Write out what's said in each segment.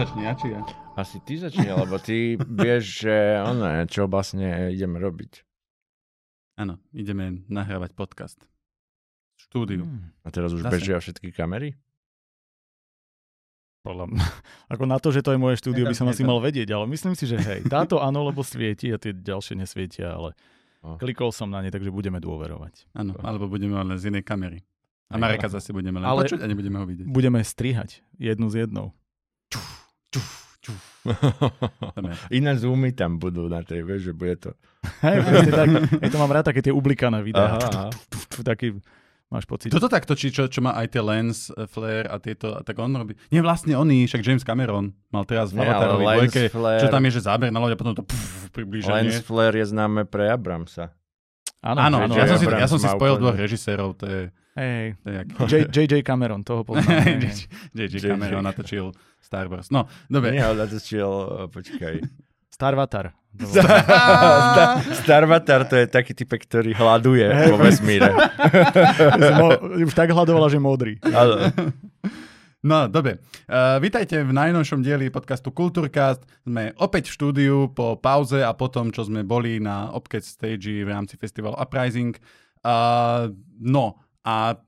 začne, ja či ja? Asi ty začni, lebo ty vieš, že ono, čo vlastne ideme robiť. Áno, ideme nahrávať podcast. Štúdiu. Hmm. A teraz už Zase. bežia všetky kamery? Podľa mňa. Ako na to, že to je moje štúdio, by som asi mal vedieť, ale myslím si, že hej, táto áno, lebo svieti a tie ďalšie nesvietia, ale O. klikol som na ne, takže budeme dôverovať. Áno, alebo budeme len z inej kamery. A. Mareka zase budeme len Ale- počuť a nebudeme ho vidieť. Budeme strihať jednu z jednou. Dobre. Iné zoomy tam budú na tej, vieš, že bude to... Hej, tak. Hej, to mám rád také tie ublikané videá. Aha, aha. Taký, máš pocit. Toto tak točí, čo, čo má aj tie lens, eh, flare a tieto, a tak on robí. Nie, vlastne oni, však James Cameron mal teraz v dvojke, flare, čo tam je, že záber na loď a potom to pff, priblíženie. lens flare je známe pre Abramsa. Áno, Áno, áno, ja, som si, ja som si spojil dvoch režisérov, to je. J- JJ Cameron, toho poznám. JJ. Cameron natočil Star Wars. No, dobre. Nie, ale natočil, eh, počkaj. Starvatar. To Star- Starvatar to je taký typek, ktorý hľaduje vo vesmíre. Už tak hľadovala, že modrý. Ale, No, dobre. Uh, vítajte v najnovšom dieli podcastu Kultúrcast. Sme opäť v štúdiu po pauze a potom, čo sme boli na Opket Stage v rámci festivalu Uprising. Uh, no, a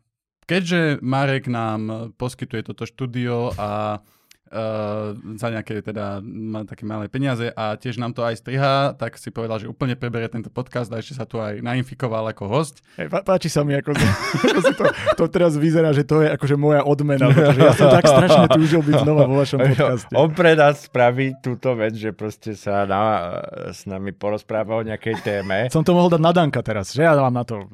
keďže Marek nám poskytuje toto štúdio a uh, za nejaké teda také malé peniaze a tiež nám to aj striha, tak si povedal, že úplne preberie tento podcast a ešte sa tu aj nainfikoval ako host. Pá- páči sa mi, ako, ako si to, to teraz vyzerá, že to je akože moja odmena, pretože ja som tak strašne túžil byť znova vo vašom podcaste. on pre nás spraví túto vec, že proste sa na, s nami porozpráva o nejakej téme. Som to mohol dať na Danka teraz, že ja dávam na to.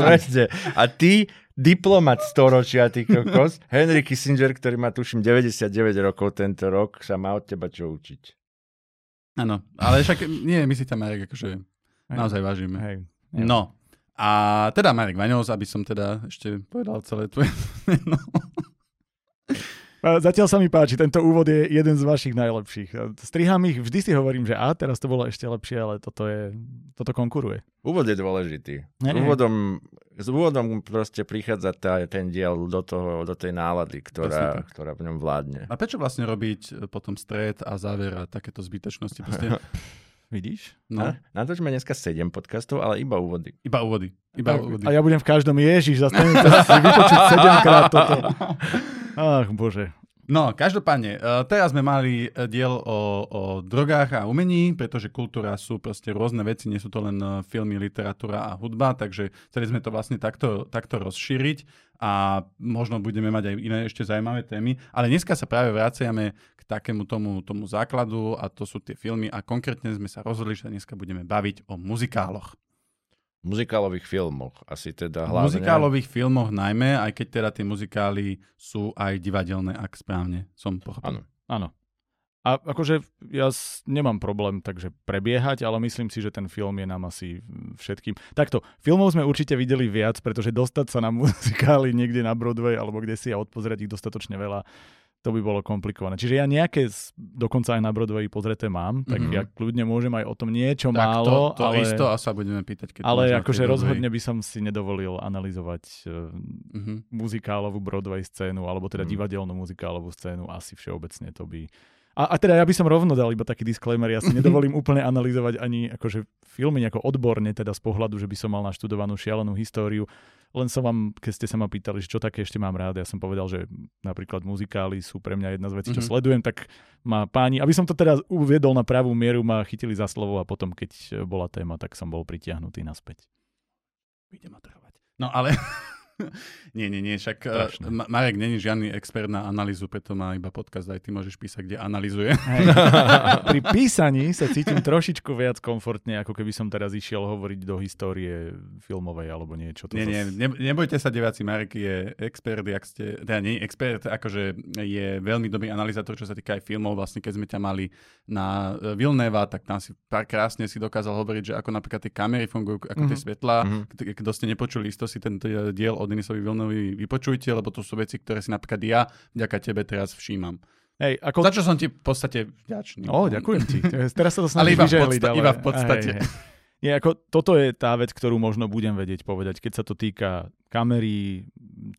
Presne. A ty, diplomat storočia, ty kokos, Henry Kissinger, ktorý má tuším 99 rokov tento rok, sa má od teba čo učiť. Áno, ale však nie, my si tam Marek akože naozaj vážime. Hej. No, a teda Marek Vaňos, aby som teda ešte povedal celé tvoje meno. Zatiaľ sa mi páči, tento úvod je jeden z vašich najlepších. Striham ich, vždy si hovorím, že a teraz to bolo ešte lepšie, ale toto, je, toto konkuruje. Úvod je dôležitý. Nie, S nie. úvodom, s úvodom proste prichádza tá, ten diel do, toho, do tej nálady, ktorá, tak. ktorá v ňom vládne. A prečo vlastne robiť e, potom stred a záver a takéto zbytočnosti? Proste, Vidíš? no, No. Natočme dneska 7 podcastov, ale iba úvody. iba úvody. Iba úvody. A ja budem v každom, ježiš, to si vypočuť sedemkrát toto. Ach, bože. No, každopádne, uh, teraz sme mali eh, diel o, o drogách a umení, pretože kultúra sú proste rôzne veci, nie sú to len eh, filmy, literatúra a hudba, takže chceli sme to vlastne takto, takto rozšíriť a možno budeme mať aj iné ešte zaujímavé témy, ale dneska sa práve vraciame k takému tomu, tomu základu a to sú tie filmy a konkrétne sme sa rozhodli, že dneska budeme baviť o muzikáloch. V muzikálových filmoch asi teda hlavne. muzikálových filmoch najmä, aj keď teda tie muzikály sú aj divadelné, ak správne som pochopil. Áno. Áno. A akože ja nemám problém takže prebiehať, ale myslím si, že ten film je nám asi všetkým. Takto, filmov sme určite videli viac, pretože dostať sa na muzikály niekde na Broadway alebo kde si a odpozrieť ich dostatočne veľa, to by bolo komplikované. Čiže ja nejaké, dokonca aj na Broadway pozreté mám, tak Mhm. ja kľudne môžem aj o tom niečo Tak málo, to, to ale, isto a sa budeme pýtať, keď ale akože rozhodne by som si nedovolil analyzovať Mhm. muzikálovú Broadway scénu, alebo teda Mm. divadelnú muzikálovú scénu, asi všeobecne to by... A, a teda ja by som rovno dal iba taký disclaimer, ja si nedovolím úplne analyzovať ani akože filmy nejako odborne, teda z pohľadu, že by som mal naštudovanú šialenú históriu. Len som vám, keď ste sa ma pýtali, že čo také ešte mám rád, ja som povedal, že napríklad muzikály sú pre mňa jedna z vecí, čo Mhm. sledujem, tak ma páni, aby som to teda uviedol na pravú mieru, ma chytili za slovo a potom, keď bola téma, tak som bol pritiahnutý naspäť. Bude ma trvať. No ale... nie, nie, nie, však uh, Strašné. Ma- Marek není žiadny expert na analýzu, preto má iba podcast, aj ty môžeš písať, kde analýzuje. Hej. Pri písaní sa cítim trošičku viac komfortne, ako keby som teraz išiel hovoriť do histórie filmovej alebo niečo. To nie, nie, ne, nebojte sa, diváci, Marek je expert, jak ste, teda nie expert, akože je veľmi dobrý analyzátor, čo sa týka aj filmov. Vlastne, keď sme ťa mali na e, Vilneva, tak tam si pár krásne si dokázal hovoriť, že ako napríklad tie kamery fungujú, ako tie Mhm. svetlá. Mhm. K- Kto ste nepočuli, isto si ten t- diel od Denisovi Vilnovi vypočujte, lebo to sú veci, ktoré si napríklad ja vďaka tebe teraz všímam. Hej, ako... Za čo som ti v podstate vďačný. Ó, ďakujem ti. Teraz sa to Ale iba vyžehliť, podsta- ale... iba v podstate. Hej, hej. Nie, ako, toto je tá vec, ktorú možno budem vedieť povedať, keď sa to týka kamery,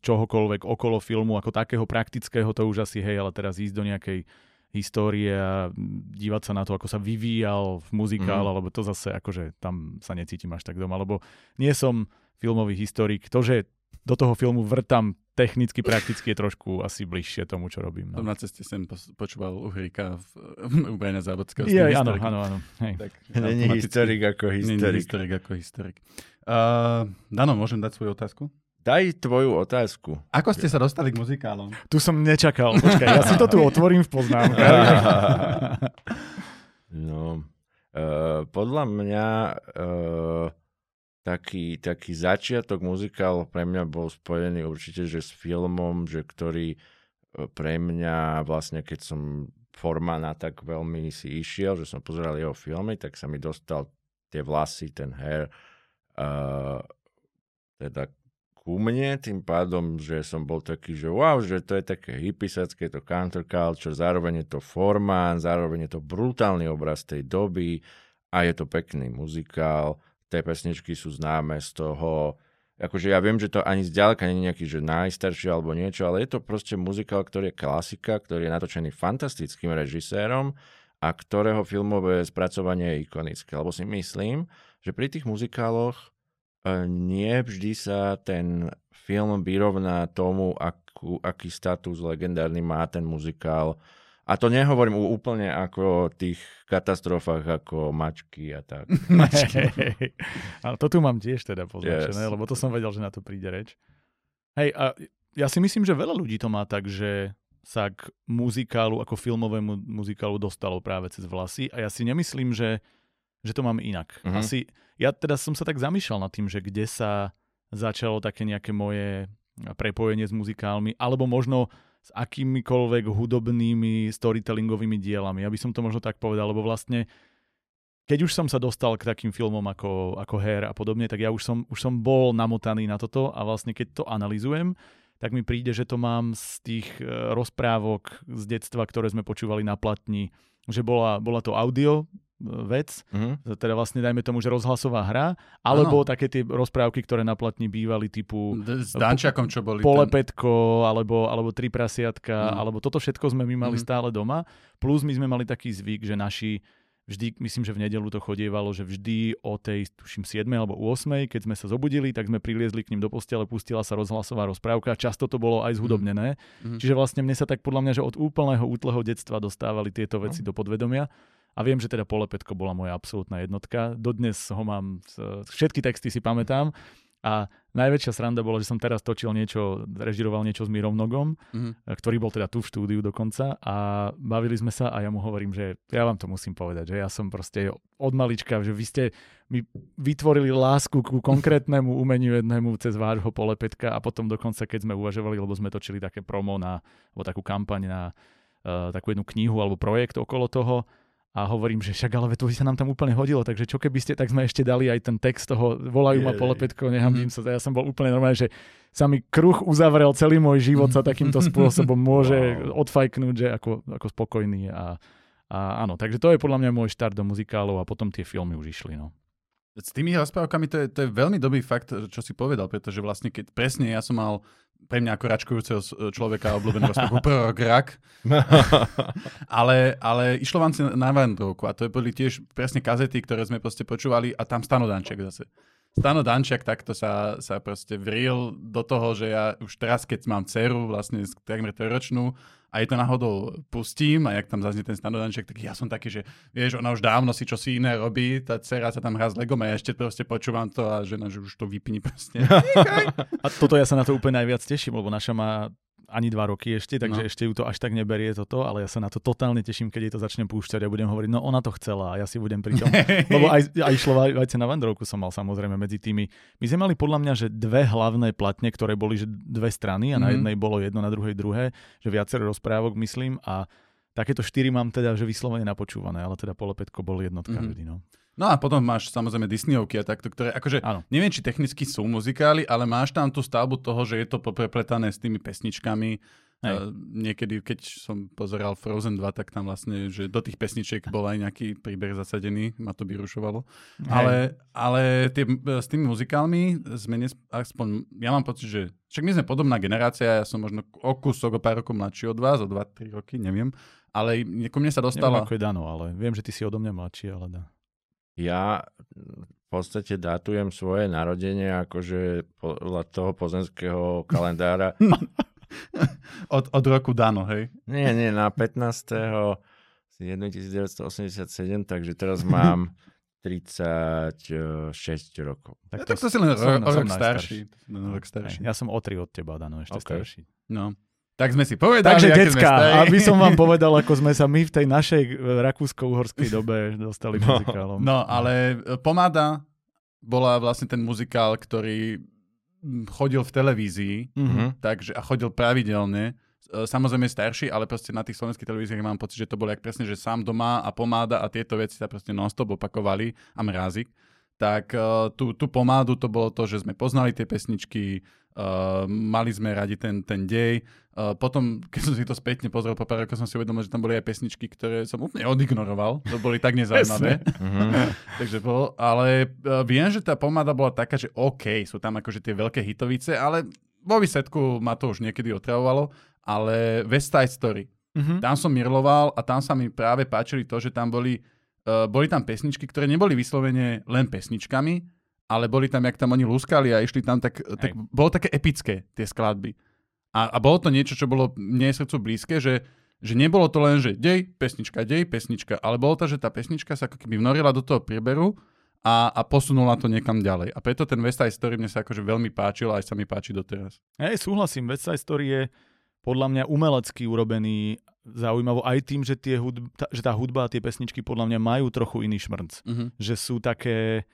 čohokoľvek okolo filmu, ako takého praktického, to už asi hej, ale teraz ísť do nejakej histórie a dívať sa na to, ako sa vyvíjal v muzikál, Mhm. alebo to zase akože tam sa necítim až tak doma, lebo nie som filmový historik. To, že do toho filmu vrtam technicky, prakticky je trošku asi bližšie tomu, čo robím. Som No. na ceste sem počúval Uhrika v, u Brajna Závodského. Je, áno, áno, áno. Není historik ako Není historik. historik ako historik. Uh, Dano, môžem dať svoju otázku? Daj tvoju otázku. Ako ste sa dostali k muzikálom? Tu som nečakal. Počkaj, ja si to tu otvorím v poznámkach. No, uh, podľa mňa uh, taký, taký začiatok muzikál pre mňa bol spojený určite, že s filmom, že ktorý uh, pre mňa vlastne, keď som Formana tak veľmi si išiel, že som pozeral jeho filmy, tak sa mi dostal tie vlasy, ten hair, uh, teda ku mne, tým pádom, že som bol taký, že wow, že to je také hippisacké, to counterculture, zároveň je to formán, zároveň je to brutálny obraz tej doby a je to pekný muzikál, tie pesničky sú známe z toho, akože ja viem, že to ani zďaleka nie je nejaký, že najstarší alebo niečo, ale je to proste muzikál, ktorý je klasika, ktorý je natočený fantastickým režisérom a ktorého filmové spracovanie je ikonické. Lebo si myslím, že pri tých muzikáloch e, nie vždy sa ten film vyrovná tomu, akú, aký status legendárny má ten muzikál. A to nehovorím úplne ako o tých katastrofách ako mačky a tak. Hej, Ale to tu mám tiež teda poznačené, Yes. lebo to som vedel, že na to príde reč. Hej, a ja si myslím, že veľa ľudí to má tak, že sa k muzikálu, ako filmovému muzikálu dostalo práve cez vlasy a ja si nemyslím, že, že to mám inak. Mhm. Asi, ja teda som sa tak zamýšľal nad tým, že kde sa začalo také nejaké moje prepojenie s muzikálmi, alebo možno s akýmikoľvek hudobnými storytellingovými dielami. Ja by som to možno tak povedal, lebo vlastne keď už som sa dostal k takým filmom ako, ako Hair a podobne, tak ja už som, už som bol namotaný na toto a vlastne keď to analizujem, tak mi príde, že to mám z tých e, rozprávok z detstva, ktoré sme počúvali na platni, že bola, bola to audio vec, Mhm. teda vlastne dajme tomu, že rozhlasová hra, alebo také tie rozprávky, ktoré na platni bývali typu S Dančakom, čo boli... Polepetko, alebo, alebo Tri prasiatka, Mm. alebo toto všetko sme my mali Mhm. stále doma. Plus my sme mali taký zvyk, že naši vždy, myslím, že v nedelu to chodievalo, že vždy o tej, tuším, 7 alebo 8, keď sme sa zobudili, tak sme priliezli k ním do postele, pustila sa rozhlasová rozprávka. Často to bolo aj zhudobnené. Mhm. Čiže vlastne mne sa tak podľa mňa, že od úplného útleho detstva dostávali tieto veci do podvedomia. A viem, že teda Polepetko bola moja absolútna jednotka. Dodnes ho mám, všetky texty si pamätám. A najväčšia sranda bolo, že som teraz točil niečo, režiroval niečo s Mírom Nogom, Mhm. ktorý bol teda tu v štúdiu dokonca a bavili sme sa a ja mu hovorím, že ja vám to musím povedať, že ja som proste od malička, že vy ste mi vytvorili lásku ku konkrétnemu umeniu jednému cez vášho polepetka a potom dokonca, keď sme uvažovali, lebo sme točili také promo na, alebo takú kampaň na uh, takú jednu knihu alebo projekt okolo toho, a hovorím, že však ale to by sa nám tam úplne hodilo, takže čo keby ste, tak sme ešte dali aj ten text toho volajú ma polepetko, nehambím sa, ja som bol úplne normálne, že sa mi kruh uzavrel, celý môj život sa takýmto spôsobom môže Wow. odfajknúť, že ako, ako spokojný a, a áno, takže to je podľa mňa môj štart do muzikálov a potom tie filmy už išli, no. S tými rozprávkami to je, to je veľmi dobrý fakt, čo si povedal, pretože vlastne keď presne ja som mal pre mňa ako račkujúceho človeka obľúbenú rozprávku prorok rak, ale, ale išlo vám si na vandrovku a to boli tiež presne kazety, ktoré sme proste počúvali a tam Stano Danček zase. Stano Danček takto sa, sa proste vril do toho, že ja už teraz, keď mám dceru, vlastne takmer trojročnú, a jej to náhodou pustím a jak tam zaznie ten Stano Danček, tak ja som taký, že vieš, ona už dávno si čosi iné robí, tá dcera sa tam hrá s Legom a ja ešte proste počúvam to a žena, že už to vypni proste. A toto ja sa na to úplne najviac teším, lebo naša má ani dva roky ešte, takže No. ešte ju to až tak neberie toto, ale ja sa na to totálne teším, keď jej to začne púšťať a budem hovoriť, no ona to chcela a ja si budem pri tom. Lebo aj, aj šlo aj, na Vandrovku som mal samozrejme medzi tými. My sme mali podľa mňa, že dve hlavné platne, ktoré boli že dve strany a na Mhm. jednej bolo jedno, na druhej druhé, že viacero rozprávok myslím a takéto štyri mám teda, že vyslovene napočúvané, ale teda Polepetko bol jednotka Mhm. vždy, no. No a potom máš samozrejme Disneyovky a takto, ktoré, akože Áno. neviem, či technicky sú muzikály, ale máš tam tú stavbu toho, že je to poprepletané s tými pesničkami Hej. Uh, niekedy, keď som pozeral Frozen 2, tak tam vlastne, že do tých pesničiek bol aj nejaký príbeh zasadený, ma to vyrušovalo. Hej. Ale, ale tie, s tými muzikálmi sme nes, aspoň, ja mám pocit, že však my sme podobná generácia, ja som možno o kúsok, o pár rokov mladší od vás, o 2-3 roky, neviem, ale ku mne sa Neviem, dostala... ako je Dano, ale viem, že ty si odo mňa mladší, ale dá. Ja v podstate dátujem svoje narodenie akože podľa toho pozemského kalendára. Od, od roku Dano, hej. Nie, nie, na 15. 1987, takže teraz mám 36 rokov. Tak, ja, tak to si len som- ro, o som rok starší. rok starší. Ja som o tri od teba, Dano, ešte OK. starší. No. Tak sme si povedali, Takže, decka, aby som vám povedal, ako sme sa my v tej našej e, rakúsko-uhorskej dobe dostali No. muzikálom. No, ale e, Pomáda bola vlastne ten muzikál, ktorý chodil v televízii, Mhm. takže a chodil pravidelne. E, Samozrejme starší, ale proste na tých slovenských televíziách mám pocit, že to bolo jak presne, že sám doma a pomáda a tieto veci sa proste non-stop opakovali a mrázik. Tak uh, tú, tú pomádu to bolo to, že sme poznali tie pesničky, uh, mali sme radi ten, ten dej. Uh, potom, keď som si to spätne pozrel po pár rokoch, som si uvedomil, že tam boli aj pesničky, ktoré som úplne odignoroval. To boli tak nezaujímavé. Mhm. Takže bolo, ale uh, viem, že tá pomáda bola taká, že OK, sú tam akože tie veľké hitovice, ale vo výsledku ma to už niekedy otravovalo, ale West Side Story. Mhm. Tam som mirloval a tam sa mi práve páčili to, že tam boli, uh, boli tam pesničky, ktoré neboli vyslovene len pesničkami, ale boli tam, jak tam oni lúskali a išli tam, tak, tak bolo také epické tie skladby. A, a bolo to niečo, čo bolo mne srdcu blízke, že, že nebolo to len, že dej, pesnička, dej, pesnička, ale bolo to, že tá pesnička sa ako keby vnorila do toho prieberu a, a posunula to niekam ďalej. A preto ten West Side Story mne sa akože veľmi páčil a aj sa mi páči doteraz. Hej, súhlasím, West Side Story je podľa mňa umelecky urobený zaujímavo aj tým, že, tie hudb, tá, že tá hudba a tie pesničky podľa mňa majú trochu iný šmrnc. Uh-huh. Že sú také,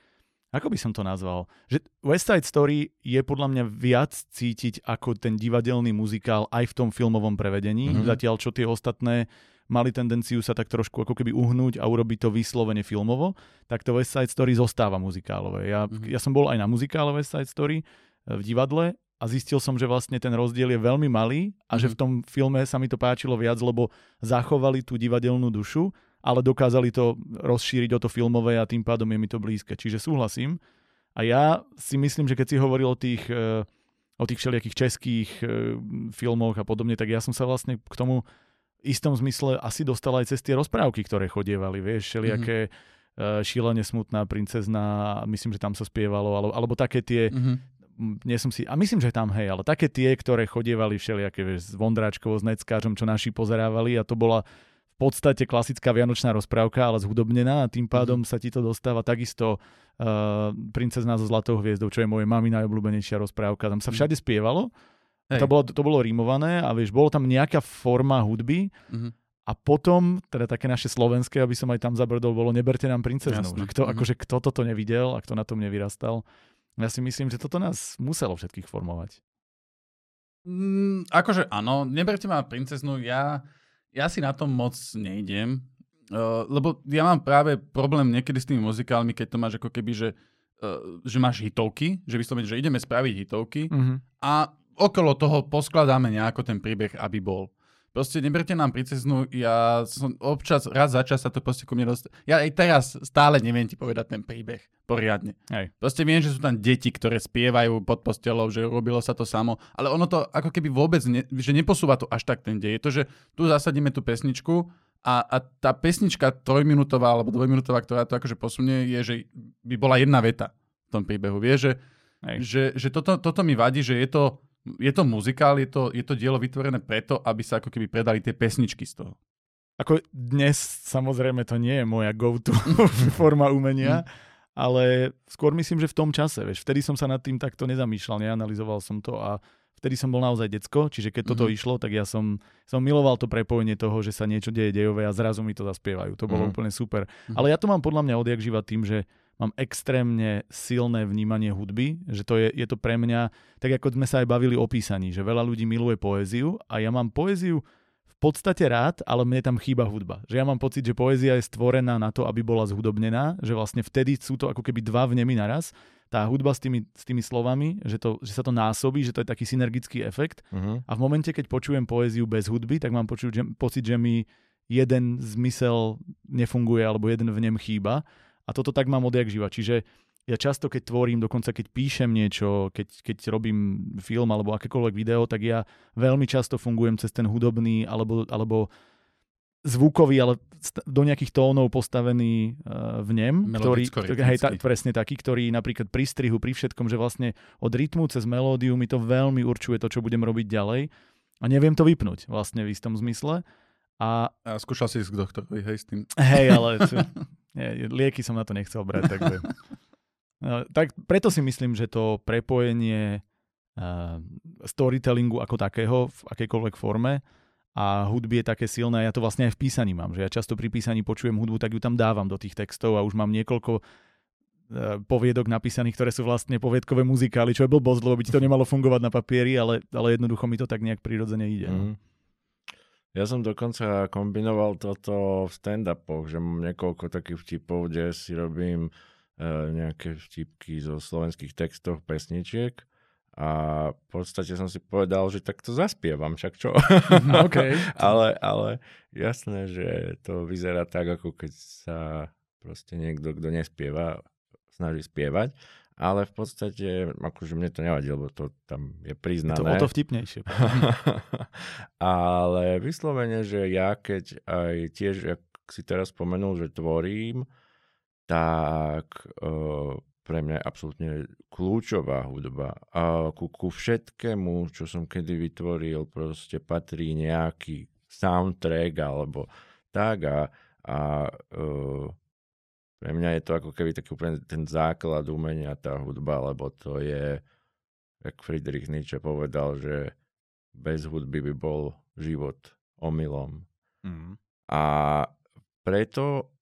ako by som to nazval, že West Side Story je podľa mňa viac cítiť ako ten divadelný muzikál aj v tom filmovom prevedení, Mhm. zatiaľ čo tie ostatné mali tendenciu sa tak trošku ako keby uhnúť a urobiť to vyslovene filmovo, tak to West Side Story zostáva muzikálové. Ja, Mhm. ja som bol aj na muzikále West Side Story e, v divadle a zistil som, že vlastne ten rozdiel je veľmi malý a že Mhm. v tom filme sa mi to páčilo viac, lebo zachovali tú divadelnú dušu, ale dokázali to rozšíriť o to filmové a tým pádom je mi to blízke. Čiže súhlasím. A ja si myslím, že keď si hovoril o tých, e, o tých všelijakých českých e, filmoch a podobne, tak ja som sa vlastne k tomu istom zmysle asi dostal aj cez tie rozprávky, ktoré chodievali, vieš, všelijaké mm-hmm. šílene smutná princezna, myslím, že tam sa spievalo, alebo, alebo také tie, Uh-huh. m, nie som si, a myslím, že tam, hej, ale také tie, ktoré chodievali všelijaké, vieš, s Vondráčkovou, s Neckářom, čo naši pozerávali a to bola podstate klasická vianočná rozprávka, ale zhudobnená a tým pádom sa ti to dostáva takisto uh, Princezná so zlatou hviezdou, čo je moje mami najobľúbenejšia rozprávka. Tam sa všade spievalo, Hej. to bolo, to bolo rímované a vieš, bolo tam nejaká forma hudby Uh-huh. a potom, teda také naše slovenské, aby som aj tam zabrdol, bolo Neberte nám princeznu. Jasné. Že Kto, Mhm. akože, kto toto nevidel a kto na tom nevyrastal. Ja si myslím, že toto nás muselo všetkých formovať. Mm, akože áno, neberte ma princeznu, ja, ja si na tom moc nejdem, uh, lebo ja mám práve problém niekedy s tými muzikálmi, keď to máš ako keby, že, uh, že máš hitovky, že vyslovene, že ideme spraviť hitovky Mm-hmm. a okolo toho poskladáme nejako ten príbeh, aby bol. Proste neberte nám princeznu, ja som občas, raz za čas sa to proste ku mne dostane. Ja aj teraz stále neviem ti povedať ten príbeh poriadne. Hej. Proste viem, že sú tam deti, ktoré spievajú pod postelou, že robilo sa to samo, ale ono to ako keby vôbec, ne, že neposúva to až tak ten dej. Je to, že tu zasadíme tú pesničku a, a tá pesnička trojminútová alebo dvojminútová, ktorá to akože posunie, je, že by bola jedna veta v tom príbehu. Vieš, že, Hej. že, že toto, toto mi vadí, že je to, je to muzikál, je to, je to dielo vytvorené preto, aby sa ako keby predali tie pesničky z toho. Ako dnes samozrejme to nie je moja go-to forma umenia, ale skôr myslím, že v tom čase, vieš, vtedy som sa nad tým takto nezamýšľal, neanalizoval som to a vtedy som bol naozaj decko, čiže keď toto Mhm. išlo, tak ja som, som miloval to prepojenie toho, že sa niečo deje dejové a zrazu mi to zaspievajú. To bolo Mhm. úplne super. Mhm. Ale ja to mám podľa mňa odjak živa tým, že mám extrémne silné vnímanie hudby, že to je, je to pre mňa, tak ako sme sa aj bavili o písaní, že veľa ľudí miluje poéziu a ja mám poéziu v podstate rád, ale mne tam chýba hudba. Že ja mám pocit, že poézia je stvorená na to, aby bola zhudobnená, že vlastne vtedy sú to ako keby dva vnemy naraz. tá hudba s tými, s tými slovami, že, to, že sa to násobí, že to je taký synergický efekt. Uh-huh. A v momente, keď počujem poéziu bez hudby, tak mám počuť, že, pocit, že mi jeden zmysel nefunguje alebo jeden v ňom chýba. A toto tak mám odjak živa. Čiže ja často, keď tvorím, dokonca keď píšem niečo, keď, keď robím film alebo akékoľvek video, tak ja veľmi často fungujem cez ten hudobný alebo, alebo zvukový, ale do nejakých tónov postavený uh, v nem, ktorý, hej, ta, presne taký, ktorý napríklad pri strihu, pri všetkom, že vlastne od rytmu cez melódiu mi to veľmi určuje to, čo budem robiť ďalej a neviem to vypnúť vlastne v istom zmysle. A, a skúšal si k doktorovi, hej, s tým. Hej, ale nie, lieky som na to nechcel brať, takže... No, tak preto si myslím, že to prepojenie uh, storytellingu ako takého v akejkoľvek forme a hudby je také silné, ja to vlastne aj v písaní mám, že ja často pri písaní počujem hudbu, tak ju tam dávam do tých textov a už mám niekoľko uh, poviedok napísaných, ktoré sú vlastne poviedkové muzikály, čo je blbosť, lebo by ti to nemalo fungovať na papieri, ale, ale jednoducho mi to tak nejak prirodzene ide. Mm. Ja som dokonca kombinoval toto v stand-upoch, že mám niekoľko takých vtipov, kde si robím E, nejaké vtipky zo slovenských textov, pesničiek a v podstate som si povedal, že tak to zaspievam, však čo? okay. ale, ale jasné, že to vyzerá tak, ako keď sa proste niekto, kto nespieva, snaží spievať, ale v podstate, akože mne to nevadí, lebo to tam je priznané. Je to o to vtipnejšie. ale vyslovene, že ja keď aj tiež, ak si teraz spomenul, že tvorím, tak uh, pre mňa je absolútne kľúčová hudba. A ku, ku všetkému, čo som kedy vytvoril, proste patrí nejaký soundtrack alebo tak a, a uh, pre mňa je to ako keby taký úplne ten základ umenia, tá hudba, lebo to je, jak Friedrich Nietzsche povedal, že bez hudby by bol život omylom. Mm. A preto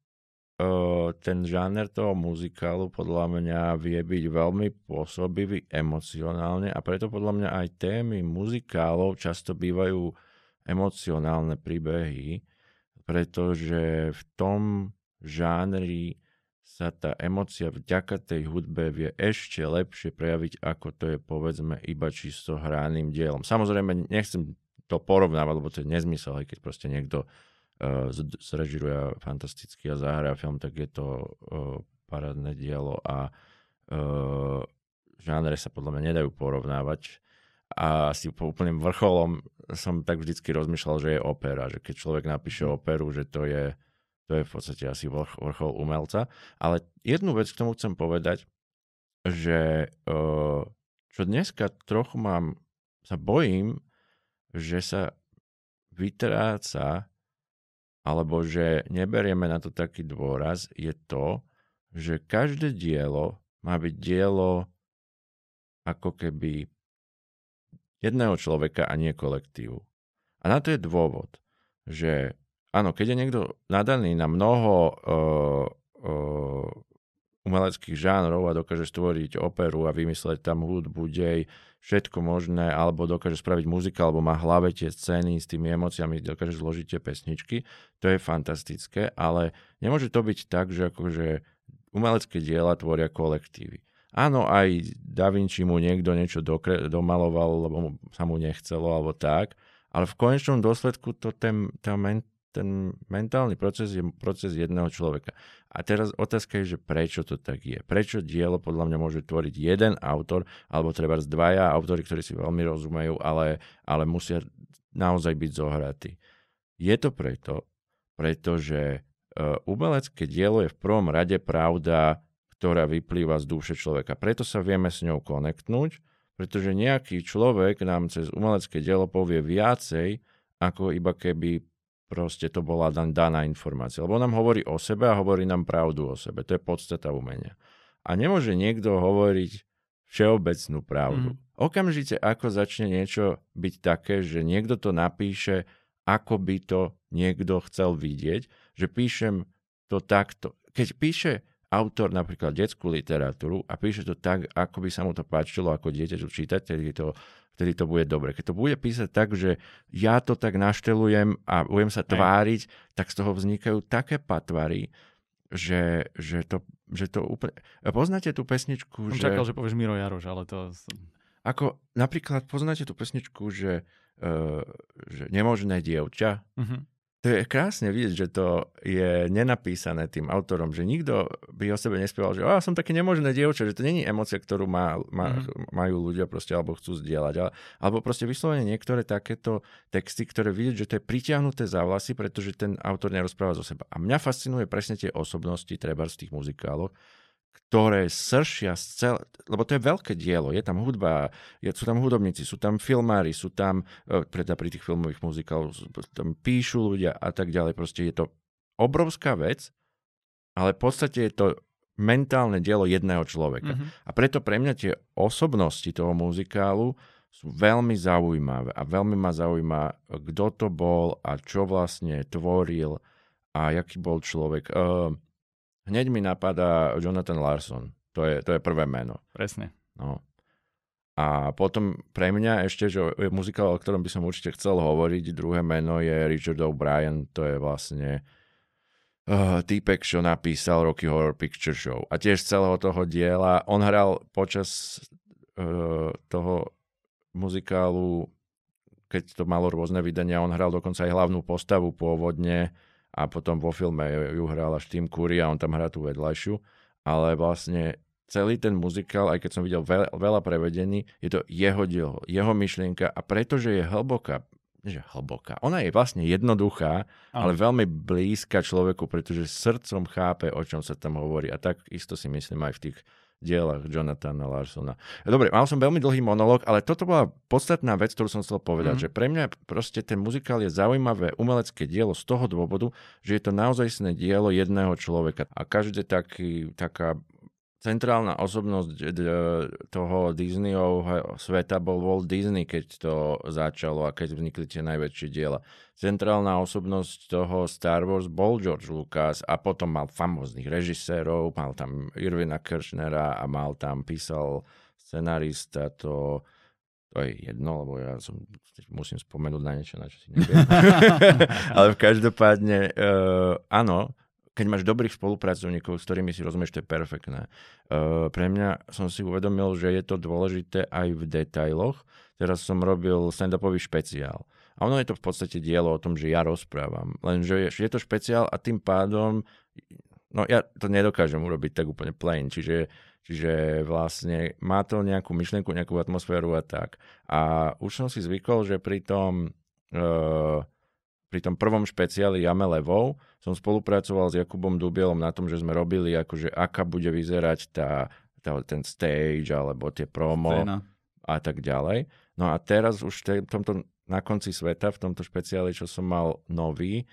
ten žáner toho muzikálu podľa mňa vie byť veľmi pôsobivý emocionálne a preto podľa mňa aj témy muzikálov často bývajú emocionálne príbehy, pretože v tom žánri sa tá emocia vďaka tej hudbe vie ešte lepšie prejaviť, ako to je povedzme iba čisto hráným dielom. Samozrejme, nechcem to porovnávať, lebo to je nezmysel, aj keď proste niekto uh, zrežiruje fantasticky a zahrá film, tak je to uh, parádne dielo a uh, žánre sa podľa mňa nedajú porovnávať. A asi po úplným vrcholom som tak vždycky rozmýšľal, že je opera, že keď človek napíše mhm. operu, že to je, to je v podstate asi vrchol umelca. Ale jednu vec k tomu chcem povedať, že uh, čo dneska trochu mám, sa bojím, že sa vytráca alebo že neberieme na to taký dôraz, je to, že každé dielo má byť dielo ako keby jedného človeka a nie kolektívu. A na to je dôvod, že áno, keď je niekto nadaný na mnoho uh, uh, umeleckých žánrov a dokáže stvoriť operu a vymysleť tam hudbu, dej, všetko možné, alebo dokáže spraviť muzikál, alebo má hlave tie scény s tými emóciami, dokáže zložiť tie pesničky, to je fantastické, ale nemôže to byť tak, že akože umelecké diela tvoria kolektívy. Áno, aj Da Vinci mu niekto niečo dokre- domaloval, lebo mu, sa mu nechcelo, alebo tak, ale v konečnom dôsledku to ten, tá ten mentálny proces je proces jedného človeka. A teraz otázka je, že prečo to tak je. Prečo dielo podľa mňa môže tvoriť jeden autor, alebo treba dvaja autory, ktorí si veľmi rozumejú, ale, ale musia naozaj byť zohratí. Je to preto, pretože uh, umelecké dielo je v prvom rade pravda, ktorá vyplýva z duše človeka. Preto sa vieme s ňou konektnúť, pretože nejaký človek nám cez umelecké dielo povie viacej, ako iba keby proste to bola dan, daná informácia. Lebo nám hovorí o sebe a hovorí nám pravdu o sebe. To je podstata umenia. A nemôže niekto hovoriť všeobecnú pravdu. Mm. Okamžite, ako začne niečo byť také, že niekto to napíše, ako by to niekto chcel vidieť, že píšem to takto. Keď píše autor napríklad detskú literatúru a píše to tak, ako by sa mu to páčilo ako dieťaťu čítať, tedy to vtedy to bude dobre. Keď to bude písať tak, že ja to tak naštelujem a budem sa tváriť, tak z toho vznikajú také patvary, že, že, to, že to úplne... Poznáte tú pesničku, Som že... čakal, že povieš Miro Jaroš, ale to... Ako napríklad poznáte tú pesničku, že, uh, že nemožné dievča? Uh-huh. To je krásne vidieť, že to je nenapísané tým autorom, že nikto by o sebe nespieval, že ja som také nemožné dievča, že to není emocia, ktorú má, má, mm-hmm. majú ľudia proste, alebo chcú zdieľať. Ale, alebo proste vyslovene niektoré takéto texty, ktoré vidieť, že to je pritiahnuté za vlasy, pretože ten autor nerozpráva zo seba. A mňa fascinuje presne tie osobnosti, treba z tých muzikálov, ktoré sršia z celé, lebo to je veľké dielo, je tam hudba, je, sú tam hudobníci, sú tam filmári, sú tam, preto pri tých filmových muzikálov, tam píšu ľudia a tak ďalej, proste je to obrovská vec, ale v podstate je to mentálne dielo jedného človeka. Mm-hmm. A preto pre mňa tie osobnosti toho muzikálu sú veľmi zaujímavé a veľmi ma zaujíma, kto to bol a čo vlastne tvoril a jaký bol človek. Uh, hneď mi napadá Jonathan Larson. To je, to je prvé meno. Presne. No. A potom pre mňa ešte, že muzikál, o ktorom by som určite chcel hovoriť, druhé meno je Richard O'Brien, to je vlastne uh, týpek, čo napísal Rocky Horror Picture Show. A tiež celého toho diela, on hral počas uh, toho muzikálu, keď to malo rôzne vydania, on hral dokonca aj hlavnú postavu pôvodne, a potom vo filme ju hral až Tim Curry a on tam hrá tú vedľajšiu, ale vlastne celý ten muzikál, aj keď som videl veľa, veľa prevedení, je to jeho dielo, jeho myšlienka a pretože je hlboká, že hlboká, ona je vlastne jednoduchá, ale veľmi blízka človeku, pretože srdcom chápe, o čom sa tam hovorí. A tak isto si myslím aj v tých dielach Jonathana Larsona. Dobre, mal som veľmi dlhý monolog, ale toto bola podstatná vec, ktorú som chcel povedať, mm. že pre mňa proste ten muzikál je zaujímavé umelecké dielo z toho dôvodu, že je to naozaj dielo jedného človeka a každý taký, taká centrálna osobnosť toho Disneyovho sveta bol Walt Disney, keď to začalo a keď vznikli tie najväčšie diela. Centrálna osobnosť toho Star Wars bol George Lucas a potom mal famóznych režisérov, mal tam Irvina Kirchnera a mal tam, písal scenarista to to je jedno, lebo ja som, musím spomenúť na niečo, na čo si neviem. Ale v každopádne, uh, áno, keď máš dobrých spolupracovníkov, s ktorými si rozumieš, to je perfektné. Uh, pre mňa som si uvedomil, že je to dôležité aj v detailoch. Teraz som robil stand-upový špeciál. A ono je to v podstate dielo o tom, že ja rozprávam. Lenže je to špeciál a tým pádom, no ja to nedokážem urobiť tak úplne plain, čiže, čiže vlastne má to nejakú myšlienku, nejakú atmosféru a tak. A už som si zvykol, že pri tom uh, pri tom prvom špeciáli Jame Levou som spolupracoval s Jakubom Dubielom na tom, že sme robili akože aká bude vyzerať tá, tá, ten stage alebo tie promo Stejná. a tak ďalej. No a teraz už v tomto, na konci sveta, v tomto špeciáli, čo som mal nový,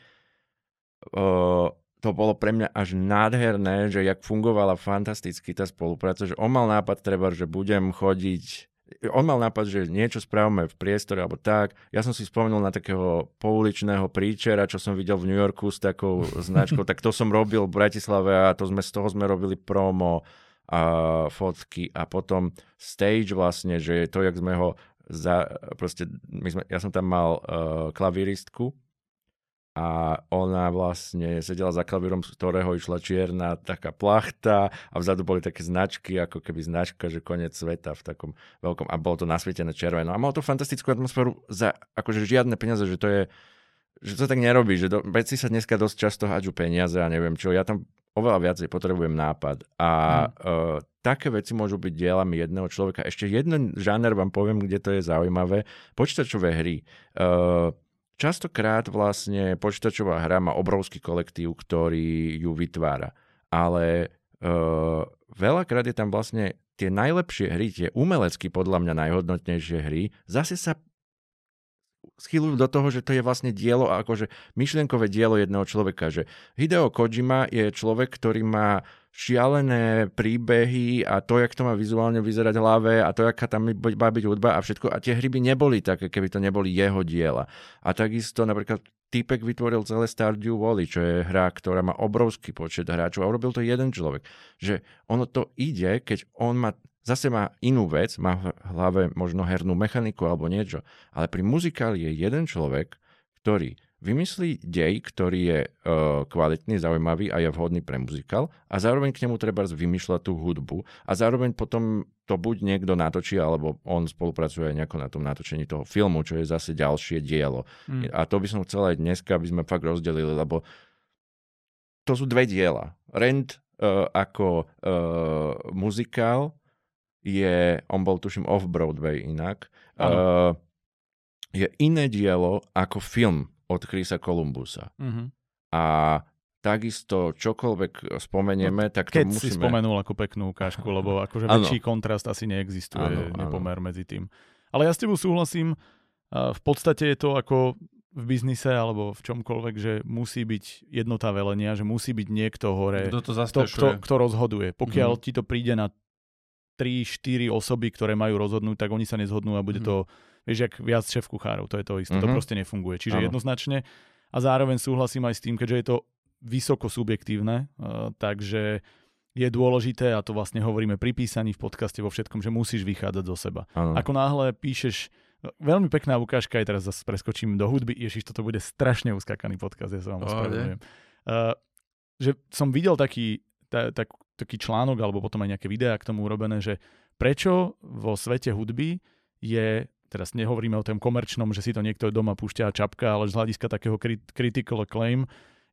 uh, to bolo pre mňa až nádherné, že jak fungovala fantasticky tá spolupráca, že on mal nápad treba, že budem chodiť on mal nápad, že niečo správame v priestore alebo tak. Ja som si spomenul na takého pouličného príčera, čo som videl v New Yorku s takou značkou, tak to som robil v Bratislave a to sme, z toho sme robili promo a fotky a potom stage vlastne, že to, jak sme ho za, proste, my sme, ja som tam mal uh, klavíristku, a ona vlastne sedela za klavírom, z ktorého išla čierna taká plachta a vzadu boli také značky, ako keby značka, že koniec sveta v takom veľkom a bolo to nasvietené červeno. A malo to fantastickú atmosféru za akože žiadne peniaze, že to je že to tak nerobí, že do, veci sa dneska dosť často hádžu peniaze a neviem čo. Ja tam oveľa viacej potrebujem nápad. A hmm. uh, také veci môžu byť dielami jedného človeka. Ešte jeden žáner vám poviem, kde to je zaujímavé. Počítačové hry. Uh, Častokrát vlastne počítačová hra má obrovský kolektív, ktorý ju vytvára. Ale uh, veľakrát je tam vlastne tie najlepšie hry, tie umelecky podľa mňa najhodnotnejšie hry, zase sa schylujú do toho, že to je vlastne dielo, akože myšlienkové dielo jedného človeka, že Hideo Kojima je človek, ktorý má šialené príbehy a to, jak to má vizuálne vyzerať v hlave a to, aká tam má byť hudba a všetko. A tie hry by neboli také, keby to neboli jeho diela. A takisto napríklad Týpek vytvoril celé Stardew Valley, čo je hra, ktorá má obrovský počet hráčov a urobil to jeden človek. Že ono to ide, keď on má zase má inú vec, má v hlave možno hernú mechaniku alebo niečo, ale pri muzikáli je jeden človek, ktorý vymyslí dej, ktorý je uh, kvalitný, zaujímavý a je vhodný pre muzikál a zároveň k nemu treba vymýšľať tú hudbu a zároveň potom to buď niekto natočí, alebo on spolupracuje nejako na tom natočení toho filmu, čo je zase ďalšie dielo. Mm. A to by som chcel aj dneska, aby sme fakt rozdelili, lebo to sú dve diela. Rent uh, ako uh, muzikál je, on bol tuším off-Broadway inak, uh, je iné dielo ako film od Chrisa Columbusa. Uh-huh. A takisto čokoľvek spomenieme, no, tak to keď musíme... si spomenul ako peknú ukážku, lebo akože väčší kontrast asi neexistuje, ano, nepomer ano. medzi tým. Ale ja s tebou súhlasím, v podstate je to ako v biznise alebo v čomkoľvek, že musí byť jednota velenia, že musí byť niekto hore, kto, to kto, kto, kto rozhoduje. Pokiaľ mm-hmm. ti to príde na 3-4 osoby, ktoré majú rozhodnúť, tak oni sa nezhodnú a bude mm-hmm. to Vieš, jak viac šéf kuchárov, to je to isté, mm-hmm. to mhm. proste nefunguje. Čiže ano. jednoznačne a zároveň súhlasím aj s tým, keďže je to vysoko subjektívne, uh, takže je dôležité, a to vlastne hovoríme pri písaní v podcaste vo všetkom, že musíš vychádzať zo seba. Ano. Ako náhle píšeš, no, veľmi pekná ukážka, aj teraz zase preskočím do hudby, ježiš, toto bude strašne uskakaný podcast, ja sa vám ospravedlňujem. Uh, že som videl taký, ta, tak, taký článok, alebo potom aj nejaké videá k tomu urobené, že prečo vo svete hudby je teraz nehovoríme o tom komerčnom, že si to niekto doma púšťa čapka, ale z hľadiska takého critical acclaim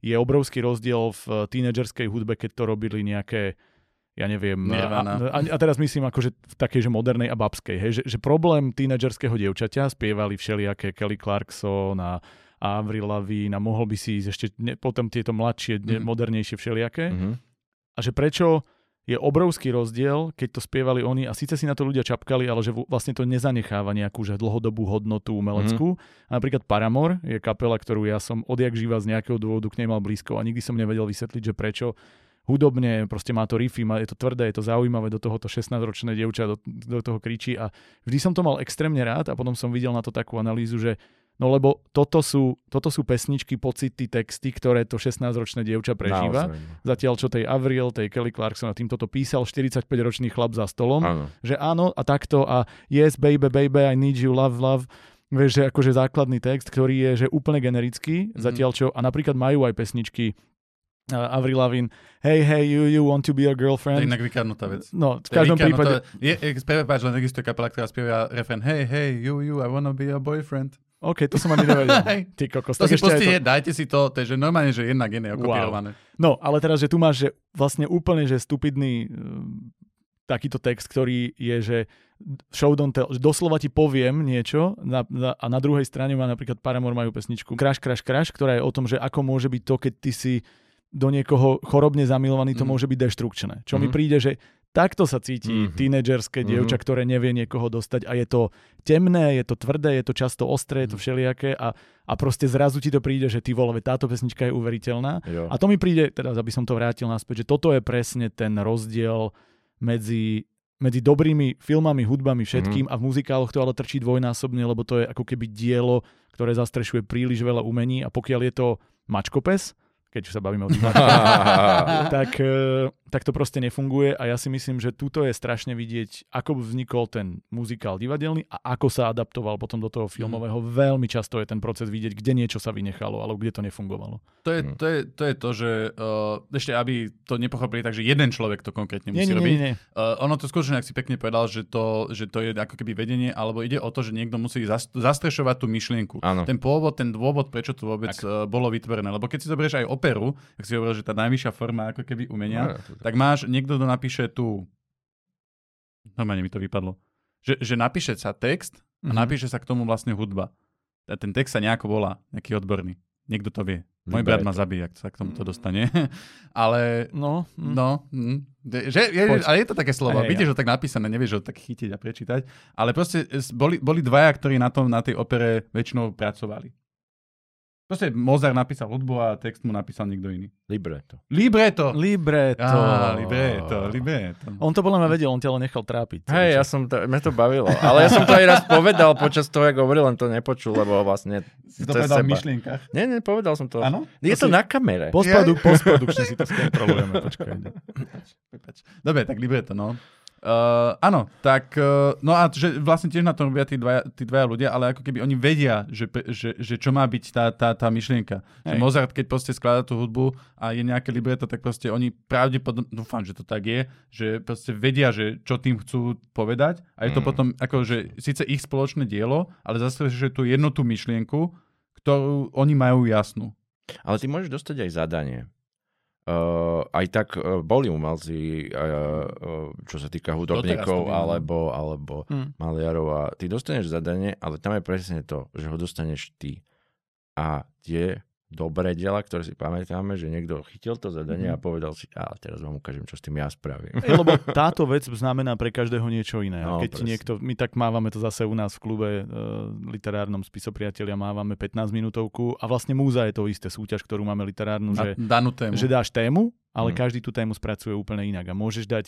je obrovský rozdiel v tínedžerskej hudbe, keď to robili nejaké ja neviem, a, a, a teraz myslím akože v takej, že modernej a babskej, hej, že, že problém tínedžerského dievčaťa spievali všelijaké Kelly Clarkson a, a Avril Lavigne a mohol by si ísť ešte ne, potom tieto mladšie, mm-hmm. modernejšie všelijaké. Mm-hmm. A že prečo je obrovský rozdiel, keď to spievali oni a síce si na to ľudia čapkali, ale že vlastne to nezanecháva nejakú že dlhodobú hodnotu umeleckú. Mm. A napríklad Paramore je kapela, ktorú ja som odjak živa z nejakého dôvodu k nej mal blízko a nikdy som nevedel vysvetliť, že prečo hudobne, proste má to riffy, má, je to tvrdé, je to zaujímavé, do toho to 16-ročné dievča do, do toho kričí a vždy som to mal extrémne rád a potom som videl na to takú analýzu, že No lebo toto sú, toto sú pesničky, pocity, texty, ktoré to 16-ročné dievča prežíva. Naozaj. Zatiaľ čo tej Avril, tej Kelly Clarkson a týmto to písal 45-ročný chlap za stolom. Áno. Že áno a takto a yes baby, baby, I need you, love, love. Vieš, že akože základný text, ktorý je že úplne generický, mm-hmm. zatiaľ čo, a napríklad majú aj pesničky uh, Avril Lavigne, hey, hey, you, you want to be a girlfriend. To je inak vykradnutá vec. No, v každom prípade... Je, je, prepáč, len existuje kapela, ktorá spieva refren, hey, hey, you, you, I wanna be a boyfriend. OK, to som ani nevedel. Ty kokos. To si pustite, to... dajte si to, to je že normálne, že jednak iné okopírované. Wow. No, ale teraz, že tu máš že vlastne úplne, že stupidný uh, takýto text, ktorý je, že show don't tell, že doslova ti poviem niečo na, na, a na druhej strane má napríklad Paramore majú pesničku Crash, Crash, Crash, ktorá je o tom, že ako môže byť to, keď ty si do niekoho chorobne zamilovaný, to mm. môže byť deštrukčné. Čo mm. mi príde, že Takto sa cíti mm-hmm. tínedžerské mm-hmm. dievča, ktoré nevie niekoho dostať a je to temné, je to tvrdé, je to často ostré, je to mhm. všelijaké a, a proste zrazu ti to príde, že ty vole, táto pesnička je uveriteľná. Jo. A to mi príde, teda aby som to vrátil naspäť, že toto je presne ten rozdiel medzi medzi dobrými filmami, hudbami, všetkým mm-hmm. a v muzikáloch to ale trčí dvojnásobne, lebo to je ako keby dielo, ktoré zastrešuje príliš veľa umení a pokiaľ je to mačkopes, keď sa bavíme o tým, tak, e, tak to proste nefunguje a ja si myslím, že tuto je strašne vidieť, ako vznikol ten muzikál divadelný a ako sa adaptoval potom do toho filmového. Mm. Veľmi často je ten proces vidieť, kde niečo sa vynechalo alebo kde to nefungovalo. To je mm. to, je, to, je to že uh, ešte aby to nepochopili tak, že jeden človek to konkrétne musí nie, nie, robiť. Nie, nie. Uh, ono to skutočne, ak si pekne povedal, že to, že to je ako keby vedenie, alebo ide o to, že niekto musí zastrešovať tú myšlienku. Ano. Ten pôvod, ten dôvod, prečo to vôbec uh, bolo vytvorené. Lebo keď si zoberieš aj operu, ak si hovoril, že tá najvyššia forma ako keby umenia, no, tak máš, niekto to napíše tu, normálne mi to vypadlo, že, že napíše sa text a mm-hmm. napíše sa k tomu vlastne hudba. A ten text sa nejako volá, nejaký odborný. Niekto to vie. Môj brat ma zabije, ak sa k tomuto dostane. ale, no, mm. no, mm, že, je, ale je to také slovo. Hey, Vidíš ja. ho tak napísané, nevieš ho tak chytiť a prečítať. Ale proste boli, boli dvaja, ktorí na, tom, na tej opere väčšinou pracovali. Proste Mozart napísal hudbu a text mu napísal niekto iný. Libreto. Libreto! Libreto. Á, libreto, libreto. On to podľa mňa vedel, on ťa len nechal trápiť. Hej, ja som to, mňa to bavilo. Ale ja som to aj raz povedal počas toho, ako hovoril, len to nepočul, lebo vlastne... Si to povedal v myšlienkach? Nie, nie, povedal som to. Áno? Je to, to si... na kamere. Postprodu, postprodukčne si to skontrolujeme, počkaj. Dobre, tak libreto, no. Uh, áno, tak, uh, no a že vlastne tiež na tom robia tí dvaja, tí dvaja ľudia, ale ako keby oni vedia, že, že, že čo má byť tá, tá, tá myšlienka. Že Mozart, keď proste skladá tú hudbu a je nejaké libreto, tak proste oni pravdepodobne, dúfam, že to tak je, že proste vedia, že čo tým chcú povedať a je to mm. potom ako, že síce ich spoločné dielo, ale zase, že tú jednotú myšlienku, ktorú oni majú jasnú. Ale ty môžeš dostať aj zadanie. Uh, aj tak uh, boli umelci, uh, uh, čo sa týka hudobníkov alebo, alebo hmm. maliarov a ty dostaneš zadanie, ale tam je presne to, že ho dostaneš ty. A tie dobré diela, ktoré si pamätáme, že niekto chytil to zadanie mm-hmm. a povedal si, a teraz vám ukážem, čo s tým ja spravím. E, lebo táto vec znamená pre každého niečo iné. No, keď presne. niekto, my tak mávame to zase u nás v klube e, literárnom spisopriatelia, mávame 15 minútovku a vlastne múza je to isté súťaž, ktorú máme literárnu, že, danú tému. že dáš tému, ale mm. každý tú tému spracuje úplne inak a môžeš dať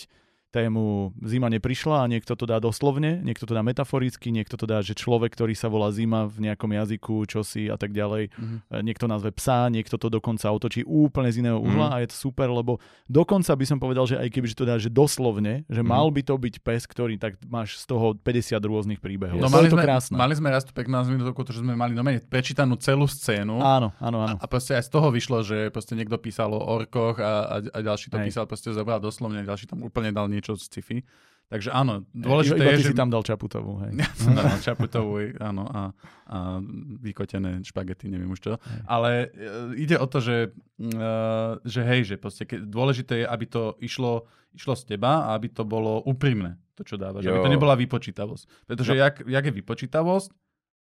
tému zima neprišla a niekto to dá doslovne, niekto to dá metaforicky, niekto to dá, že človek, ktorý sa volá zima v nejakom jazyku, čosi a tak ďalej. Mm-hmm. Niekto nazve psa, niekto to dokonca otočí úplne z iného uhla mm-hmm. a je to super, lebo dokonca by som povedal, že aj keby to dá, že doslovne, že mm-hmm. mal by to byť pes, ktorý tak máš z toho 50 rôznych príbehov. No, mali, to sme, krásne. mali sme raz tu 15 minút, že sme mali no prečítanú celú scénu. Áno, áno, áno. A, a proste aj z toho vyšlo, že proste niekto písal o orkoch a, a, a ďalší to Hej. písal, proste zobral doslovne, ďalší tam úplne dal niečo z sci-fi. Takže áno, dôležité iba, iba je, že... si tam dal Čaputovú, hej. Ja som dal Čaputovú, áno, a, a vykotené špagety, neviem už čo. Hej. Ale uh, ide o to, že, uh, že hej, že proste, ke, dôležité je, aby to išlo, išlo z teba a aby to bolo úprimné, to, čo dávaš. Jo. Aby to nebola vypočítavosť. Pretože jak, jak je vypočítavosť,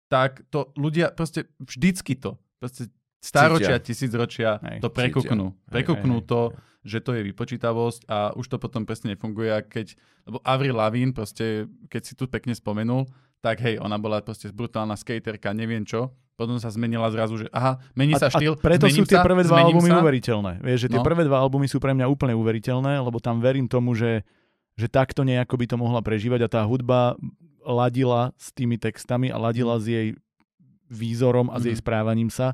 tak to ľudia, proste vždycky to, proste stáročia, tisícročia hej, to prekuknú. Cítia. Prekuknú hej, hej, to, hej. že to je vypočítavosť a už to potom presne nefunguje, keď, lebo Avril Lavín proste, keď si tu pekne spomenul, tak hej, ona bola proste brutálna skaterka, neviem čo, potom sa zmenila zrazu, že aha, mení sa štýl, a preto sú tie prvé dva albumy sa. uveriteľné. Vieš, že tie no. prvé dva albumy sú pre mňa úplne uveriteľné, lebo tam verím tomu, že, že takto nejako by to mohla prežívať a tá hudba ladila s tými textami a ladila mm. s jej výzorom a mm. s jej mhm. správaním sa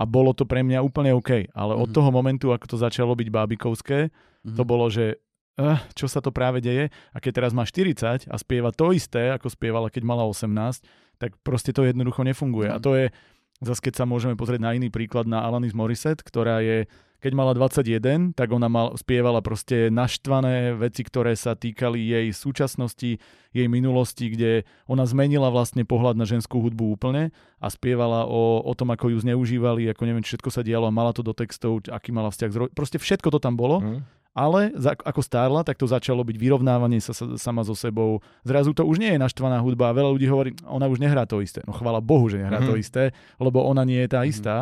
a bolo to pre mňa úplne OK. Ale mm-hmm. od mhm. toho momentu, ako to začalo byť bábikovské, mm-hmm. to bolo, že uh, čo sa to práve deje a keď teraz má 40 a spieva to isté, ako spievala, keď mala 18, tak proste to jednoducho nefunguje. Mm-hmm. A to je, zase keď sa môžeme pozrieť na iný príklad, na Alanis Morissette, ktorá je keď mala 21, tak ona mal, spievala proste naštvané veci, ktoré sa týkali jej súčasnosti, jej minulosti, kde ona zmenila vlastne pohľad na ženskú hudbu úplne a spievala o, o tom, ako ju zneužívali, ako neviem, všetko sa dialo a mala to do textov, aký mala vzťah z ro- Proste všetko to tam bolo. Mm. Ale za, ako stárla, tak to začalo byť vyrovnávanie sa, sa sama so sebou. Zrazu to už nie je naštvaná hudba a veľa ľudí hovorí, ona už nehrá to isté. No chvála Bohu, že nehrá mm-hmm. to isté, lebo ona nie je tá mm-hmm. istá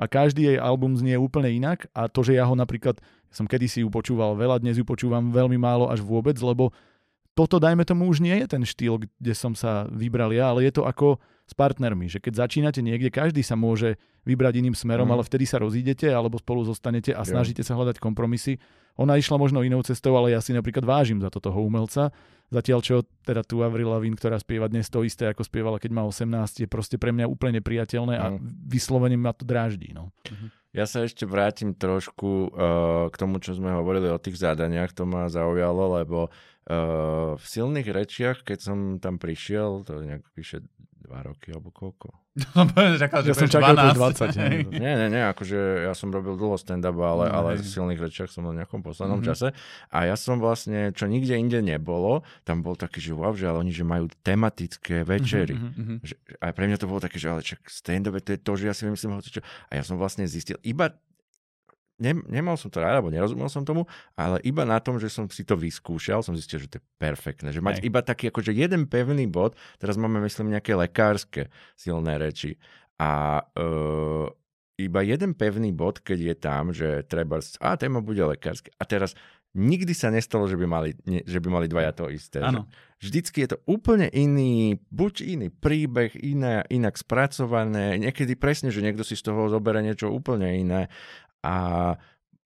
a každý jej album znie úplne inak a to, že ja ho napríklad, ja som kedysi ju počúval veľa, dnes ju počúvam veľmi málo až vôbec, lebo toto, dajme tomu, už nie je ten štýl, kde som sa vybral ja, ale je to ako s partnermi, že keď začínate niekde, každý sa môže vybrať iným smerom, mm. ale vtedy sa rozídete alebo spolu zostanete a snažíte sa hľadať kompromisy. Ona išla možno inou cestou, ale ja si napríklad vážim za to toho umelca Zatiaľ čo teda tu Avril Lavigne, ktorá spieva dnes to isté, ako spievala, keď má 18, je proste pre mňa úplne nepriateľné a mm. vyslovene ma to dráždí. No. Mm-hmm. Ja sa ešte vrátim trošku uh, k tomu, čo sme hovorili o tých zadaniach. To ma zaujalo, lebo uh, v silných rečiach, keď som tam prišiel, to nejak vyše dva roky alebo koľko, čakal, ja som čakal 20. nie, nie, nie, akože ja som robil dlho stand-up, ale, no, ale v silných rečiach som na nejakom poslednom mm-hmm. čase. A ja som vlastne, čo nikde inde nebolo, tam bol taký, že wow, že ale oni že majú tematické večery. Mm-hmm. Že, a pre mňa to bolo také, že ale čak stand-up to je to, že ja si vymyslím, čo. A ja som vlastne zistil, iba ne, nemal som to rád, alebo nerozumel som tomu, ale iba na tom, že som si to vyskúšal, som zistil, že to je perfektné. Že mať Aj. iba taký akože jeden pevný bod, teraz máme, myslím, nejaké lekárske silné reči. A uh, iba jeden pevný bod, keď je tam, že treba, a téma bude lekárske. A teraz nikdy sa nestalo, že by mali, ne, že by mali dvaja to isté. Že vždycky je to úplne iný, buď iný príbeh, iné, inak spracované, niekedy presne, že niekto si z toho zoberie niečo úplne iné a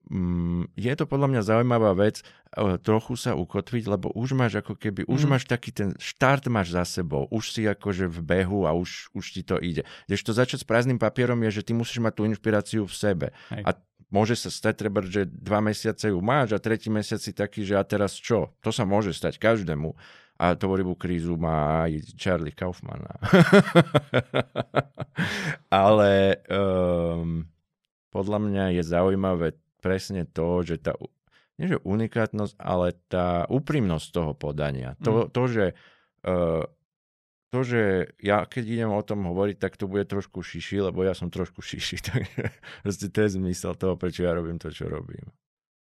mm, je to podľa mňa zaujímavá vec e, trochu sa ukotviť, lebo už máš ako keby, už mhm. máš taký ten štart máš za sebou, už si akože v behu a už, už ti to ide. to začať s prázdnym papierom je, že ty musíš mať tú inšpiráciu v sebe. Hej. A môže sa stať treba, že dva mesiace ju máš a tretí mesiac si taký, že a teraz čo? To sa môže stať každému. A tvorivú krízu má aj Charlie Kaufman. Ale um, podľa mňa je zaujímavé presne to, že tá, nie že unikátnosť, ale tá úprimnosť toho podania. To, mm. to že uh, to, že ja keď idem o tom hovoriť, tak to bude trošku šiši, lebo ja som trošku šiši. Takže to je zmysel toho, prečo ja robím to, čo robím.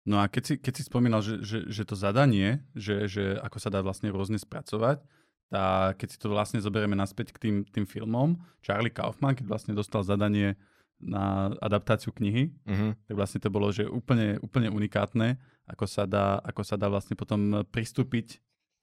No a keď si, keď si spomínal, že, že, že to zadanie, že, že ako sa dá vlastne rôzne spracovať, tak keď si to vlastne zoberieme naspäť k tým, tým filmom, Charlie Kaufman, keď vlastne dostal zadanie na adaptáciu knihy, uh-huh. tak vlastne to bolo, že úplne, úplne unikátne, ako sa dá, ako sa dá vlastne potom pristúpiť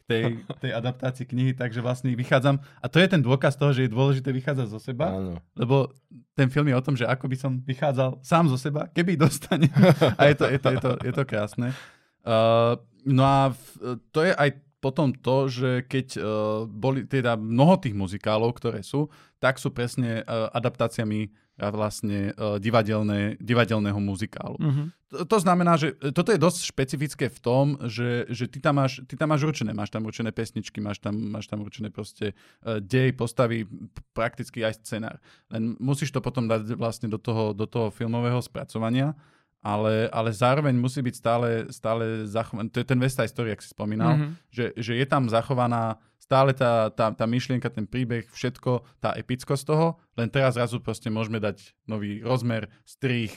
tej, tej adaptácii knihy, takže vlastne vychádzam, a to je ten dôkaz toho, že je dôležité vychádzať zo seba, Áno. lebo ten film je o tom, že ako by som vychádzal sám zo seba, keby dostane. A je to, je to, je to, je to krásne. Uh, no a v, to je aj potom to, že keď uh, boli teda mnoho tých muzikálov, ktoré sú, tak sú presne uh, adaptáciami vlastne uh, divadelné, divadelného muzikálu. Uh-huh. To, to znamená, že toto je dosť špecifické v tom, že, že ty, tam máš, ty tam máš určené, máš tam určené pesničky, máš tam, máš tam určené proste uh, dej, postavy, prakticky aj scenár. Len musíš to potom dať vlastne do toho, do toho filmového spracovania ale, ale zároveň musí byť stále, stále zachovaná, to je ten West Side Story, ak si spomínal, mm-hmm. že, že je tam zachovaná stále tá, tá, tá myšlienka, ten príbeh, všetko, tá epickosť toho, len teraz zrazu proste môžeme dať nový rozmer, strich,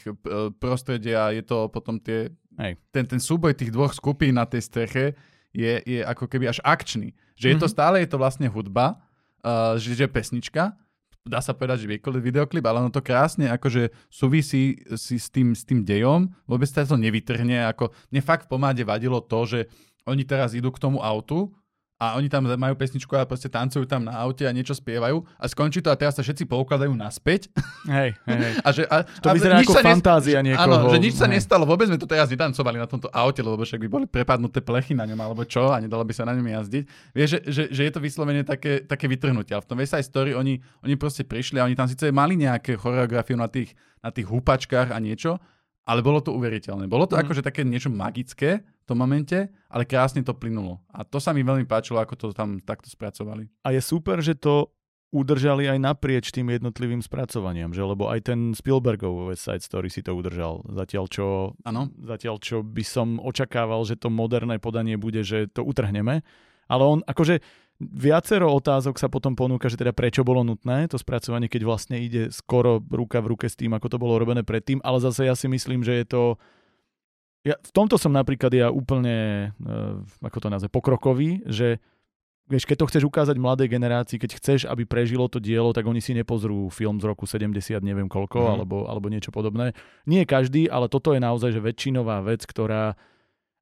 prostredia, je to potom tie, Hej. ten, ten súboj tých dvoch skupín na tej streche je, je ako keby až akčný. Že mm-hmm. je to mhm. stále, je to vlastne hudba, uh, že, že pesnička, dá sa povedať, že videoklip, ale ono to krásne akože súvisí si s tým, s tým dejom, vôbec sa to nevytrhne, ako mne fakt v pomáde vadilo to, že oni teraz idú k tomu autu a oni tam majú pesničku a proste tancujú tam na aute a niečo spievajú a skončí to a teraz sa všetci poukladajú naspäť. Hej, hej. A že, a, to vyzerá ako fantázia niekoho. Áno, že nič sa hej. nestalo, vôbec sme to teraz netancovali na tomto aute, lebo však by boli prepadnuté plechy na ňom alebo čo a nedalo by sa na ňom jazdiť. Vieš, že, že, že je to vyslovene také, také vytrhnutie. Ale v tom West Side Story oni, oni proste prišli a oni tam síce mali nejaké choreografiu na tých, na tých húpačkách a niečo, ale bolo to uveriteľné. Bolo to mm. akože také niečo magické v tom momente, ale krásne to plynulo. A to sa mi veľmi páčilo, ako to tam takto spracovali. A je super, že to udržali aj naprieč tým jednotlivým spracovaniam, že lebo aj ten Spielbergov West Side Story si to udržal. Zatiaľ čo, ano. zatiaľ čo by som očakával, že to moderné podanie bude, že to utrhneme. Ale on akože Viacero otázok sa potom ponúka, že teda prečo bolo nutné to spracovanie, keď vlastne ide skoro ruka v ruke s tým, ako to bolo robené predtým, ale zase ja si myslím, že je to... Ja, v tomto som napríklad ja úplne, uh, ako to nazve, pokrokový, že vieš, keď to chceš ukázať mladej generácii, keď chceš, aby prežilo to dielo, tak oni si nepozrú film z roku 70, neviem koľko, mm. alebo, alebo niečo podobné. Nie každý, ale toto je naozaj že väčšinová vec, ktorá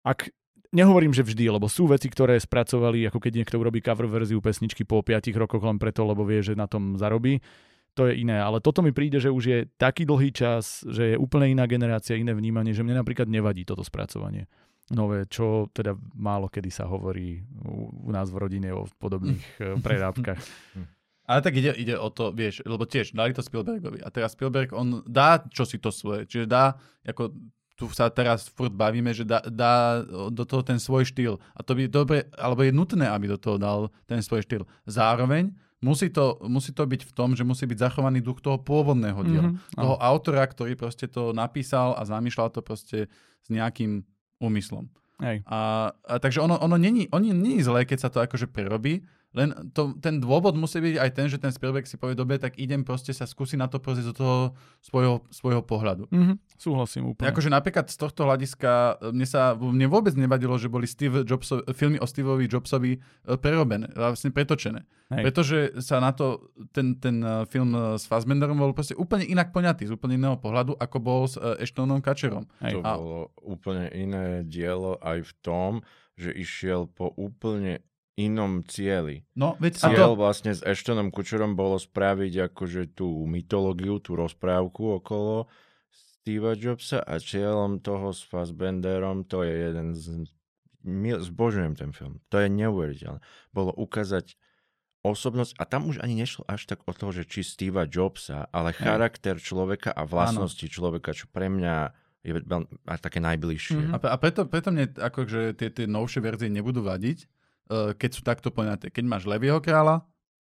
ak nehovorím, že vždy, lebo sú veci, ktoré spracovali, ako keď niekto urobí cover verziu pesničky po 5 rokoch len preto, lebo vie, že na tom zarobí. To je iné, ale toto mi príde, že už je taký dlhý čas, že je úplne iná generácia, iné vnímanie, že mne napríklad nevadí toto spracovanie nové, čo teda málo kedy sa hovorí u, u nás v rodine o podobných eh, prerábkach. Ale tak ide, ide o to, vieš, lebo tiež dali to Spielbergovi a teraz Spielberg, on dá čo si to svoje, čiže dá ako tu sa teraz furt bavíme, že dá, dá do toho ten svoj štýl. A to by dobre, alebo je nutné, aby do toho dal ten svoj štýl. Zároveň musí to, musí to byť v tom, že musí byť zachovaný duch toho pôvodného diela. Mm-hmm. Toho autora, ktorý proste to napísal a zamýšľal to proste s nejakým úmyslom. Hej. A, a takže ono, ono není, ono není zlé, keď sa to akože prerobí, len to, ten dôvod musí byť aj ten, že ten Spielberg si povie, dobre, tak idem proste sa skúsiť na to pozrieť do toho svojho, svojho pohľadu. Mm-hmm, súhlasím úplne. Akože napríklad z tohto hľadiska mne sa mne vôbec nevadilo, že boli Steve Jobso, filmy o Steveovi Jobsovi e, prerobené, vlastne pretočené. Hej. Pretože sa na to ten, ten e, film e, s Fassbenderom bol proste úplne inak poňatý, z úplne iného pohľadu, ako bol s Ashtonom Kačerom. Hej. To A... bolo úplne iné dielo aj v tom, že išiel po úplne inom cieli. No, veď Cieľ to... vlastne s Ashtonom Kutcherom bolo spraviť akože tú mytológiu, tú rozprávku okolo Steva Jobsa a cieľom toho s Fassbenderom, to je jeden z... Zbožujem ten film. To je neuveriteľné. Bolo ukázať osobnosť, a tam už ani nešlo až tak o toho, že či Steva Jobsa, ale charakter človeka a vlastnosti Áno. človeka, čo pre mňa je také najbližšie. Mhm. A, a preto, preto mne akože tie, tie novšie verzie nebudú vadiť, keď sú takto poňaté. Keď máš Levieho kráľa,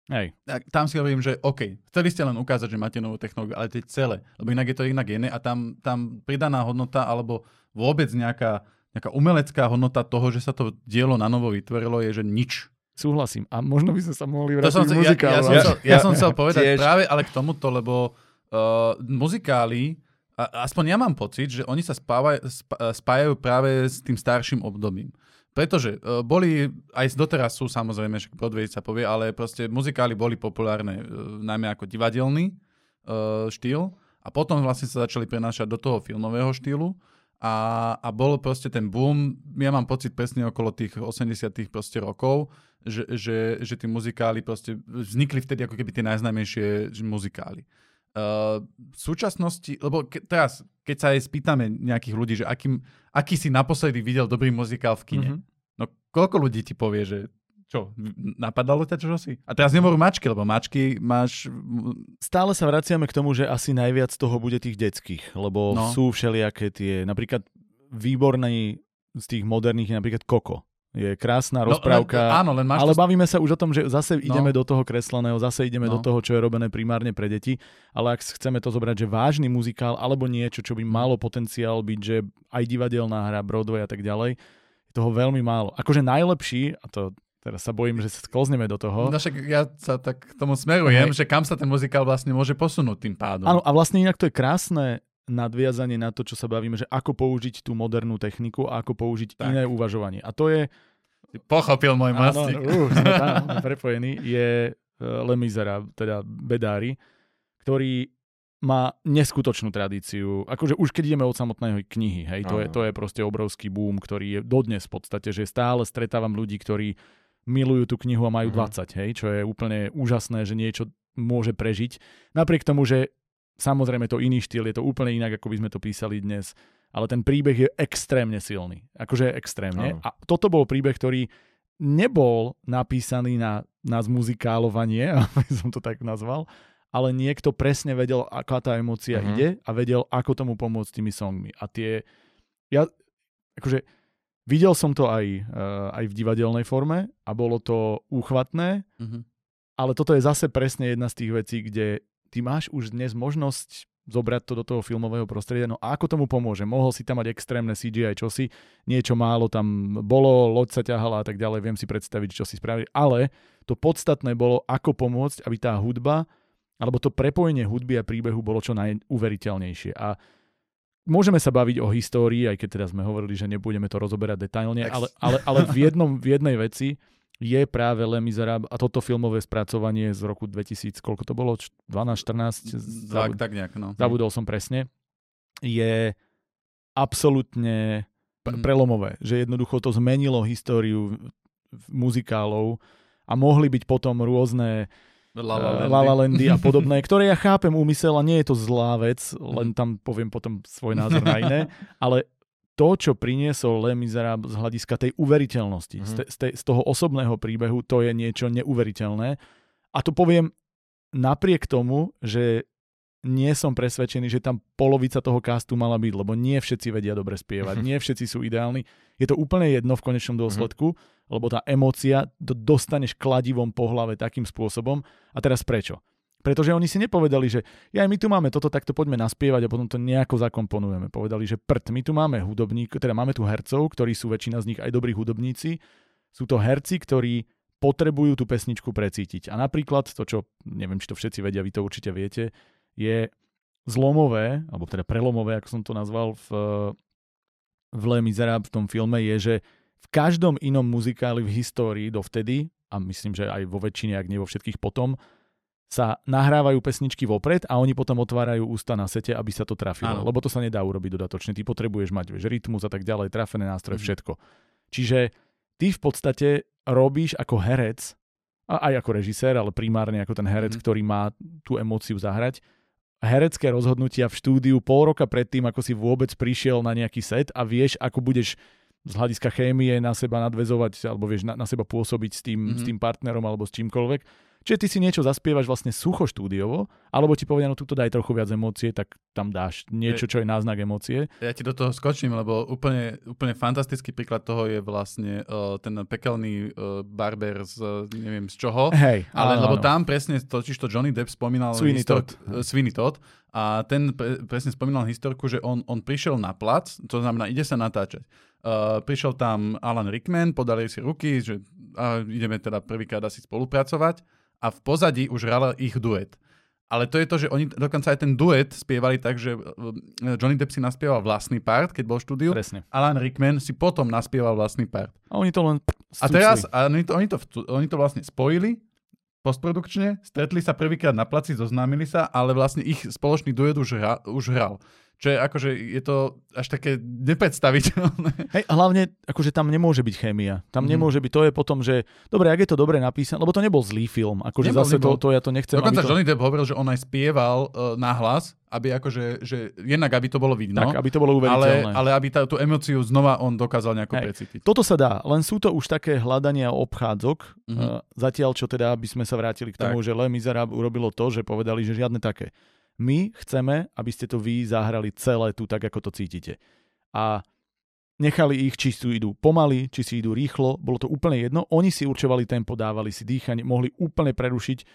Hej. tam si hovorím, že OK, chceli ste len ukázať, že máte novú technológiu, ale to je celé. Lebo inak je to inak iné a tam, tam pridaná hodnota alebo vôbec nejaká, nejaká umelecká hodnota toho, že sa to dielo na novo vytvorilo, je, že nič. Súhlasím. A možno by sme sa mohli To vrátiť som, k ja, ja, muzikálu. som Ja- chcel, ja ja- som chcel povedať tiež. práve ale k tomuto, lebo uh, muzikály, a, aspoň ja mám pocit, že oni sa spávaj, sp, spájajú práve s tým starším obdobím. Pretože uh, boli, aj doteraz sú samozrejme, že Broadway sa povie, ale proste muzikály boli populárne uh, najmä ako divadelný uh, štýl. A potom vlastne sa začali prenášať do toho filmového štýlu. A, a bol proste ten boom, ja mám pocit presne okolo tých 80 proste rokov, že, že, že tí muzikály proste vznikli vtedy ako keby tie najznámejšie muzikály. Uh, v súčasnosti, lebo ke, teraz, keď sa aj spýtame nejakých ľudí, že akým, aký si naposledy videl dobrý muzikál v kine, Mhm. no koľko ľudí ti povie, že čo, napadalo ťa čo si? A teraz nehovorím mačky, lebo mačky máš... Stále sa vraciame k tomu, že asi najviac toho bude tých detských, lebo no. sú všelijaké tie, napríklad výborný z tých moderných je napríklad Koko. Je krásna rozprávka. No, len, áno, len máš ale to... bavíme sa už o tom, že zase ideme No. do toho kresleného, zase ideme No. do toho, čo je robené primárne pre deti, ale ak chceme to zobrať, že vážny muzikál alebo niečo, čo by malo potenciál byť, že aj divadelná hra, Broadway a tak ďalej, je toho veľmi málo. Akože najlepší, a to teraz sa bojím, že sa sklzneme do toho, No však ja sa tak k tomu smerujem, Hej. že kam sa ten muzikál vlastne môže posunúť tým pádom. Áno, a vlastne inak to je krásne nadviazanie na to, čo sa bavíme, že ako použiť tú modernú techniku a ako použiť Tak. iné uvažovanie. A to je, Si pochopil môj áno, mastík. uh, sme tam prepojení, je uh, Le Miserable, teda Bedári, ktorý má neskutočnú tradíciu. Akože už keď ideme od samotnej knihy, hej, to je, Áno. to je proste obrovský boom, ktorý je dodnes v podstate, že stále stretávam ľudí, ktorí milujú tú knihu a majú Mhm. 20, hej, čo je úplne úžasné, že niečo môže prežiť. Napriek tomu, že samozrejme to iný štýl, je to úplne inak, ako by sme to písali dnes, ale ten príbeh je extrémne silný. Akože extrémne. Áno. A toto bol príbeh, ktorý nebol napísaný na, na zmuzikálovanie, aby som to tak nazval, ale niekto presne vedel, aká tá emócia Mhm. ide a vedel, ako tomu pomôcť tými songmi. A tie... Ja, akože, videl som to aj, uh, aj v divadelnej forme a bolo to úchvatné, Mhm. ale toto je zase presne jedna z tých vecí, kde ty máš už dnes možnosť zobrať to do toho filmového prostredia, no a ako tomu pomôže? Mohol si tam mať extrémne CGI čosi, niečo málo tam bolo, loď sa ťahala a tak ďalej, viem si predstaviť, čo si spravili, ale to podstatné bolo, ako pomôcť, aby tá hudba, alebo to prepojenie hudby a príbehu bolo čo najuveriteľnejšie. A môžeme sa baviť o histórii, aj keď teda sme hovorili, že nebudeme to rozoberať detailne, ale, ale, ale v, jednom, v jednej veci je práve Le Miserable a toto filmové spracovanie z roku 2000, koľko to bolo? Č- 12, 14? Tak, tak nejak, no. zabudol som presne, je absolútne Mhm. prelomové, že jednoducho to zmenilo históriu muzikálov a mohli byť potom rôzne La eh, La Landy. La La Landy a podobné, ktoré ja chápem úmysel a nie je to zlá vec, len tam poviem potom svoj názor na iné, ale to, čo priniesol Le Miserable z hľadiska tej uveriteľnosti, Mhm. z, te, z, te, z toho osobného príbehu, to je niečo neuveriteľné. A to poviem napriek tomu, že nie som presvedčený, že tam polovica toho castu mala byť, lebo nie všetci vedia dobre spievať, nie všetci sú ideálni. Je to úplne jedno v konečnom dôsledku, lebo tá emócia to dostaneš kladivom po hlave takým spôsobom. A teraz prečo? Pretože oni si nepovedali, že ja my tu máme toto, tak to poďme naspievať a potom to nejako zakomponujeme. Povedali, že prd, my tu máme hudobník, teda máme tu hercov, ktorí sú väčšina z nich aj dobrí hudobníci. Sú to herci, ktorí potrebujú tú pesničku precítiť. A napríklad to, čo neviem, či to všetci vedia, vy to určite viete, je zlomové, alebo teda prelomové, ako som to nazval v, v Le Miserable v tom filme, je, že v každom inom muzikáli v histórii dovtedy, a myslím, že aj vo väčšine, ak nie vo všetkých potom, sa nahrávajú pesničky vopred a oni potom otvárajú ústa na sete, aby sa to trafilo. Áno. Lebo to sa nedá urobiť dodatočne. Ty potrebuješ mať vieš, rytmus a tak ďalej, trafené nástroje, Mhm. všetko. Čiže ty v podstate robíš ako herec, a aj ako režisér, ale primárne ako ten herec, Mhm. ktorý má tú emóciu zahrať, herecké rozhodnutia v štúdiu pol roka predtým, ako si vôbec prišiel na nejaký set a vieš, ako budeš z hľadiska chémie na seba nadvezovať alebo vieš na, na seba pôsobiť s tým, Mhm. s tým partnerom alebo s čímkoľvek. Čiže ty si niečo zaspievaš vlastne sucho štúdiovo, alebo ti povedia, no tuto daj trochu viac emócie, tak tam dáš niečo, čo je náznak emócie. Ja ti do toho skočím, lebo úplne, úplne fantastický príklad toho je vlastne uh, ten pekelný uh, barber z, uh, neviem z čoho. Hej, ale áno, lebo áno. tam presne totiž to Johnny Depp spomínal Sweeney histor- Todd. uh, Sweeney Todd a ten pre, presne spomínal historku, že on, on prišiel na plac, to znamená, ide sa natáčať. Uh, prišiel tam Alan Rickman, podali si ruky, že uh, ideme teda prvýkrát asi spolupracovať a v pozadí už hral ich duet. Ale to je to, že oni dokonca aj ten duet spievali tak, že uh, Johnny Depp si naspieval vlastný part, keď bol v štúdiu. Presne. Alan Rickman si potom naspieval vlastný part. A oni to len A teraz a oni, to, oni, to, oni to vlastne spojili postprodukčne, stretli sa prvýkrát na placi, zoznámili sa, ale vlastne ich spoločný duet už, hra, už hral. Čo je akože, je to až také nepredstaviteľné. Hej, hlavne, akože tam nemôže byť chémia. Tam Mhm. nemôže byť, to je potom, že dobre, ak je to dobre napísané, lebo to nebol zlý film, akože Nebol, zase nebol. To, to ja to nechcem. Dokonca to, Johnny Depp hovoril, že on aj spieval uh, nahlas, aby akože, že jednak aby to bolo vidno, tak, aby to bolo ale, uveriteľné. ale aby tá, tú emóciu znova on dokázal nejako Hej. precítiť. Toto sa dá, len sú to už také hľadania obchádzok, Mhm. uh, zatiaľ čo teda, aby sme sa vrátili k tomu, že Le Miserable urobilo to, že povedali, že žiadne také. My chceme, aby ste to vy zahrali celé tu tak, ako to cítite. A nechali ich, či si idú pomaly, či si idú rýchlo, bolo to úplne jedno. Oni si určovali tempo, dávali si dýchanie, mohli úplne prerušiť, e,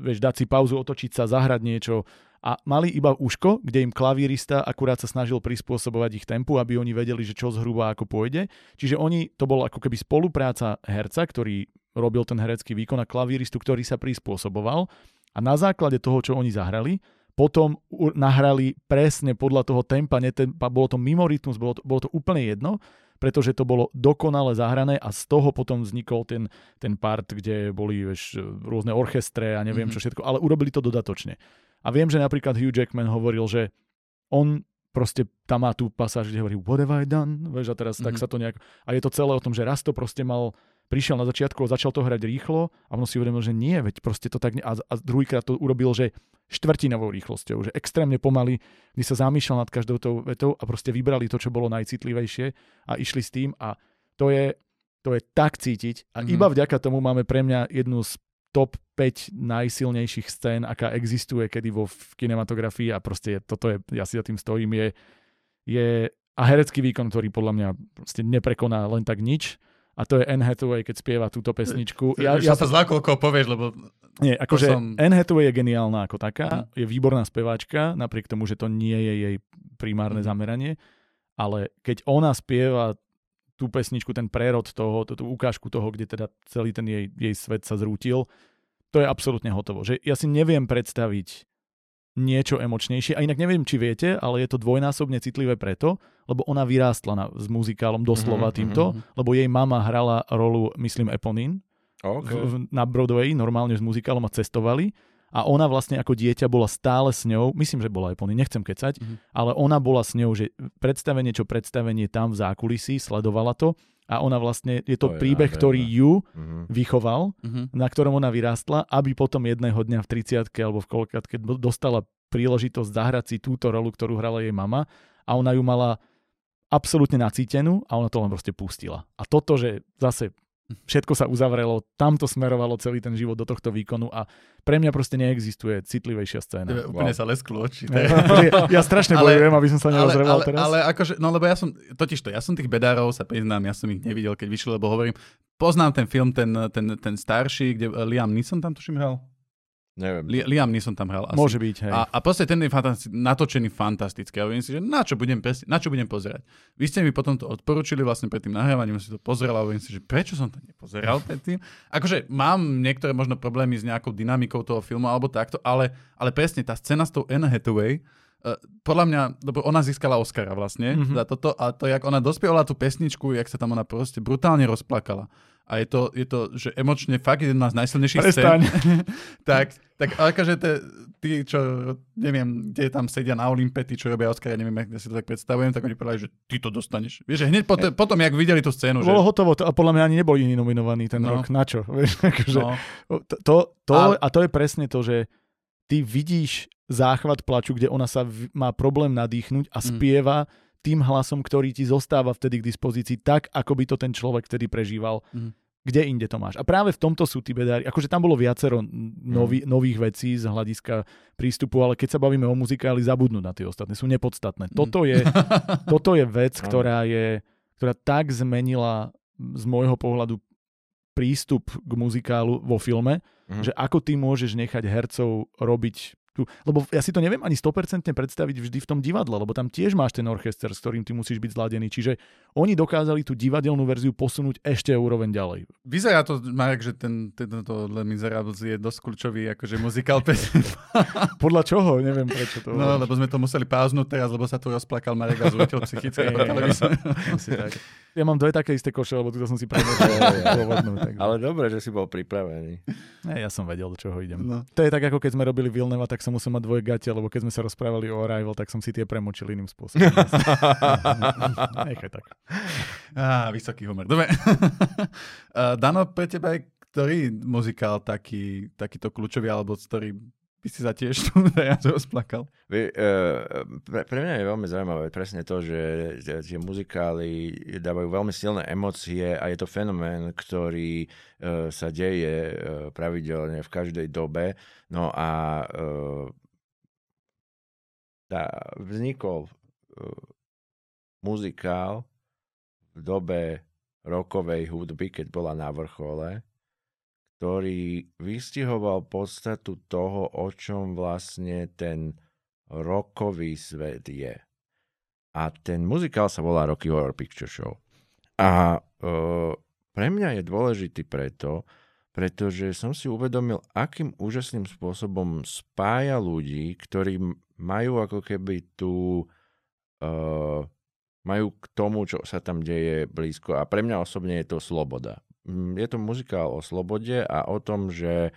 vieš, dať si pauzu, otočiť sa, zahrať niečo a mali iba uško, kde im klavírista akurát sa snažil prispôsobovať ich tempu, aby oni vedeli, že čo zhruba ako pôjde. Čiže oni, to bolo ako keby spolupráca herca, ktorý robil ten herecký výkon a klavíristu, ktorý sa prispôsoboval a na základe toho, čo oni zahrali, potom nahrali presne podľa toho tempa, netempa, bolo to mimo rytmus, bolo to, bolo to úplne jedno, pretože to bolo dokonale zahrané a z toho potom vznikol ten, ten part, kde boli vieš, rôzne orchestre a neviem Mhm. čo všetko, ale urobili to dodatočne. A viem, že napríklad Hugh Jackman hovoril, že on proste tam má tú pasáž, kde hovorí what have I done? Vieš, a teraz mm-hmm. tak Mhm. sa to nejak... A je to celé o tom, že raz to proste mal prišiel na začiatku a začal to hrať rýchlo a ono si uvedomil, že nie, veď proste to tak... Ne... A, a druhýkrát to urobil, že štvrtinovou rýchlosťou, že extrémne pomaly, kdy sa zamýšľal nad každou tou vetou a proste vybrali to, čo bolo najcitlivejšie a išli s tým a to je, to je tak cítiť a Mhm. iba vďaka tomu máme pre mňa jednu z top 5 najsilnejších scén, aká existuje kedy vo v kinematografii a proste toto je, ja si za tým stojím, je, je a herecký výkon, ktorý podľa mňa proste neprekoná len tak nič a to je Anne Hathaway, keď spieva túto pesničku. Ja, ja sa zlákol, koho povieš, lebo nie, akože som- Anne Hathaway je geniálna ako taká, Mhm. je výborná speváčka, napriek tomu, že to nie je jej primárne Mhm. zameranie, ale keď ona spieva tú pesničku, ten prerod toho, tú, tú ukážku toho, kde teda celý ten jej, jej svet sa zrútil, to je absolútne hotovo. Že ja si neviem predstaviť niečo emočnejšie. A inak neviem, či viete, ale je to dvojnásobne citlivé preto, lebo ona vyrástla na, s muzikálom doslova Mhm, týmto, mhm. lebo jej mama hrala rolu, myslím, Eponín OK. v, na Broadway, normálne s muzikálom a cestovali. A ona vlastne ako dieťa bola stále s ňou, myslím, že bola Epony, nechcem kecať, Mhm. ale ona bola s ňou, že predstavenie čo predstavenie tam v zákulisí, sledovala to a ona vlastne, je to, To je príbeh, nádherné. ktorý ju Mhm. vychoval, Mhm. na ktorom ona vyrástla, aby potom jedného dňa v 30 alebo v koľkátke do- dostala príležitosť zahrať si túto rolu, ktorú hrala jej mama a ona ju mala absolútne nacítenú a ona to len proste pustila. A toto, že zase všetko sa uzavrelo, tamto smerovalo celý ten život do tohto výkonu a pre mňa proste neexistuje citlivejšia scéna. Tebe úplne Wow. sa lesklo oči. Ja strašne Ale- bojujem, aby som sa ale, nerozreval ale, teraz. ale akože, no lebo ja som, totiž to, ja som tých bedárov, sa priznám, ja som ich nevidel, keď vyšli, lebo hovorím, poznám ten film, ten, ten, ten starší, kde eh, Liam Neeson tam tuším hral? Neviem. Li, Liam Neeson tam hral asi. Môže byť, hej. A, a proste ten je fantasti- natočený fantasticky. A hovorím si, že na čo, budem presne, na čo budem pozerať. Vy ste mi potom to odporúčili vlastne pred tým nahrávaním, si to pozrel a hovorím si, že prečo som to nepozeral predtým. Akože mám niektoré možno problémy s nejakou dynamikou toho filmu alebo takto, ale, ale presne tá scéna s tou Anne Hathaway, Uh, podľa mňa, lebo ona získala Oscara vlastne Mhm. mm-hmm. za toto a to, jak ona dospievala tú pesničku, jak sa tam ona proste brutálne rozplakala. A je to, je to že emočne fakt jedna z najsilnejších Prestaň. scén. tak, tak ale akože te, tí, čo neviem, kde tam sedia na Olympe, tí, čo robia Oscar, ja neviem, jak si to tak predstavujem, tak oni povedali, že ty to dostaneš. Vieš, že hneď potom, potom jak videli tú scénu, že... Bolo hotovo to, a podľa mňa ani nebol iný nominovaný ten No. rok. Na čo? Vieš, akože, No, To, to, Ale- a to je presne to, že ty vidíš záchvat plaču, kde ona sa v, má problém nadýchnuť a Mm. Tým hlasom, ktorý ti zostáva vtedy k dispozícii tak, ako by to ten človek vtedy prežíval. Mhm. kde inde to máš. A práve v tomto sú tí bedári, akože tam bolo viacero nový, nových vecí z hľadiska prístupu, ale keď sa bavíme o muzikáli, zabudnúť na tie ostatné, sú nepodstatné. Mm. Toto je, toto je vec, ktorá je, ktorá tak zmenila z môjho pohľadu prístup k muzikálu vo filme, Mhm. že ako ty môžeš nechať hercov robiť tú, lebo ja si to neviem ani 100% predstaviť vždy v tom divadle, lebo tam tiež máš ten orchester, s ktorým ty musíš byť zladený. Čiže oni dokázali tú divadelnú verziu posunúť ešte úroveň ďalej. Vyzerá to, Marek, že ten, tento Les Miserables je dosť kľúčový akože muzikál Podľa čoho? Neviem prečo to. No, lebo sme to museli páznúť teraz, lebo sa tu rozplakal Marek a zútil psychicky. Ja mám dve také isté koše, lebo tu som si premočil. Ale dobre, že si bol pripravený. Ne, ja som vedel, do čoho idem. No. To je tak, ako keď sme robili Vilneva, tak som musel mať dvoje gate, lebo keď sme sa rozprávali o Arrival, tak som si tie premočil iným spôsobom. Nechaj tak. Á, vysoký humor. Dobre. Dano, pre teba je ktorý muzikál taký, takýto kľúčový, alebo ktorý by si sa tiež teraz rozplakal? Vie, eh, pre, pre mňa je veľmi zaujímavé presne to, že tie muzikály dávajú veľmi silné emócie a je to fenomén, ktorý eh, sa deje eh, pravidelne v každej dobe. No a eh, tá, vznikol eh, muzikál v dobe rokovej hudby, keď bola na vrchole, ktorý vystihoval podstatu toho, o čom vlastne ten rokový svet je. A ten muzikál sa volá Rocky Horror Picture Show. A e, pre mňa je dôležitý preto, pretože som si uvedomil, akým úžasným spôsobom spája ľudí, ktorí majú ako keby tú... E, majú k tomu, čo sa tam deje blízko. A pre mňa osobne je to sloboda. Mm, Je to muzikál o slobode a o tom, že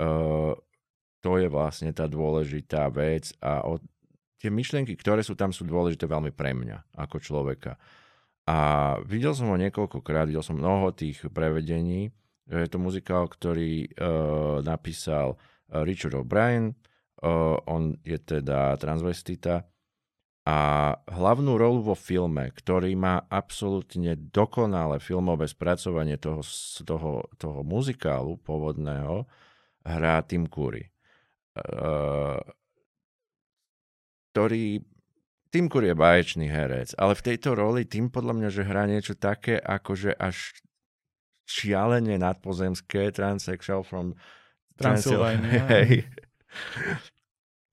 uh, to je vlastne tá dôležitá vec a o, tie myšlienky, ktoré sú tam, sú dôležité veľmi pre mňa ako človeka. A videl som ho niekoľkokrát, videl som mnoho tých prevedení. Je to muzikál, ktorý uh, napísal uh, Richard O'Brien, uh, on je teda transvestita a hlavnú rolu vo filme, ktorý má absolútne dokonalé filmové spracovanie toho, toho, toho muzikálu pôvodného, hrá Tim Curry. Uh, ktorý Tim Curry je báječný herec, ale v tejto roli Tim podľa mňa, že hrá niečo také, akože až šialene nadpozemské, transsexual from Transylvania. Hej.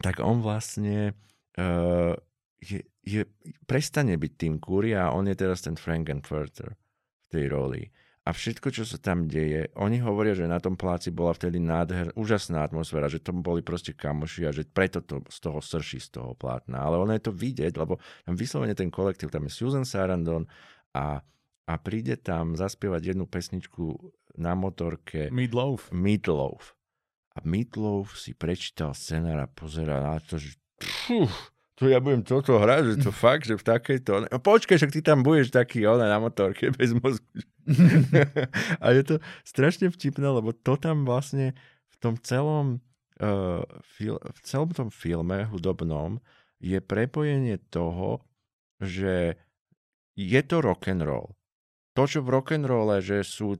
tak on vlastne uh, je, je, prestane byť Tim Curry a on je teraz ten Frankenfurter v tej roli. A všetko, čo sa tam deje, oni hovoria, že na tom pláci bola vtedy nádher, úžasná atmosféra, že to boli proste kamoši a že preto to z toho srší z toho plátna. Ale ono je to vidieť, lebo tam vyslovene ten kolektív, tam je Susan Sarandon a, a príde tam zaspievať jednu pesničku na motorke Meatloaf. Meatloaf. A Meatloaf si prečítal scenár a pozera na to, že pfú, to ja budem toto hrať, že to fakt, že v takejto... No, počkaj, však ty tam budeš taký ona na motorke bez mozgu. a je to strašne vtipné, lebo to tam vlastne v tom celom, uh, fil- v celom tom filme hudobnom je prepojenie toho, že je to rock and roll. To, čo v rock and rolle, že sú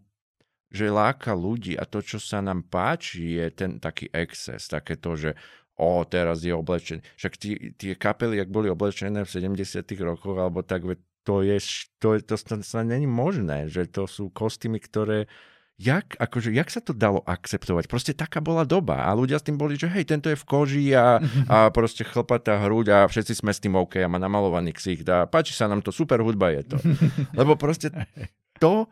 že láka ľudí a to, čo sa nám páči, je ten taký exces, také to, že o, teraz je oblečený. Však tí, tie kapely, ak boli oblečené v 70 rokoch, alebo tak, to je, to, to, to, to není možné, že to sú kostýmy, ktoré jak, akože, jak sa to dalo akceptovať? Proste taká bola doba a ľudia s tým boli, že hej, tento je v koži a, a proste chlpatá hruď a všetci sme s tým OK a má namalovaný ksicht a páči sa nám to, super hudba je to. Lebo proste to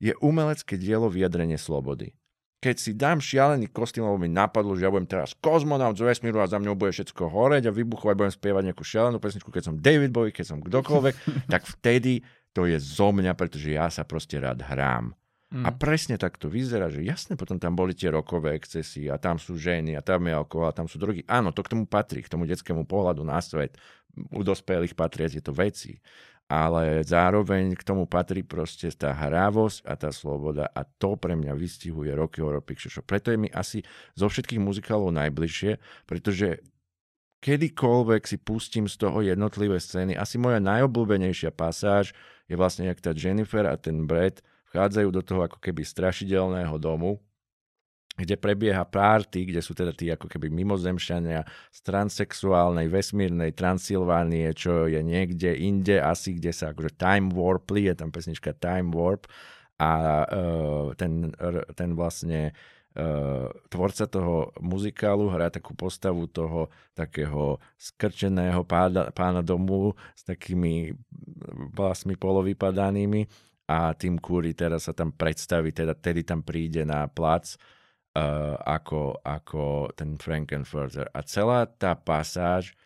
je umelecké dielo vyjadrenie slobody. Keď si dám šialený kostým, lebo mi napadlo, že ja budem teraz kozmonaut z vesmíru a za mňou bude všetko horeť a vybuchovať, budem spievať nejakú šialenú pesničku, keď som David Bowie, keď som kdokoľvek, tak vtedy to je zo mňa, pretože ja sa proste rád hrám. Mm. A presne tak to vyzerá, že jasne, potom tam boli tie rokové excesy a tam sú ženy a tam je alkohol a tam sú drogy. Áno, to k tomu patrí, k tomu detskému pohľadu na svet. U dospelých patria tieto veci ale zároveň k tomu patrí proste tá hravosť a tá sloboda a to pre mňa vystihuje Rocky Horror Picture Show. Preto je mi asi zo všetkých muzikálov najbližšie, pretože kedykoľvek si pustím z toho jednotlivé scény, asi moja najobľúbenejšia pasáž je vlastne jak tá Jennifer a ten v vchádzajú do toho ako keby strašidelného domu, kde prebieha párty, kde sú teda tí ako keby mimozemšťania z transsexuálnej, vesmírnej Transylvánie, čo je niekde inde asi, kde sa akože time warpli, je tam pesnička Time Warp a uh, ten, ten vlastne uh, tvorca toho muzikálu hrá takú postavu toho takého skrčeného páda, pána domu s takými vlasmi polovypadanými a tým Kúri teraz sa tam predstaví, teda tedy tam príde na plac uh, ako, ako ten Frankenfurter. A celá tá pasáž,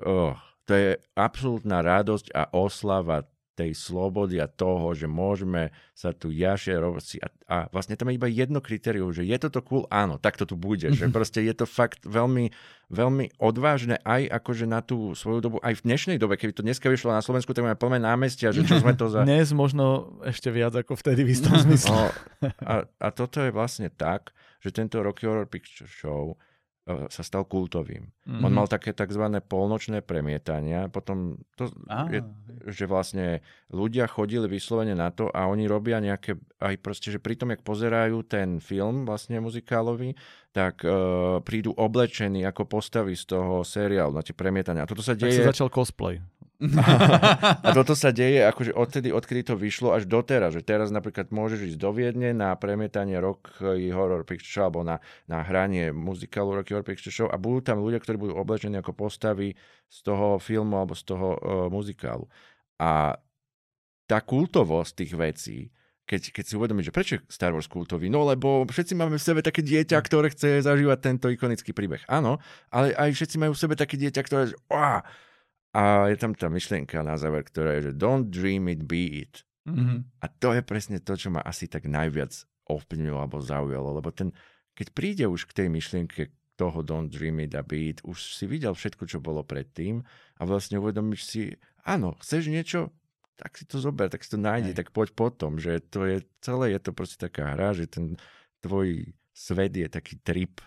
oh, to je absolútna radosť a oslava tej slobody a toho, že môžeme sa tu jašie robiť. A, a vlastne tam je iba jedno kritérium, že je toto cool? Áno, tak to tu bude. Že proste je to fakt veľmi, veľmi odvážne aj akože na tú svoju dobu, aj v dnešnej dobe, keby to dneska vyšlo na Slovensku, tak máme plné námestia, že čo sme to za... Dnes možno ešte viac ako vtedy v istom zmysle. No, a, a toto je vlastne tak, že tento Rocky Horror Picture Show sa stal kultovým. Mm-hmm. On mal také tzv. polnočné premietania, potom to ah. je, že vlastne ľudia chodili vyslovene na to a oni robia nejaké, aj proste, že pri tom, jak pozerajú ten film vlastne muzikálový, tak uh, prídu oblečení ako postavy z toho seriálu na tie premietania. A toto sa deje... Tak sa začal cosplay a toto sa deje akože odtedy, odkedy to vyšlo až doteraz. Že teraz napríklad môžeš ísť do Viedne na premietanie Rock Horror Picture Show alebo na, na hranie muzikálu Rock Horror Picture Show a budú tam ľudia, ktorí budú oblečení ako postavy z toho filmu alebo z toho uh, muzikálu. A tá kultovosť tých vecí, keď, keď si uvedomíš, že prečo je Star Wars kultový? No lebo všetci máme v sebe také dieťa, ktoré chce zažívať tento ikonický príbeh. Áno, ale aj všetci majú v sebe také dieťa, ktoré a je tam tá myšlienka na záver, ktorá je, že don't dream it, be it. Mm-hmm. A to je presne to, čo ma asi tak najviac ovplyvnilo alebo zaujalo, lebo ten, keď príde už k tej myšlienke toho don't dream it a be it, už si videl všetko, čo bolo predtým a vlastne uvedomíš si, áno, chceš niečo, tak si to zober, tak si to nájdi, tak poď potom, že to je celé, je to proste taká hra, že ten tvoj svet je taký trip,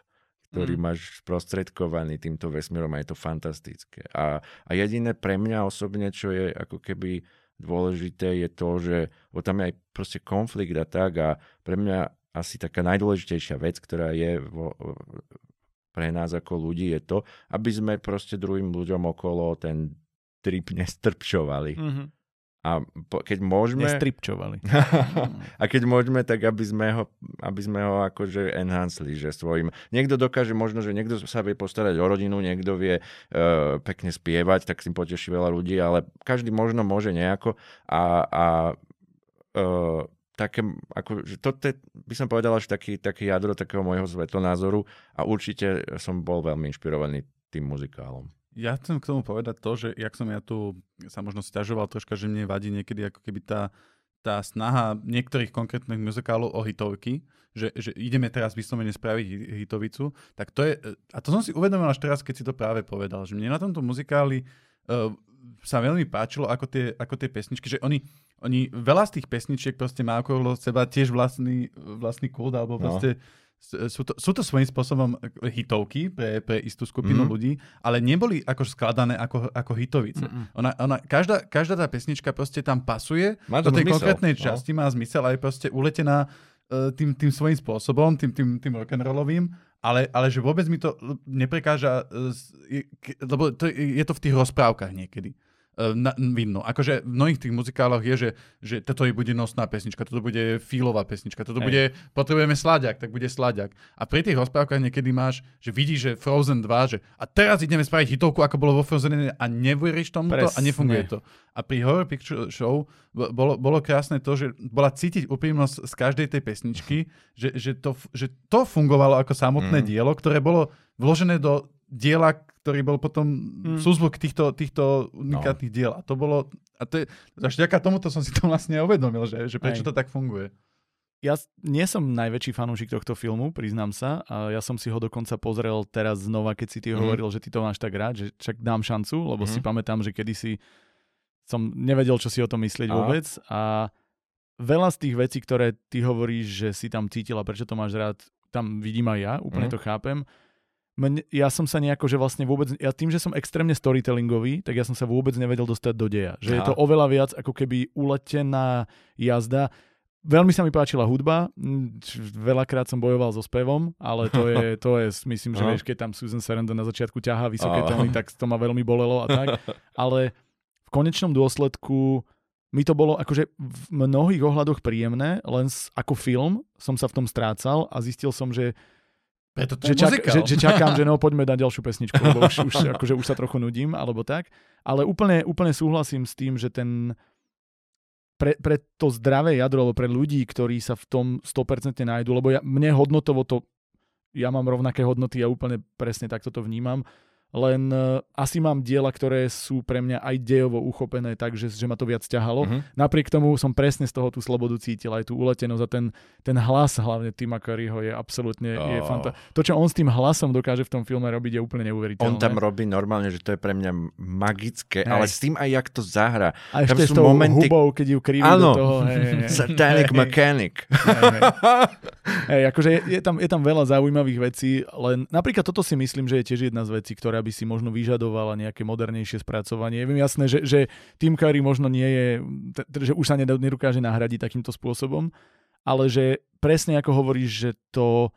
ktorý mm. máš sprostredkovaný týmto vesmírom a je to fantastické. A, a jediné pre mňa osobne, čo je ako keby dôležité, je to, že bo tam je aj proste konflikt a tak a pre mňa asi taká najdôležitejšia vec, ktorá je vo, pre nás ako ľudí, je to, aby sme proste druhým ľuďom okolo ten trip nestrpčovali. Mm-hmm. A po, keď môžeme... Nestripčovali. a keď môžeme, tak aby sme ho, aby sme ho akože enhanceli, že svojim... Niekto dokáže, možno, že niekto sa vie postarať o rodinu, niekto vie uh, pekne spievať, tak si poteší veľa ľudí, ale každý možno môže nejako a, a uh, také, ako, že to je, by som povedal, že taký, taký jadro takého môjho svetonázoru a určite som bol veľmi inšpirovaný tým muzikálom. Ja chcem k tomu povedať to, že jak som ja tu sa možno stiažoval troška, že mne vadí niekedy ako keby tá, tá snaha niektorých konkrétnych muzikálov o hitovky, že, že ideme teraz vyslovene spraviť hitovicu, tak to je, a to som si uvedomil až teraz, keď si to práve povedal, že mne na tomto muzikáli uh, sa veľmi páčilo, ako tie, ako tie pesničky, že oni, oni veľa z tých pesničiek proste má okolo seba tiež vlastný, vlastný kult, alebo no. Proste sú to, sú to svojím spôsobom hitovky pre, pre istú skupinu mm. ľudí, ale neboli ako skladané ako, ako hitovice. Mm-mm. Ona, ona, každá, každá tá pesnička proste tam pasuje, má do tej zmysel. konkrétnej no. časti má zmysel a je proste uletená uh, tým, tým svojím spôsobom, tým, tým, tým rock'n'rollovým, ale, ale že vôbec mi to neprekáža, uh, lebo to, je to v tých rozprávkach niekedy. E, na, vidno. Akože v mnohých tých muzikáloch je, že, že toto bude nosná pesnička, toto bude fílová pesnička, toto Hej. bude, potrebujeme sladiak, tak bude sladiak. A pri tých rozprávkach niekedy máš, že vidíš, že Frozen 2, že a teraz ideme spraviť hitovku, ako bolo vo Frozen a neveríš tomu to a nefunguje to. A pri Horror Picture Show bolo, bolo krásne to, že bola cítiť úprimnosť z každej tej pesničky, že, že, to, že to fungovalo ako samotné mm. dielo, ktoré bolo vložené do diela, ktorý bol potom mm. súzvuk týchto, týchto unikátnych no. diel. A to bolo, a to je, až ďaká tomuto som si to vlastne uvedomil, že, že prečo Aj. to tak funguje. Ja nie som najväčší fanúšik tohto filmu, priznám sa. A ja som si ho dokonca pozrel teraz znova, keď si ty mm. hovoril, že ty to máš tak rád, že čak dám šancu, lebo mm. si pamätám, že kedysi som nevedel, čo si o tom myslieť a. vôbec. A veľa z tých vecí, ktoré ty hovoríš, že si tam cítila, prečo to máš rád, tam vidím aj ja, úplne mm. to chápem mne, ja som sa nejako, že vlastne vôbec, ja tým, že som extrémne storytellingový, tak ja som sa vôbec nevedel dostať do deja. Že Aha. je to oveľa viac ako keby uletená jazda. veľmi sa mi páčila hudba, veľakrát som bojoval so spevom, ale to je, to je myslím, že Aha. vieš, keď tam Susan Sarandon na začiatku ťahá vysoké tóny, tak to ma veľmi bolelo a tak. Ale v konečnom dôsledku mi to bolo akože v mnohých ohľadoch príjemné, len ako film som sa v tom strácal a zistil som, že Preto to že, čak, že, že čakám, že no poďme dať ďalšiu pesničku, lebo už, už, akože už sa trochu nudím, alebo tak. Ale úplne, úplne súhlasím s tým, že ten pre, pre to zdravé jadro, alebo pre ľudí, ktorí sa v tom 100% nájdu, lebo ja, mne hodnotovo to, ja mám rovnaké hodnoty, ja úplne presne takto to vnímam, len uh, asi mám diela, ktoré sú pre mňa aj dejovo uchopené tak, že, ma to viac ťahalo. Mhm. Napriek tomu som presne z toho tú slobodu cítil, aj tú uletenosť a ten, ten hlas hlavne Tima Curryho je absolútne je Ó. fanta- To, čo on s tým hlasom dokáže v tom filme robiť, je úplne neuveriteľné. On tam robí normálne, že to je pre mňa magické, Hej. ale s tým aj jak to zahra. a tam ešte s sú tou momenty- hubou, keď ju kriví do toho. Hej, hej, hej. Satanic Mechanic. Hej, hej. Hej, akože je, je, tam, je tam veľa zaujímavých vecí, len napríklad toto si myslím, že je tiež jedna z vecí, ktorá by si možno vyžadovala nejaké modernejšie spracovanie. Je mi jasné, že, že Tim Curry možno nie je, že už sa nedokáže nahradiť takýmto spôsobom, ale že presne ako hovoríš, že to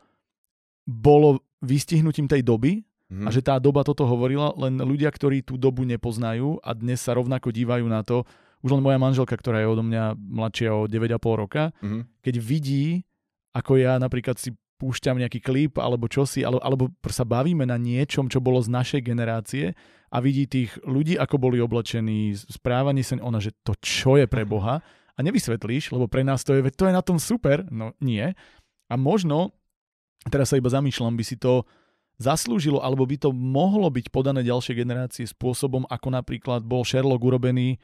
bolo vystihnutím tej doby Mhm. a že tá doba toto hovorila, len ľudia, ktorí tú dobu nepoznajú a dnes sa rovnako dívajú na to, už len moja manželka, ktorá je odo mňa mladšia o 9,5 roka, Mhm. keď vidí, ako ja napríklad si púšťam nejaký klip alebo čosi, alebo, alebo sa bavíme na niečom, čo bolo z našej generácie a vidí tých ľudí, ako boli oblečení, správanie sa, ona, že to čo je pre Boha a nevysvetlíš, lebo pre nás to je, to je na tom super, no nie. A možno, teraz sa iba zamýšľam, by si to zaslúžilo, alebo by to mohlo byť podané ďalšie generácie spôsobom, ako napríklad bol Sherlock urobený e,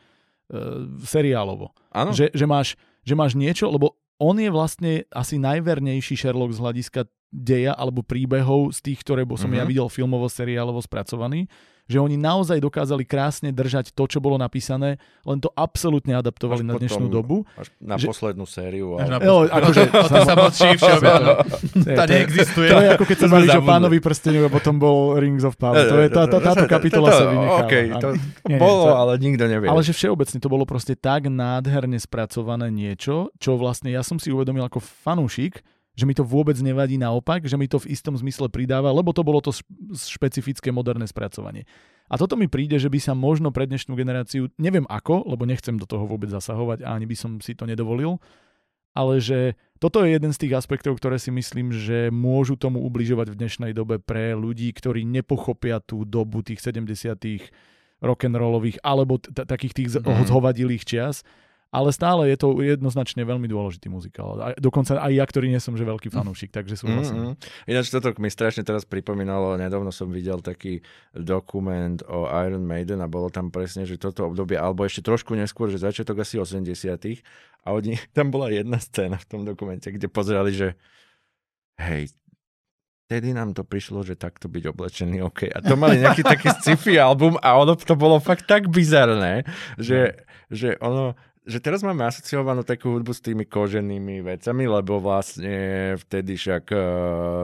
seriálovo. Že, že, máš, že máš niečo, lebo on je vlastne asi najvernejší Sherlock z hľadiska deja alebo príbehov z tých, ktoré som mm-hmm. ja Mhm. videl filmovo, seriálovo spracovaný, že oni naozaj dokázali krásne držať to, čo bolo napísané, len to absolútne adaptovali Až na potom- dnešnú dobu. Až na že- poslednú sériu. Až Ale... na Jo, poslednú. akože- O to sa mlčí všeobecne. Tá neexistuje. To je ako keď sa bavíš o pánovi prsteniu a potom bol Rings of Power. To je, tá, tá, táto kapitola sa vynecháva. To bolo, ale nikto nevie. Ale že všeobecne to bolo proste tak nádherne spracované niečo, čo vlastne ja som si uvedomil ako fanúšik, že mi to vôbec nevadí naopak, že mi to v istom zmysle pridáva, lebo to bolo to špecifické moderné spracovanie. A toto mi príde, že by sa možno pre dnešnú generáciu, neviem ako, lebo nechcem do toho vôbec zasahovať a ani by som si to nedovolil, ale že toto je jeden z tých aspektov, ktoré si myslím, že môžu tomu ubližovať v dnešnej dobe pre ľudí, ktorí nepochopia tú dobu tých 70 rock'n'rollových alebo t- takých tých Mhm. zhovadilých čias. Ale stále je to jednoznačne veľmi dôležitý muzikál. A dokonca aj ja, ktorý nie som že veľký fanúšik, takže súhlasím. Mm-hmm. Ináč toto mi strašne teraz pripomínalo, nedávno som videl taký dokument o Iron Maiden a bolo tam presne, že toto obdobie, alebo ešte trošku neskôr, že začiatok asi 80 a oni, tam bola jedna scéna v tom dokumente, kde pozerali, že hej, vtedy nám to prišlo, že takto byť oblečený, OK. A to mali nejaký taký sci-fi album a ono to bolo fakt tak bizarné, že, že ono, že teraz máme asociovanú takú hudbu s tými koženými vecami, lebo vlastne vtedy však uh,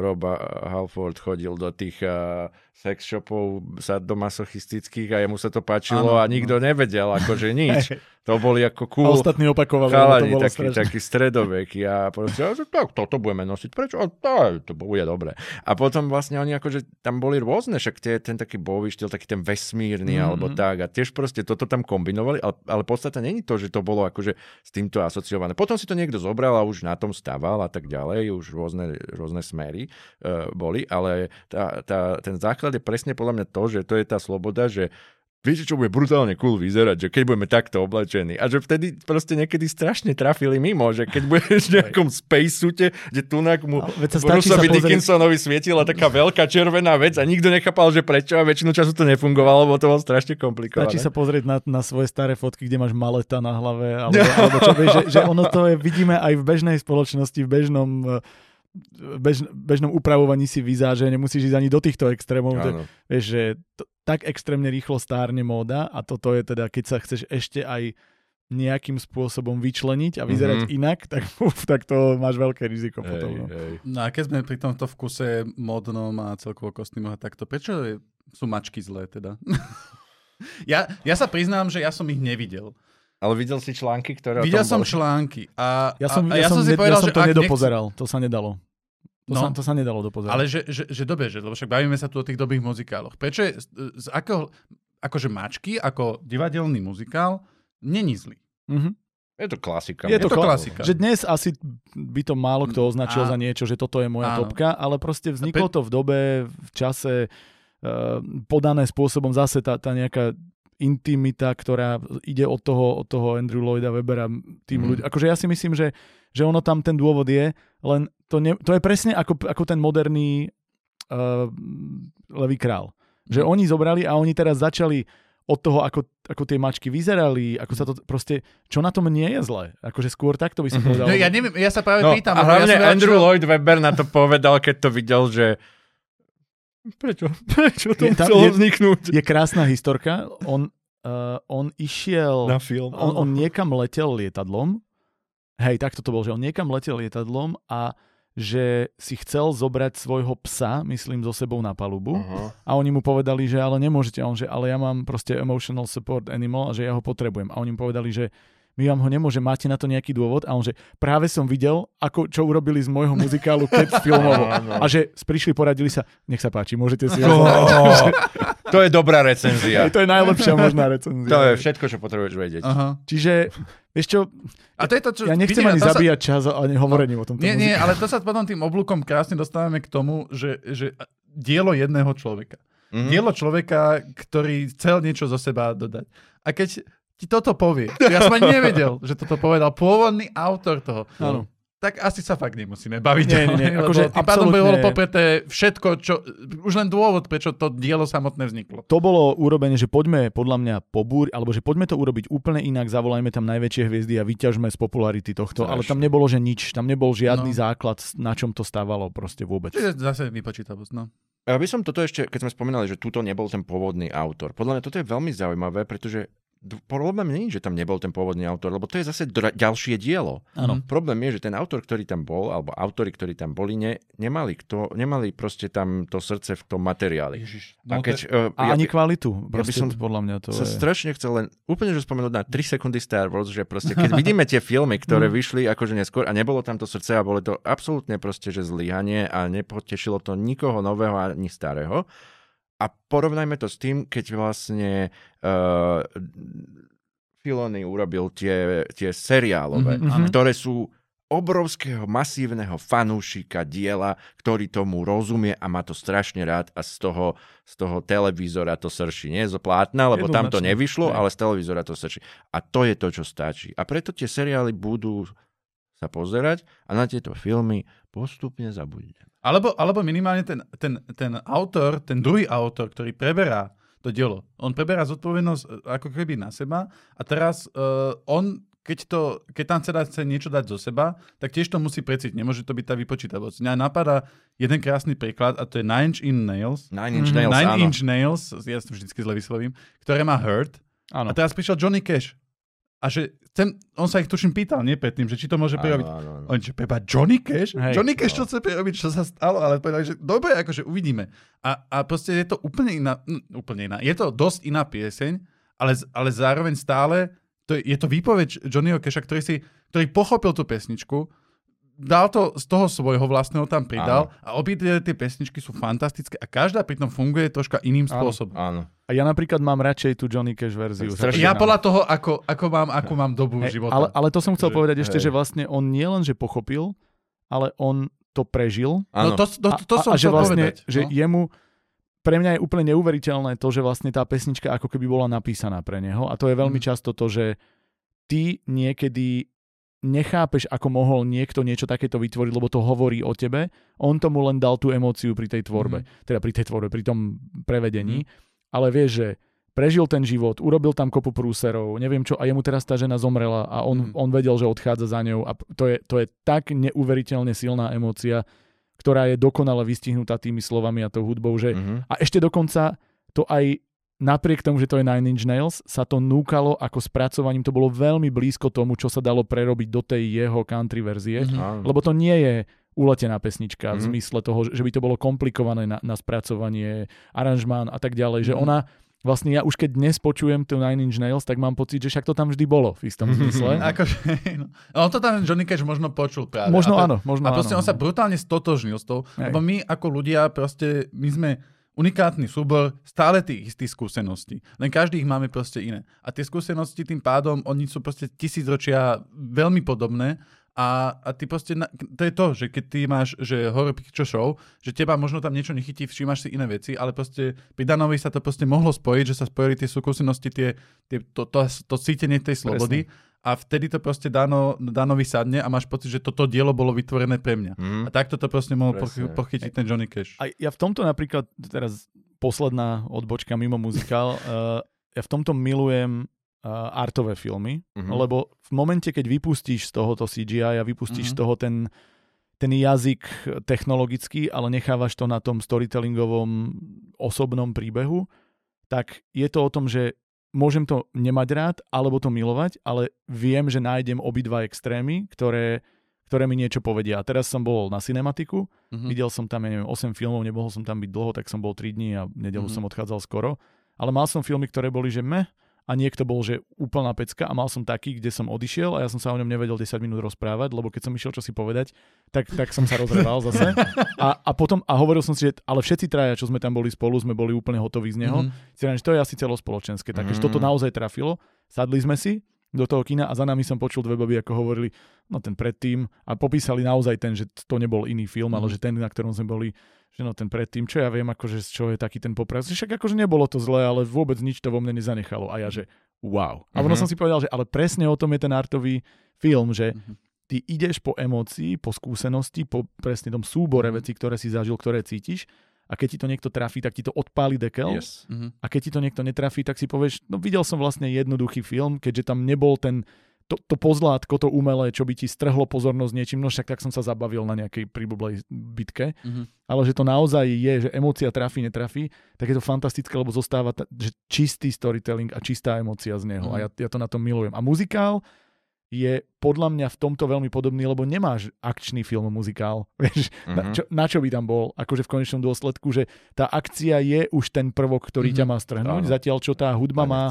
Rob Halford chodil do tých uh, sex shopov sadomasochistických a jemu sa to páčilo Áno, a nikto nevedel akože nič. To boli ako A cool ostatní opakovali, to chalani, bolo taký, strašné. taký stredoveký a proste, a tak, toto budeme nosiť, prečo? A to, to bude dobre. A potom vlastne oni akože, tam boli rôzne, však tie, ten taký bový štýl, taký ten vesmírny Mhm. alebo tak a tiež proste toto tam kombinovali, ale, ale podstata není to, že to bolo akože s týmto asociované. Potom si to niekto zobral a už na tom stával a tak ďalej, už rôzne, rôzne smery uh, boli, ale tá, tá, ten základ je presne podľa mňa to, že to je tá sloboda, že Viete, čo bude brutálne cool vyzerať, že keď budeme takto oblečení. A že vtedy proste niekedy strašne trafili mimo, že keď budeš v nejakom spacesuite, kde tunak mu Bruceovi pozrieť- Dickinsonovi svietila taká veľká červená vec a nikto nechápal, že prečo a väčšinu času to nefungovalo, lebo to bolo strašne komplikované. Stačí sa pozrieť na, na svoje staré fotky, kde máš maleta na hlave, alebo, alebo čo vieš, že, že ono to je, vidíme aj v bežnej spoločnosti, v bežnom, eh, bež, bežnom upravovaní si vizáže, nemusíš ísť ani do týchto extrémov. Áno. vieš, že to, tak extrémne rýchlo stárne móda a toto je teda, keď sa chceš ešte aj nejakým spôsobom vyčleniť a vyzerať Mhm. mm-hmm. inak, tak, uf, tak to máš veľké riziko Hej, potom. No. hej. No a keď sme pri tomto vkuse modnom a celkovo kostýmoch a takto, prečo je, sú mačky zlé teda? ja, ja sa priznám, že ja som ich nevidel. Ale videl si články, ktoré Videl o tom som boli? články a, Ja som, a, a ja som, si ne, povedal, ja som že to nedopozeral, to sa nedalo. To, No. sa, to sa nedalo dopozerať. Ale že, že, že dobre, že, lebo však bavíme sa tu o tých dobrých muzikáloch. Prečo je, z, z akého, akože mačky, ako divadelný muzikál, není zlý. Mhm. Je to klasika. Je Je to to kla- klasika. Že dnes asi by to málo kto označil A- za niečo, že toto je moja Áno. topka, ale proste vzniklo to v dobe, v čase, uh, podané spôsobom zase tá, tá nejaká intimita, ktorá ide od toho, od toho Andrew Lloyda Webera tým Mhm. ľuďom. Akože ja si myslím, že, že ono tam ten dôvod je, len to, ne, to je presne ako, ako ten moderný uh, Levý král. Že Mhm. oni zobrali a oni teraz začali od toho, ako, ako tie mačky vyzerali, ako sa to proste, čo na tom nie je zlé. Akože skôr takto by som Mhm. povedal. No, ja neviem, ja sa práve No, pýtam. a hlavne ja Andrew čítal- Lloyd Webber na to povedal, keď to videl, že prečo, prečo to Je tam- muselo je- vzniknúť Je krásna historka. On, uh, on išiel... na film. on, on niekam letel lietadlom. Hej, takto to bol, že on niekam letel lietadlom a že si chcel zobrať svojho psa, myslím, so sebou na palubu. Aha. A oni mu povedali, že ale nemôžete. A on, že ale ja mám proste emotional support animal a že ja ho potrebujem. A oni mu povedali, že my vám ho nemôžeme, máte na to nejaký dôvod? A on, že práve som videl, ako, čo urobili z môjho muzikálu Cats filmovo. A že prišli, poradili sa, nech sa páči, môžete si ho Oh, to je dobrá recenzia. To je najlepšia možná recenzia. To je všetko, čo potrebuješ vedieť. Aha. Čiže, vieš čo, A to je to, čo... ja nechcem vidíme, ani to sa- zabíjať čas ani hovorením o tomto Nie, nie, muzikále. ale to sa potom tým oblúkom krásne dostávame k tomu, že, že dielo jedného človeka. Mhm. Dielo človeka, ktorý chcel niečo zo seba dodať. A keď ti toto povie, ja som ani nevedel, že toto povedal pôvodný autor toho, Áno. tak asi sa fakt nemusíme baviť. Nie, nie, nie, lebo akože tým pádom bolo popreté všetko, čo, už len dôvod, prečo to dielo samotné vzniklo. To bolo urobené, že poďme podľa mňa pobúr, alebo že poďme to urobiť úplne inak, zavolajme tam najväčšie hviezdy a vyťažme z popularity tohto, ale tam nebolo, že nič, tam nebol žiadny No. základ, na čom to stávalo proste vôbec. Čiže zase vypočítavosť, no. Ja by som toto ešte, keď sme spomínali, že tuto nebol ten pôvodný autor. Podľa mňa toto je veľmi zaujímavé, pretože problém nie je, že tam nebol ten pôvodný autor, lebo to je zase dra- ďalšie dielo. Áno. Problém je, že ten autor, ktorý tam bol, alebo autori, ktorí tam boli, ne, nemali, kto, nemali proste tam to srdce v tom materiáli. Ježiš. A No, keď, to, uh, A ja, ani kvalitu, by proste som podľa mňa to sa je... strašne chcel len úplne že spomenúť na 3 sekundy Star Wars, že proste keď vidíme tie filmy, ktoré vyšli akože neskôr a nebolo tam to srdce a bolo to absolútne proste, že zlyhanie a nepotešilo to nikoho nového ani starého. A porovnajme to s tým, keď vlastne uh, Filony urobil tie, tie seriálové, Mhm, áno. ktoré sú obrovského, masívneho fanúšika diela, ktorý tomu rozumie a má to strašne rád a z toho, z toho televízora to srší. Nie zo plátna, lebo tam to nevyšlo, ale z televízora to srší. A to je to, čo stačí. A preto tie seriály budú sa pozerať a na tieto filmy postupne zabudnete. Alebo, alebo minimálne ten, ten, ten autor, ten druhý autor, ktorý preberá to dielo. On preberá zodpovednosť e, ako keby na seba a teraz uh, on, keď, to, keď tam dať, chce niečo dať zo seba, tak tiež to musí precítiť. Nemôže to byť tá vypočítavosť. Mňa napadá jeden krásny príklad a to je Nine Inch Nails. Nine Inch. Nails, Nine áno. Inch Nails, ja to vždycky zle vyslovím, ktoré má Hurt. Áno. A teraz prišiel Johnny Cash. A že chcem, on sa ich tuším pýtal, nie predtým, že či to môže prerobiť. Áno, áno, áno. Oni, že preba Johnny Cash? Hej. Johnny Cash, čo No. chce prerobiť, čo sa stalo? Ale povedali, že dobre, akože uvidíme. A, a proste je to úplne iná, hm, úplne iná. Je to dosť iná pieseň, ale, ale zároveň stále to je, je to výpoveď Johnnyho Casha, ktorý, si, ktorý pochopil tú pesničku, dal to z toho svojho vlastného tam pridal a obidve tie pesničky sú fantastické a každá pritom funguje troška iným Áno. spôsobom. Áno. A ja napríklad mám radšej tú Johnny Cash verziu. Strašne Ja podľa toho, ako, ako, mám, ako mám dobu Hej, života. ale, ale to som chcel Že- povedať ešte, hej. že vlastne on nie len, že pochopil, ale on to prežil no áno. to, to, to, to a, som a že chcel vlastne, povedať. že no. jemu pre mňa je úplne neuveriteľné to, že vlastne tá pesnička ako keby bola napísaná pre neho a to je veľmi Mm. často to, že ty niekedy nechápeš, ako mohol niekto niečo takéto vytvoriť, lebo to hovorí o tebe. On tomu len dal tú emóciu pri tej tvorbe. Teda pri tej tvorbe, pri tom prevedení. Ale vieš, že prežil ten život, urobil tam kopu prúserov, neviem čo, a jemu teraz tá žena zomrela a on, Mhm. on vedel, že odchádza za ňou a to je, to je tak neuveriteľne silná emócia, ktorá je dokonale vystihnutá tými slovami a tou hudbou, že Mhm. a ešte dokonca to aj napriek tomu, že to je Nine Inch Nails, sa to núkalo ako spracovaním, to bolo veľmi blízko tomu, čo sa dalo prerobiť do tej jeho country verzie, Mhm. Áno. lebo to nie je uletená pesnička v Mhm. zmysle toho, že by to bolo komplikované na, na spracovanie, aranžmán a tak ďalej, že Mhm. ona vlastne ja už keď dnes počujem tu Nine Inch Nails, tak mám pocit, že však to tam vždy bolo v istom zmysle. Akože, no. On to tam Johnny Cash možno počul práve. Možno a to, áno, možno A proste áno. on sa brutálne stotožnil s tou, lebo my ako ľudia proste, my sme unikátny súbor stále tých istých skúseností. Len každý ich máme proste iné. A tie skúsenosti tým pádom, oni sú proste tisícročia veľmi podobné a, a ty proste, na, to je to, že keď ty máš, že horror picture show, že teba možno tam niečo nechytí, všímaš si iné veci, ale proste pri Danovi sa to proste mohlo spojiť, že sa spojili tie skúsenosti, tie, tie, to, to, to cítenie tej slobody a vtedy to proste Dano, Danovi sadne a máš pocit, že toto dielo bolo vytvorené pre mňa. Mhm. A takto to proste mohol Presne. pochy- pochytiť ten Johnny Cash. A ja v tomto napríklad, teraz posledná odbočka mimo muzikál, uh, ja v tomto milujem uh, artové filmy, Mhm. lebo v momente, keď vypustíš z tohoto CGI a vypustíš Mhm. z toho ten, ten jazyk technologický, ale nechávaš to na tom storytellingovom osobnom príbehu, tak je to o tom, že môžem to nemať rád, alebo to milovať, ale viem, že nájdem obidva extrémy, ktoré, ktoré mi niečo povedia. A teraz som bol na cinematiku, Mhm. Videl som tam, ja neviem, 8 filmov, nemohol som tam byť dlho, tak som bol 3 dní a nedelu Mhm. som odchádzal skoro. Ale mal som filmy, ktoré boli, že meh, a niekto bol, že úplná pecka a mal som taký, kde som odišiel a ja som sa o ňom nevedel 10 minút rozprávať, lebo keď som išiel čo si povedať, tak, tak som sa rozreval zase. A, a potom, a hovoril som si, že ale všetci traja, čo sme tam boli spolu, sme boli úplne hotoví z neho. Mhm. Že to je asi celospoločenské, takže Mhm. toto naozaj trafilo. Sadli sme si do toho kina a za nami som počul dve baby, ako hovorili, no ten predtým a popísali naozaj ten, že to nebol iný film, ale Mhm. že ten, na ktorom sme boli, že no ten predtým, čo ja viem, akože z čoho je taký ten popras. Však akože nebolo to zlé, ale vôbec nič to vo mne nezanechalo. A ja, že wow. A ono Mhm. som si povedal, že ale presne o tom je ten artový film, že Mhm. ty ideš po emócii, po skúsenosti, po presne tom súbore Mhm. vecí, ktoré si zažil, ktoré cítiš a keď ti to niekto trafí, tak ti to odpáli dekel Yes. Mhm. a keď ti to niekto netrafí, tak si povieš, no videl som vlastne jednoduchý film, keďže tam nebol ten to, to pozlátko, to umelé, čo by ti strhlo pozornosť niečím, no však tak som sa zabavil na nejakej príbublej bitke, Mhm. ale že to naozaj je, že emócia trafí, netrafí, tak je to fantastické, lebo zostáva ta, že čistý storytelling a čistá emócia z neho Mhm. a ja, ja to na tom milujem. A muzikál je podľa mňa v tomto veľmi podobný, lebo nemáš akčný film muzikál. Vieš, na, Mhm. čo, na čo by tam bol? Akože v konečnom dôsledku, že tá akcia je už ten prvok, ktorý Mhm. ťa má strhnúť, Áno. zatiaľ čo tá hudba má,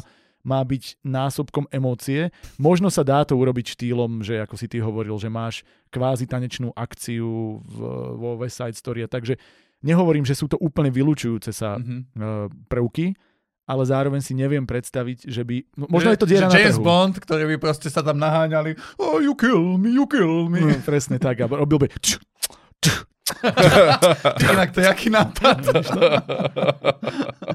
má byť násobkom emócie. Možno sa dá to urobiť štýlom, že ako si ty hovoril, že máš kvázi tanečnú akciu v, vo West Side Story. Takže nehovorím, že sú to úplne vylúčujúce sa Mhm. uh, prvky, ale zároveň si neviem predstaviť, že by... no, Možno je to diera na James trhu. Bond, ktorí by proste sa tam naháňali oh, you kill me, you kill me. No, presne tak. A robil by... Inak to je aký nápad.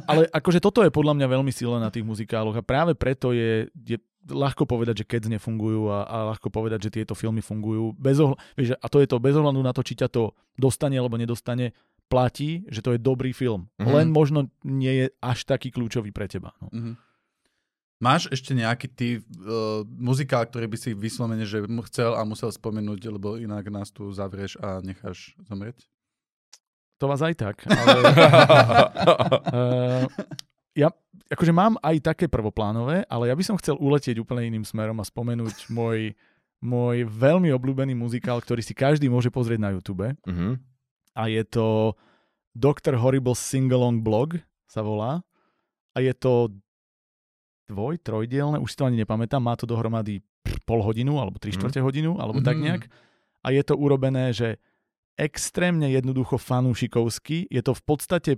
ale akože toto je podľa mňa veľmi silné na tých muzikáloch a práve preto je, je ľahko povedať, že keď nefungujú a, a ľahko povedať, že tieto filmy fungujú. Bez ohľ- vieš, a to je to bez ohľadu na to, či ťa to dostane alebo nedostane, platí, že to je dobrý film. Mhm. Len možno nie je až taký kľúčový pre teba. No. Mhm. Máš ešte nejaký ty uh, muzikál, ktorý by si vyslovene, že chcel a musel spomenúť, lebo inak nás tu zavrieš a necháš zomrieť? To vás aj tak. Ale, uh, ja akože mám aj také prvoplánové, ale ja by som chcel uletieť úplne iným smerom a spomenúť môj, môj veľmi obľúbený muzikál, ktorý si každý môže pozrieť na YouTube. Mhm. A je to Dr. Horrible Singalong Blog sa volá. A je to dvoj, trojdielne, už si to ani nepamätám, má to dohromady pol hodinu alebo tri Mhm. štvrte hodinu, alebo tak Mhm. nejak. A je to urobené, že extrémne jednoducho fanúšikovsky. Je to v podstate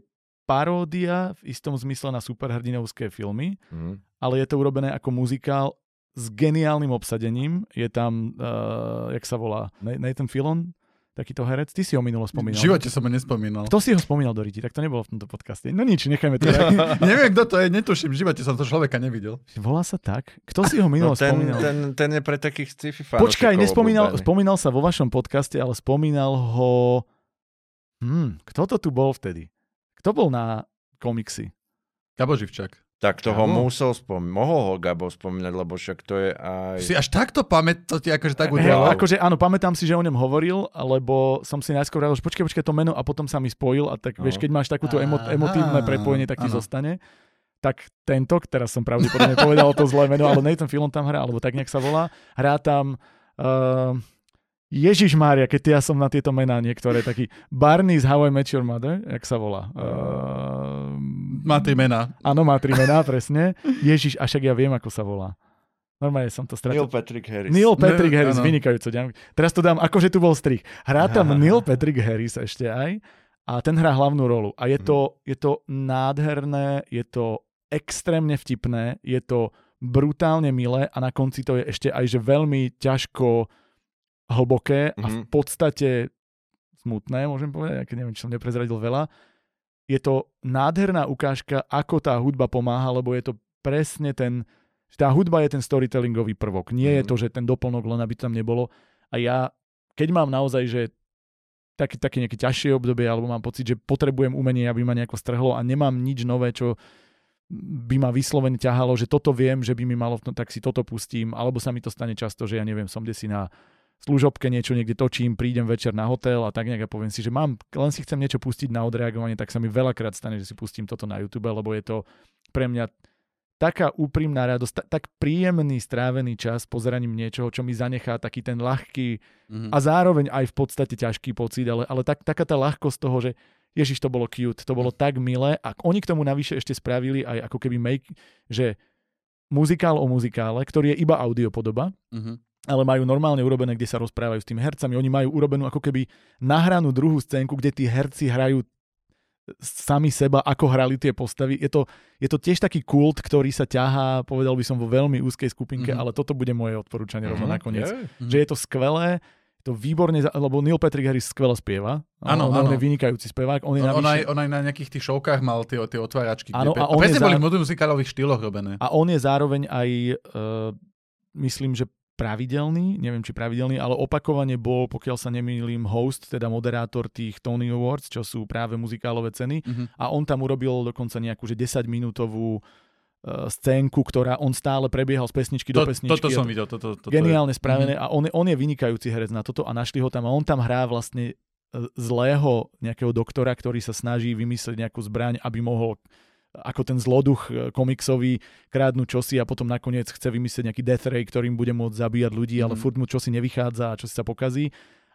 paródia v istom zmysle na superhrdinovské filmy, Mhm. ale je to urobené ako muzikál s geniálnym obsadením. Je tam, uh, jak sa volá, Na- Nathan Fillon, takýto herec. Ty si ho minulo V spomínal. živote som ho nespomínal. Kto si ho spomínal do Riti? Tak to nebolo v tomto podcaste. No nič, nechajme to. Neviem, kto to je, netuším, v živote som to človeka nevidel. Volá sa tak? Kto si ho minulo No ten, spomínal? ten, ten je pre takých sci-fi Počkaj, nespomínal, obľúbený. spomínal sa vo vašom podcaste, ale spomínal ho... Hm, kto to tu bol vtedy? Kto bol na komiksy? Gabo Živčak. Tak to ho Áno. musel spomínať. Mohol ho Gabo spomínať, lebo však to je aj... Si až takto pamät, to ti akože tak Hej, udialo. akože áno, pamätám si, že o ňom hovoril, lebo som si najskôr vravil, že počkaj, počkaj to meno a potom sa mi spojil a tak No. vieš, keď máš takúto emo- emotívne prepojenie, tak ti zostane. Tak tento, teraz som pravdepodobne povedal to zlé meno, ale Nathan Fillon tam hrá, alebo tak nejak sa volá. Hrá tam uh, Ježiš Mária, keď ja som na tieto mená niektoré, taký Barney z How I Met Your Mother, jak sa volá? Uh, Má tri mená. Áno, má tri mená, presne. Ježiš, a však ja viem, ako sa volá. Normálne som to stratil. Neil Patrick Harris. Neil Patrick Ne- Harris, áno. vynikajúco. Teraz to dám, akože tu bol strich. Hrá tam Neil Patrick Harris ešte aj a ten hrá hlavnú rolu. A je to, je to nádherné, je to extrémne vtipné, je to brutálne milé a na konci to je ešte aj že veľmi ťažko hlboké a v Mhm. podstate smutné, môžem povedať, keď neviem, či som neprezradil veľa. Je to nádherná ukážka, ako tá hudba pomáha, lebo je to presne ten, že tá hudba je ten storytellingový prvok. Nie je Mhm. to, že ten doplnok len aby to tam nebolo. A ja, keď mám naozaj, že taký, také nejaké ťažšie obdobie, alebo mám pocit, že potrebujem umenie, aby ma nejako strhlo a nemám nič nové, čo by ma vyslovene ťahalo, že toto viem, že by mi malo, tom, tak si toto pustím, alebo sa mi to stane často, že ja neviem, som kde si na služobke niečo niekde točím, prídem večer na hotel a tak nejak a poviem si, že mám, len si chcem niečo pustiť na odreagovanie, tak sa mi veľakrát stane, že si pustím toto na YouTube, lebo je to pre mňa taká úprimná radosť, ta- tak príjemný strávený čas pozeraním niečoho, čo mi zanechá taký ten ľahký Mhm. a zároveň aj v podstate ťažký pocit, ale, ale tak, taká tá ľahkosť toho, že Ježiš, to bolo cute, to bolo tak milé a oni k tomu navyše ešte spravili aj ako keby make, že muzikál o muzikále, ktorý je iba audiopodoba, Mhm. Ale majú normálne urobené, kde sa rozprávajú s tými hercami. Oni majú urobenú ako keby nahranú druhú scénku, kde tí herci hrajú sami seba, ako hrali tie postavy. Je to, je to tiež taký kult, ktorý sa ťahá, povedal by som, vo veľmi úzkej skupinke, Mhm. ale toto bude moje odporúčanie rovno Mhm, nakoniec. je. Že je to skvelé, je to výborne, lebo Neil Patrick Harris skvele spieva. Áno, on, on je vynikajúci spevák. On je On, on, aj, on aj na nejakých tých showkách mal tie, tie otváračky. Áno, kde, a on presne je boli v muzikálových štýloch robené. a on je zároveň aj, uh, myslím, že pravidelný, neviem či pravidelný, ale opakovane bol, pokiaľ sa nemýlim, host, teda moderátor tých Tony Awards, čo sú práve muzikálové ceny. Mhm. A on tam urobil dokonca nejakú že 10-minútovú uh, scénku, ktorá on stále prebiehal z pesničky do To, pesničky. toto som to videl. Toto, toto Geniálne je. spravené a on, je- on je vynikajúci herec na toto a našli ho tam a on tam hrá vlastne e, zlého nejakého doktora, ktorý sa snaží vymyslieť nejakú zbraň, aby mohol ako ten zloduch e, komiksový krádnuť čosi a potom nakoniec chce vymyslieť nejaký death ray, ktorým bude môcť zabíjať ľudí, ale Mhm. furt mu čosi nevychádza a čosi sa pokazí.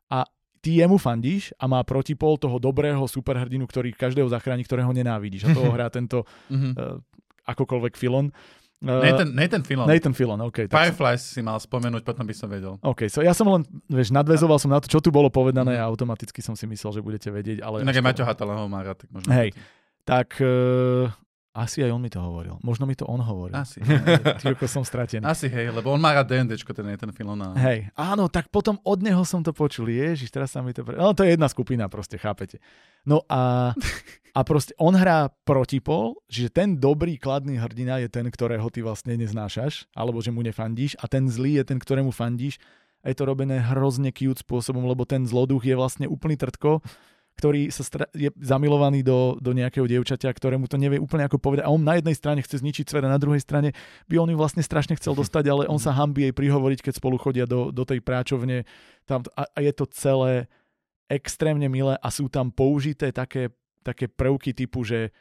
A ty jemu fandíš a má protipol toho dobrého superhrdinu, ktorý každého zachráni, ktorého nenávidíš. A toho hrá tento Mhm. uh, akokoľvek Filon. Uh, Nathan, Nathan Filon. Nathan Filon, OK. Tak Fireflies si mal spomenúť, potom by som vedel. OK, so ja som len, vieš, nadvezoval som na to, čo tu bolo povedané a automaticky som si myslel, že budete vedieť, ale... Inak aj Maťo Hatala ho má rád, tak možno. Hej. Tak uh, asi aj on mi to hovoril. Možno mi to on hovoril. Asi. Ty ako som stratený. Asi hej, lebo on má rád D&Dčko, ten Nathan Filon. A... Hej, áno, tak potom od neho som to počul. Ježiš, teraz sa mi to... Pre... No to je jedna skupina, proste, chápete. No a, a proste on hrá protipol, že ten dobrý, kladný hrdina je ten, ktorého ty vlastne neznášaš, alebo že mu nefandíš a ten zlý je ten, ktorému fandíš. A je to robené hrozne cute spôsobom, lebo ten zloduch je vlastne úplný trtko, ktorý sa stra- je zamilovaný do, do nejakého dievčaťa, ktorému to nevie úplne ako povedať. A on na jednej strane chce zničiť svet a na druhej strane by on ju vlastne strašne chcel dostať, ale on sa hambí jej prihovoriť, keď spolu chodia do, do tej práčovne. Tam, a, a je to celé extrémne milé a sú tam použité také, také prvky typu, že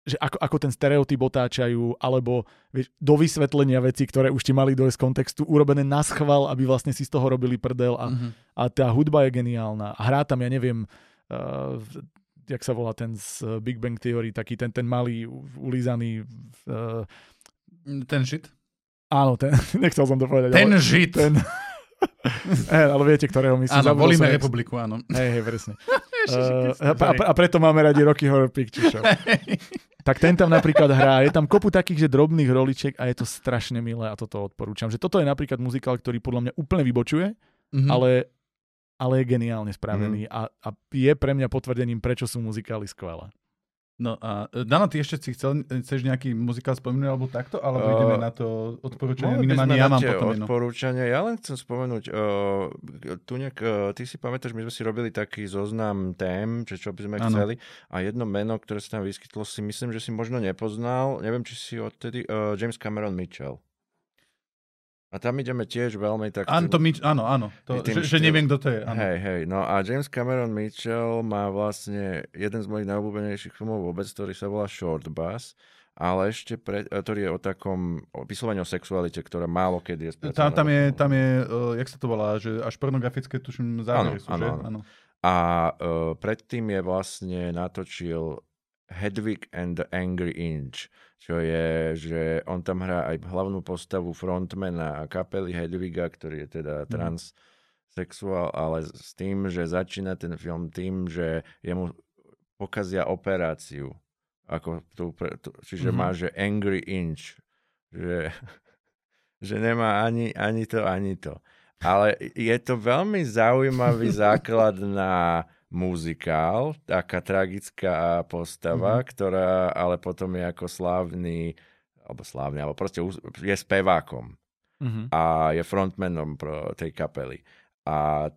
že ako, ako ten stereotyp otáčajú, alebo vieš, do vysvetlenia veci, ktoré už ti mali dojsť z kontextu, urobené na schvál, aby vlastne si z toho robili prdel a, Mhm. a tá hudba je geniálna. A hrá tam, ja neviem, uh, jak sa volá ten z uh, Big Bang Theory, taký ten, ten malý, ulízaný, uh, Ten shit? áno, ten, nechcel som to povedať. Ten ale, žid. ten Eh, ale viete, ktorého myslím. Áno, volíme jak- republiku, áno. Hej, hej, presne. Uh, a, a, preto máme radi Rocky Horror Picture Show. tak ten tam napríklad hrá. Je tam kopu takých, že drobných roličiek a je to strašne milé a toto odporúčam. Že toto je napríklad muzikál, ktorý podľa mňa úplne vybočuje, Mhm. ale, ale je geniálne spravený a, a je pre mňa potvrdením, prečo sú muzikály skvelé. No a e, Dano, ty ešte si chcel, chceš nejaký muzikál spomenúť alebo takto, alebo Uh, ideme na to odporúčanie? Minimálne ja mám potom jedno. odporúčania. Ja len chcem spomenúť, uh, tu nejak, uh, ty si pamätáš, my sme si robili taký zoznam tém, že čo by sme Áno. chceli a jedno meno, ktoré sa tam vyskytlo, si myslím, že si možno nepoznal, neviem, či si odtedy, uh, James Cameron Mitchell. A tam ideme tiež veľmi tak... Áno, to my, áno, áno. To, že, že neviem, kto to je. Áno. Hej, hej, no a James Cameron Mitchell má vlastne jeden z mojich najobľúbenejších filmov vôbec, ktorý sa volá Short Bus, ale ešte pre, e, ktorý je o takom vyslovene o sexualite, ktorá málo kedy je Tam, spracovaná tam vo je, tam je uh, jak sa to volá, že až pornografické, tuším, zábery Áno, sú, áno, že? áno. A uh, predtým je vlastne natočil Hedwig and the Angry Inch, čo je, že on tam hrá aj hlavnú postavu frontmana kapely Hedwiga, ktorý je teda transsexuál, ale s tým, že začína ten film tým, že jemu pokazia operáciu. Ako tú, čiže mm-hmm. má, že Angry Inch, že, že nemá ani, ani to, ani to. Ale je to veľmi zaujímavý základ na muzikál, taká tragická postava, mm-hmm. ktorá ale potom je ako slávny, alebo slávny, alebo proste je spevákom. Mm-hmm. A je frontmanom pro tej kapely. A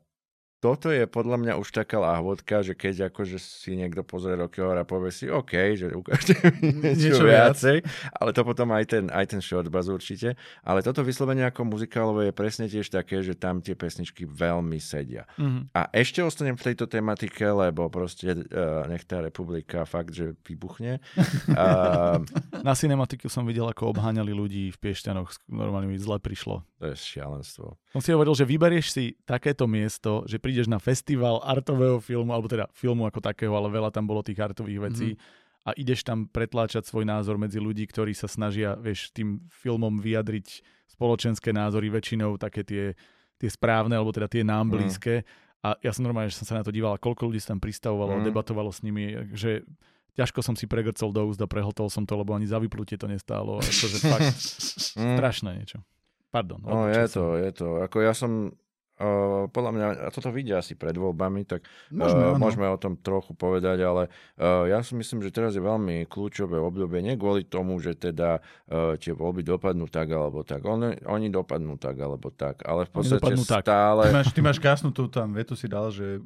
toto je podľa mňa už taká láhvodka, že keď akože si niekto pozrie roky a povie si OK, že ukážte mi niečo, niečo viacej, ale to potom aj ten, aj ten short buzz určite. Ale toto vyslovenie ako muzikálové je presne tiež také, že tam tie pesničky veľmi sedia. Mm-hmm. A ešte ostanem v tejto tematike, lebo proste uh, nech tá republika fakt, že vybuchne. uh, Na cinematiku som videl, ako obháňali ľudí v Piešťanoch, normálne mi zle prišlo. To je šialenstvo. Som si hovoril, že vyberieš si takéto miesto, že prídeš na festival artového filmu, alebo teda filmu ako takého, ale veľa tam bolo tých artových vecí. Mm-hmm. A ideš tam pretláčať svoj názor medzi ľudí, ktorí sa snažia, vieš, tým filmom vyjadriť spoločenské názory, väčšinou také tie, tie správne, alebo teda tie nám mhm. blízke. Mm. A ja som normálne, že som sa na to díval, koľko ľudí sa tam pristavovalo, mm. debatovalo s nimi, že ťažko som si pregrcol do úst a prehltol som to, lebo ani za vyplutie to nestálo. Akože fakt strašné niečo. Pardon. No je to, je to. Ako ja som, uh, podľa mňa, a toto vidia asi pred voľbami, tak môžeme, uh, môžeme o tom trochu povedať, ale uh, ja si myslím, že teraz je veľmi kľúčové obdobie, nie kvôli tomu, že teda uh, tie voľby dopadnú tak alebo tak. Oni, oni dopadnú tak alebo tak, ale v podstate stále... Tak. Ty máš, ty máš krásnu tú tam vetu si dal, že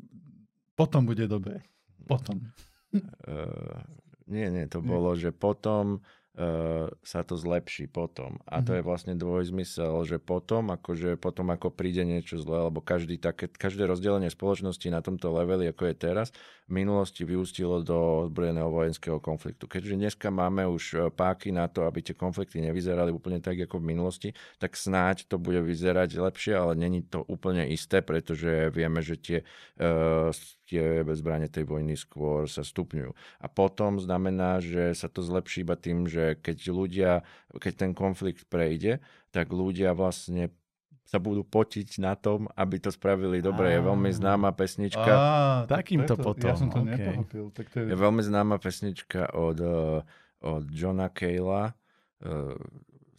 potom bude dobre. Potom. Uh, nie, nie, to bolo, že potom sa to zlepší potom. A to mm-hmm. je vlastne dvojzmysel, že potom, akože potom ako príde niečo zlé, lebo každý také, každé rozdelenie spoločnosti na tomto leveli, ako je teraz, v minulosti vyústilo do ozbrojeného vojenského konfliktu. Keďže dneska máme už e, páky na to, aby tie konflikty nevyzerali úplne tak, ako v minulosti, tak snáď to bude vyzerať lepšie, ale není to úplne isté, pretože vieme, že tie, uh, tie zbranie tej vojny skôr sa stupňujú. A potom znamená, že sa to zlepší iba tým, že keď ľudia, keď ten konflikt prejde, tak ľudia vlastne sa budú potiť na tom, aby to spravili dobre. Je veľmi známa pesnička. Á, Takýmto potom. Ja som to okay. nepochopil. Tak to je... je veľmi známa pesnička od, eh, od Johna Cale'a eh,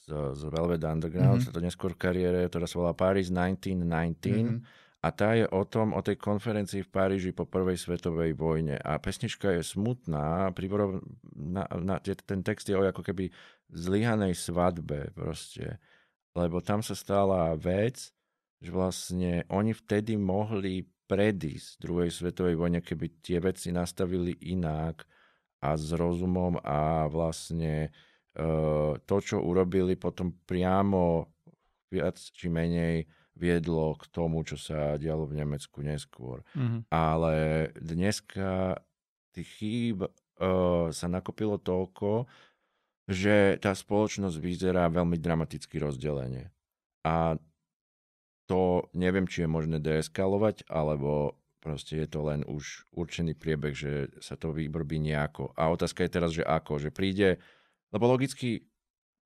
z, z Velvet Underground, mm-hmm. sa to neskôr v kariére, ktorá sa volá Paris 1919. Mm-hmm. A tá je o tom, o tej konferencii v Paríži po prvej svetovej vojne. A pesnička je smutná, priborov, na, na, ten text je o ako keby zlyhanej svadbe proste lebo tam sa stala vec, že vlastne oni vtedy mohli predísť druhej svetovej vojne, keby tie veci nastavili inak a s rozumom a vlastne e, to, čo urobili, potom priamo viac či menej viedlo k tomu, čo sa dialo v Nemecku neskôr. Mm-hmm. Ale dneska tých chýb e, sa nakopilo toľko, že tá spoločnosť vyzerá veľmi dramaticky rozdelenie. A to neviem, či je možné deeskalovať, alebo proste je to len už určený priebeh, že sa to vybrbí nejako. A otázka je teraz, že ako, že príde, lebo logicky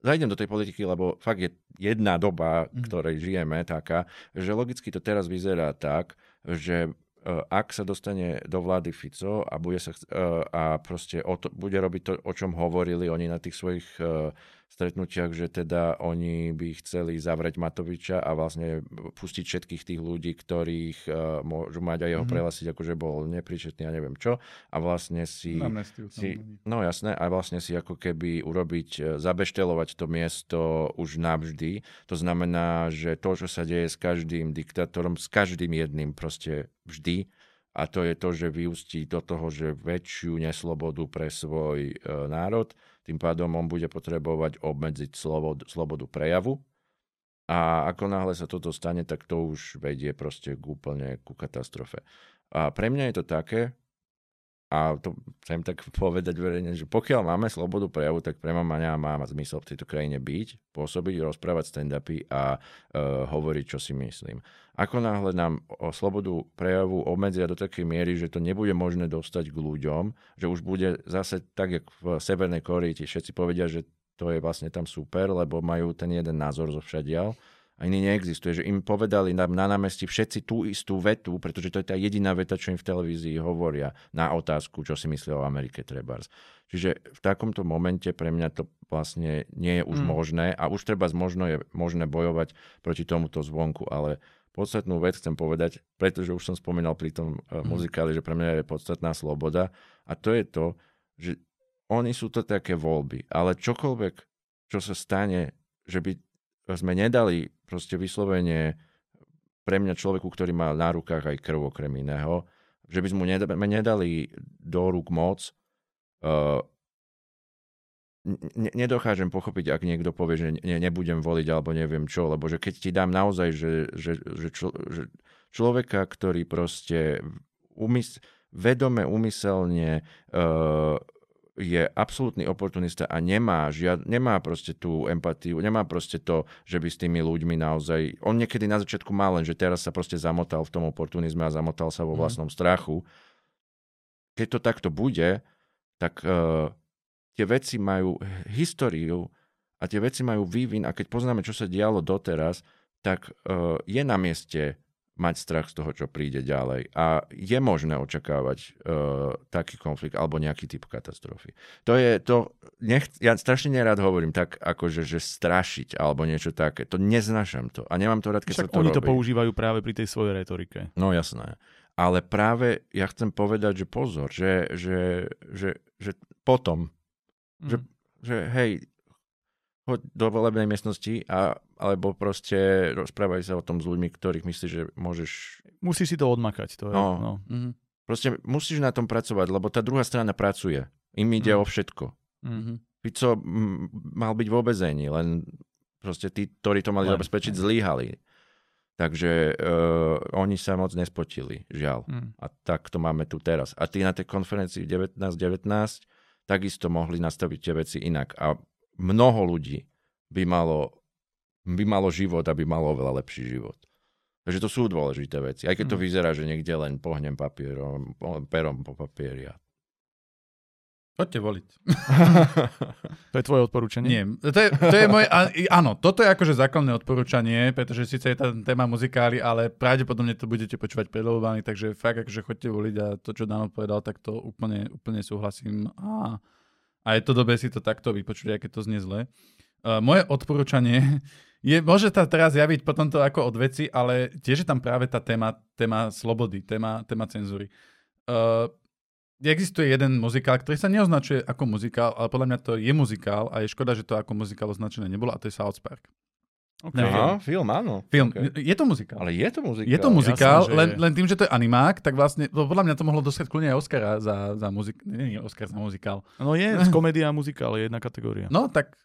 zajdem do tej politiky, lebo fakt je jedna doba, mm. ktorej žijeme, taká, že logicky to teraz vyzerá tak, že Eh, ak sa dostane do vlády Fico a, bude sa, eh, a proste to, bude robiť to, o čom hovorili oni na tých svojich eh, stretnutiach, že teda oni by chceli zavrieť Matoviča a vlastne pustiť všetkých tých ľudí, ktorých uh, môžu mať a jeho mm-hmm. prehlasiť, akože bol nepríčetný a neviem čo. A vlastne si, si... No jasné, a vlastne si ako keby urobiť, e, zabeštelovať to miesto už navždy. To znamená, že to, čo sa deje s každým diktátorom, s každým jedným proste vždy, a to je to, že vyústí do toho, že väčšiu neslobodu pre svoj e, národ, tým pádom on bude potrebovať obmedziť slobodu, slobodu prejavu. A ako náhle sa toto stane, tak to už vedie proste k úplne ku katastrofe. A pre mňa je to také, a to chcem tak povedať verejne, že pokiaľ máme slobodu prejavu, tak pre mňa má zmysel v tejto krajine byť, pôsobiť, rozprávať stand-upy a uh, hovoriť, čo si myslím. Ako náhle nám o slobodu prejavu obmedzia do takej miery, že to nebude možné dostať k ľuďom, že už bude zase tak, jak v Severnej Koreji, všetci povedia, že to je vlastne tam super, lebo majú ten jeden názor zo všadiaľ, a iný neexistuje, že im povedali na, na námestí všetci tú istú vetu, pretože to je tá jediná veta, čo im v televízii hovoria na otázku, čo si myslia o Amerike trebárs. Čiže v takomto momente pre mňa to vlastne nie je už mm. možné a už treba možno je možné bojovať proti tomuto zvonku, ale podstatnú vec chcem povedať, pretože už som spomínal pri tom mm. muzikáli, že pre mňa je podstatná sloboda a to je to, že oni sú to také voľby, ale čokoľvek, čo sa stane, že by sme nedali proste vyslovene pre mňa človeku, ktorý má na rukách aj krv okrem iného, že by sme mu nedali do rúk moc, uh, ne, nedokážem pochopiť, ak niekto povie, že ne, nebudem voliť alebo neviem čo, lebo že keď ti dám naozaj, že, že, že, člo, že človeka, ktorý proste umys- vedome, umyselne uh, je absolútny oportunista a nemá, žiad, nemá proste tú empatiu, nemá proste to, že by s tými ľuďmi naozaj... On niekedy na začiatku mal len, že teraz sa proste zamotal v tom oportunizme a zamotal sa vo mhm. vlastnom strachu. Keď to takto bude, tak uh, tie veci majú históriu a tie veci majú vývin a keď poznáme, čo sa dialo doteraz, tak uh, je na mieste mať strach z toho, čo príde ďalej. A je možné očakávať uh, taký konflikt alebo nejaký typ katastrofy. To je to, nech, ja strašne nerád hovorím tak, akože že strašiť alebo niečo také. To neznášam to. A nemám to rád, keď Však sa to oni robí. to používajú práve pri tej svojej retorike. No jasné. Ale práve ja chcem povedať, že pozor, že, že, že, že potom, mm. že, že hej, hoď do volebnej miestnosti a, alebo proste rozprávaj sa o tom s ľuďmi, ktorých myslíš, že môžeš... Musíš si to odmakať. To je, no. no. Mm-hmm. Proste musíš na tom pracovať, lebo tá druhá strana pracuje. Im ide mm. o všetko. Mm-hmm. Fico m- mal byť v obezení, len proste tí, ktorí to mali len, zabezpečiť, zlíhali. Takže uh, oni sa moc nespotili, žiaľ. Mm. A tak to máme tu teraz. A tí na tej konferencii 19.19 19, takisto mohli nastaviť tie veci inak. A mnoho ľudí by malo, by malo život, aby malo oveľa lepší život. Takže to sú dôležité veci. Aj keď to mm. vyzerá, že niekde len pohnem papierom, perom po papieri. Poďte voliť. to je tvoje odporúčanie? Nie, to je, to je moje, áno, toto je akože základné odporúčanie, pretože síce je tá téma muzikály, ale pravdepodobne to budete počúvať predľovovaní, takže fakt akože chodte voliť a to, čo Dano povedal, tak to úplne, úplne súhlasím a a je to dobre si to takto vypočuť, aké to znie zle. Uh, moje odporúčanie je, môže sa teraz javiť potom to ako od veci, ale tiež je tam práve tá téma, téma slobody, téma, téma cenzúry. Uh, existuje jeden muzikál, ktorý sa neoznačuje ako muzikál, ale podľa mňa to je muzikál a je škoda, že to ako muzikál označené nebolo a to je South Park. Okay. Aha, film, áno. Film. Okay. Je to muzikál. Ale je to muzikál. Je to muzikál, Jasne, len, je. len tým, že to je animák, tak vlastne, podľa mňa to mohlo dostať kľudne aj Oscara za, za muzikál. Nie, nie, Oscar za muzikál. No je, komédia a muzikál je jedna kategória. No, tak...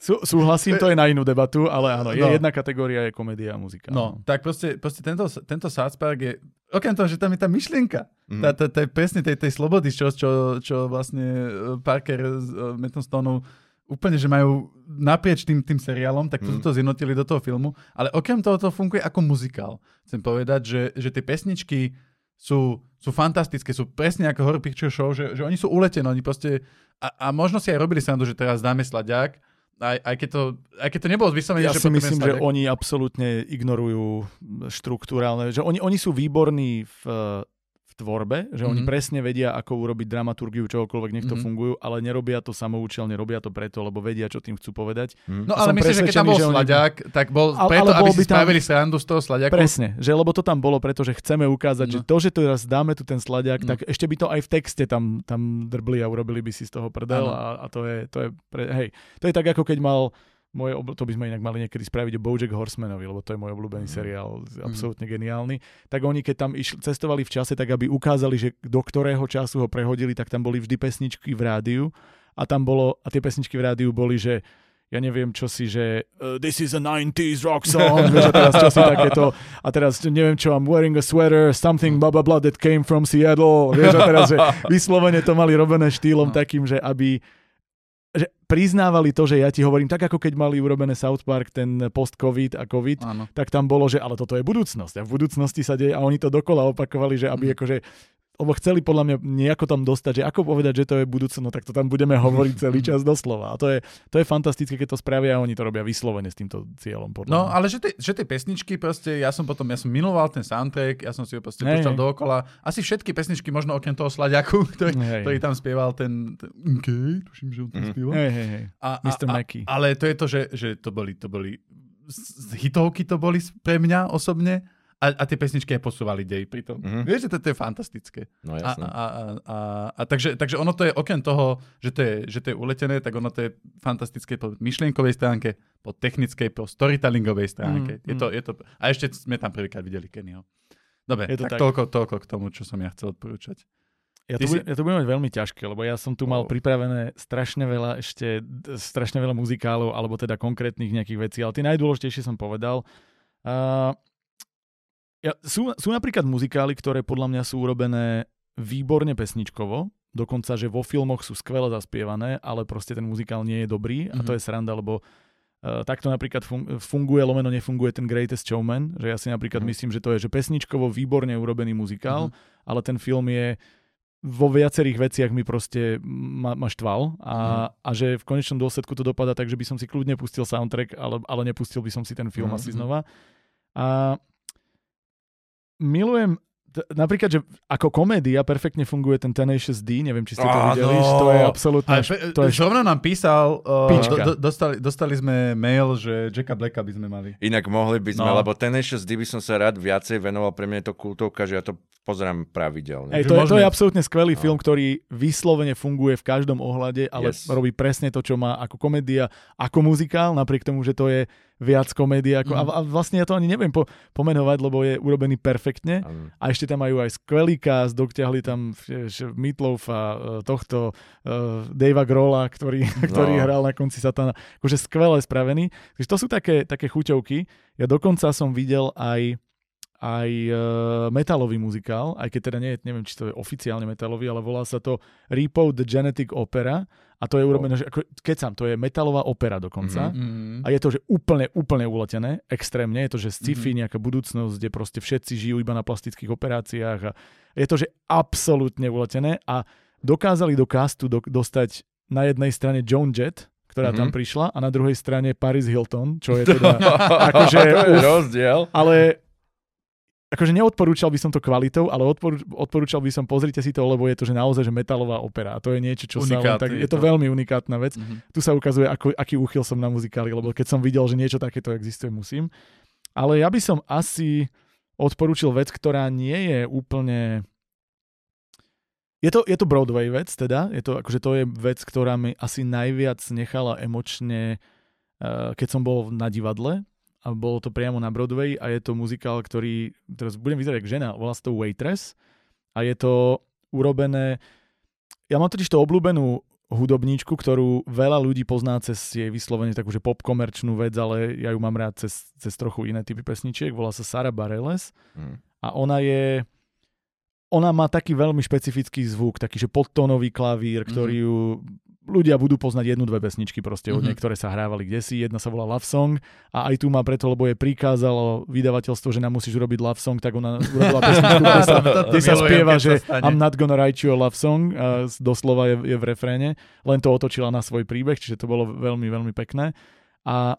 Sú, súhlasím, to je na inú debatu, ale áno, je no. jedna kategória je komédia a muzikál. No, tak proste, proste tento, tento South Park je, okrem toho, že tam je tá myšlienka, mm. tá, tá, tá, presne tej, tej slobody, čo, čo, čo vlastne Parker s uh, Mattom Stoneom úplne, že majú naprieč tým, tým seriálom, tak toto mm. to zjednotili do toho filmu. Ale okrem toho to funguje ako muzikál. Chcem povedať, že, že tie pesničky sú, sú fantastické, sú presne ako Horror Picture Show, že, že oni sú uletené, oni proste... A, a možno si aj robili srandu, že teraz dáme sladiak, aj, aj, keď to, aj keď to nebolo vyslovene, ja že si myslím, že oni absolútne ignorujú štruktúrálne, že oni, oni sú výborní v tvorbe, že mm-hmm. oni mhm. presne vedia, ako urobiť dramaturgiu, čokoľvek nech to mm-hmm. fungujú, ale nerobia to samoučelne, robia to preto, lebo vedia, čo tým chcú povedať. Mm. No ale myslím, že keď tam bol slaďák, oni... tak bol ale, preto, ale aby si tam... spravili srandu z toho slaďaku. Presne, že lebo to tam bolo, pretože chceme ukázať, no. že to, že teraz dáme tu ten slaďák, no. tak ešte by to aj v texte tam, tam drbli a urobili by si z toho prdel a, a to je, to je pre, hej, to je tak, ako keď mal moje, to by sme inak mali niekedy spraviť o Bojack Horsemanovi, lebo to je môj obľúbený mm. seriál, absolútne mm. geniálny. Tak oni, keď tam išli, cestovali v čase, tak aby ukázali, že do ktorého času ho prehodili, tak tam boli vždy pesničky v rádiu a tam bolo, a tie pesničky v rádiu boli, že ja neviem, čo si, že uh, this is a 90s rock song, vieš, a teraz čo si takéto, a teraz neviem čo, I'm wearing a sweater, something blah blah blah that came from Seattle, vieš, a teraz, že vyslovene to mali robené štýlom No. takým, že aby že priznávali to, že ja ti hovorím, tak ako keď mali urobené South Park ten post-covid a covid, Áno. tak tam bolo, že ale toto je budúcnosť a v budúcnosti sa deje a oni to dokola opakovali, že aby Mhm. akože lebo chceli podľa mňa nejako tam dostať, že ako povedať, že to je budúcnosť, tak to tam budeme hovoriť celý čas doslova. A to je, to je fantastické, keď to spravia a oni to robia vyslovene s týmto cieľom. Podľa No, mňa. ale že tie, že tie pesničky proste, ja som potom, ja som miloval ten soundtrack, ja som si ho proste Hej, púšťal hej. dookola. Asi všetky pesničky, možno okrem toho Sladiaku, ktorý, Hej. ktorý tam spieval ten, ten okay, tuším, že on tam Mhm. spieval. Hej, hej, hej. A, Mr. a, Mackey. ale to je to, že, že to boli, to boli hitovky to boli pre mňa osobne a, a tie pesničky aj posúvali dej pri tom. Mhm. Vieš, že to, to je fantastické. No A, jasné. a, a, a, a takže, takže ono to je okrem toho, že to je, že to je uletené, tak ono to je fantastické po myšlienkovej stránke, po technickej, po storytellingovej stránke. Mm, je to, je to, a ešte sme tam prvýkrát videli Kennyho. Dobre, Je to tak, tak. Toľko, toľko k tomu, čo som ja chcel odporúčať. Ja to, si- budem, ja to budem mať veľmi ťažké, lebo ja som tu mal Oh. pripravené strašne veľa ešte, strašne veľa muzikálov, alebo teda konkrétnych nejakých vecí, ale tie najdôležitejšie som povedal. Uh, ja, sú, sú napríklad muzikály, ktoré podľa mňa sú urobené výborne pesničkovo, dokonca, že vo filmoch sú skvele zaspievané, ale proste ten muzikál nie je dobrý a to Mhm. je sranda, lebo Uh, takto napríklad fun- funguje, lomeno nefunguje ten Greatest Showman, že ja si napríklad Mhm. myslím, že to je že pesničkovo výborne urobený muzikál, Mhm. ale ten film je vo viacerých veciach mi proste ma, ma štval a, a že v konečnom dôsledku to dopada tak, že by som si kľudne pustil soundtrack, ale, ale nepustil by som si ten film Mhm. asi znova. A milujem napríklad, že ako komédia perfektne funguje ten Tenacious D, neviem, či ste to videli, že to je absolútne... Pe- to je zrovna nám písal, uh, do, do, dostali, dostali sme mail, že Jacka Blacka by sme mali. Inak mohli by sme, No. lebo Tenacious D by som sa rád viacej venoval, pre mňa je to kultovka, že ja to pozerám pravidelne. Že to, je, to je absolútne skvelý No. film, ktorý vyslovene funguje v každom ohľade, ale Yes. robí presne to, čo má ako komédia, ako muzikál, napriek tomu, že to je viac komédia. Ako, Mhm. a, a vlastne ja to ani neviem po, pomenovať, lebo je urobený perfektne. Áno. A ešte tam majú aj skvelý cast, dotiahli tam Meatloafa, e, tohto uh, Davea Grola, ktorý, ktorý No. hral na konci Satana. Akože skvele spravený. Takže to sú také, také chuťovky. Ja dokonca som videl aj aj uh, metalový muzikál, aj keď teda nie je, neviem, či to je oficiálne metalový, ale volá sa to Repo the Genetic Opera a to je urobené, že ako, keď sám, to je metalová opera dokonca. Mm. Mhm. A je to, že úplne, úplne uletené, extrémne. Je to, že sci-fi, nejaká budúcnosť, kde proste všetci žijú iba na plastických operáciách. A je to, že absolútne uletené. A dokázali do castu do, dostať na jednej strane Joan Jett, ktorá tam Mhm. prišla, a na druhej strane Paris Hilton, čo je teda... akože, to je uf. rozdiel. ale akože neodporúčal by som to kvalitou, ale odporú, odporúčal by som, pozrite si to, lebo je to, že naozaj, že metalová opera. A to je niečo, čo sa len tak... je Je to to. veľmi unikátna vec Mhm. tu sa ukazuje, ako, aký úchyl som na muzikály, lebo keď som videl, že niečo takéto existuje, musím. Ale ja by som asi odporúčil vec, ktorá nie je úplne... Je to, je to Broadway vec, teda. Je to, akože to je vec, ktorá mi asi najviac nechala emočne, eh, keď som bol na divadle a bolo to priamo na Broadway a je to muzikál, ktorý, teraz budem vyzerať ako žena, volá sa to Waitress a je to urobené, ja mám totiž to obľúbenú hudobníčku, ktorú veľa ľudí pozná cez jej vyslovene takú, že pop-komerčnú vec, ale ja ju mám rád cez, cez trochu iné typy pesničiek. Volá sa Sara Bareilles Hm. a ona je ona má taký veľmi špecifický zvuk, taký, že podtónový klavír, ktorý ju ľudia budú poznať jednu, dve pesničky proste od Mhm. nej, ktoré sa hrávali kdesi. Jedna sa volá Love Song a aj tu má preto, lebo je prikázalo vydavateľstvo, že nám musíš urobiť Love Song, tak ona urobila pesničku, kde sa, kde sa spieva, že. I'm not gonna write you a love song, a doslova je, je v refréne, len to otočila na svoj príbeh, čiže to bolo veľmi, veľmi pekné. A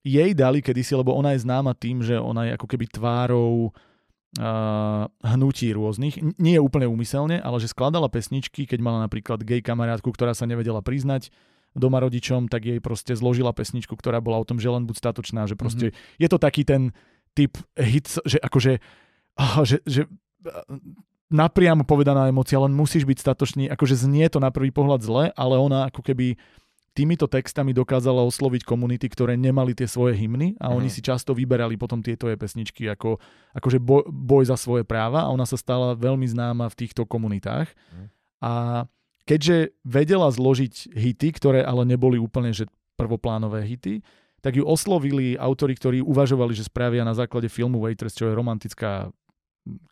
jej dali kedysi, lebo ona je známa tým, že ona je ako keby tvárou uh, hnutí rôznych. Nie úplne úmyselne, ale že skladala pesničky, keď mala napríklad gay kamarátku, ktorá sa nevedela priznať doma rodičom, tak jej proste zložila pesničku, ktorá bola o tom, že len buď statočná, že proste je to taký ten typ hit, že akože, že, že napriamo povedaná emócia, len musíš byť statočný, akože znie to na prvý pohľad zle, ale ona ako keby týmito textami dokázala osloviť komunity, ktoré nemali tie svoje hymny a oni Mhm. si často vyberali potom tieto jej pesničky ako akože boj, boj za svoje práva a ona sa stala veľmi známa v týchto komunitách. Mhm. A keďže vedela zložiť hity, ktoré ale neboli úplne že prvoplánové hity, tak ju oslovili autori, ktorí uvažovali, že spravia na základe filmu Waitress, čo je romantická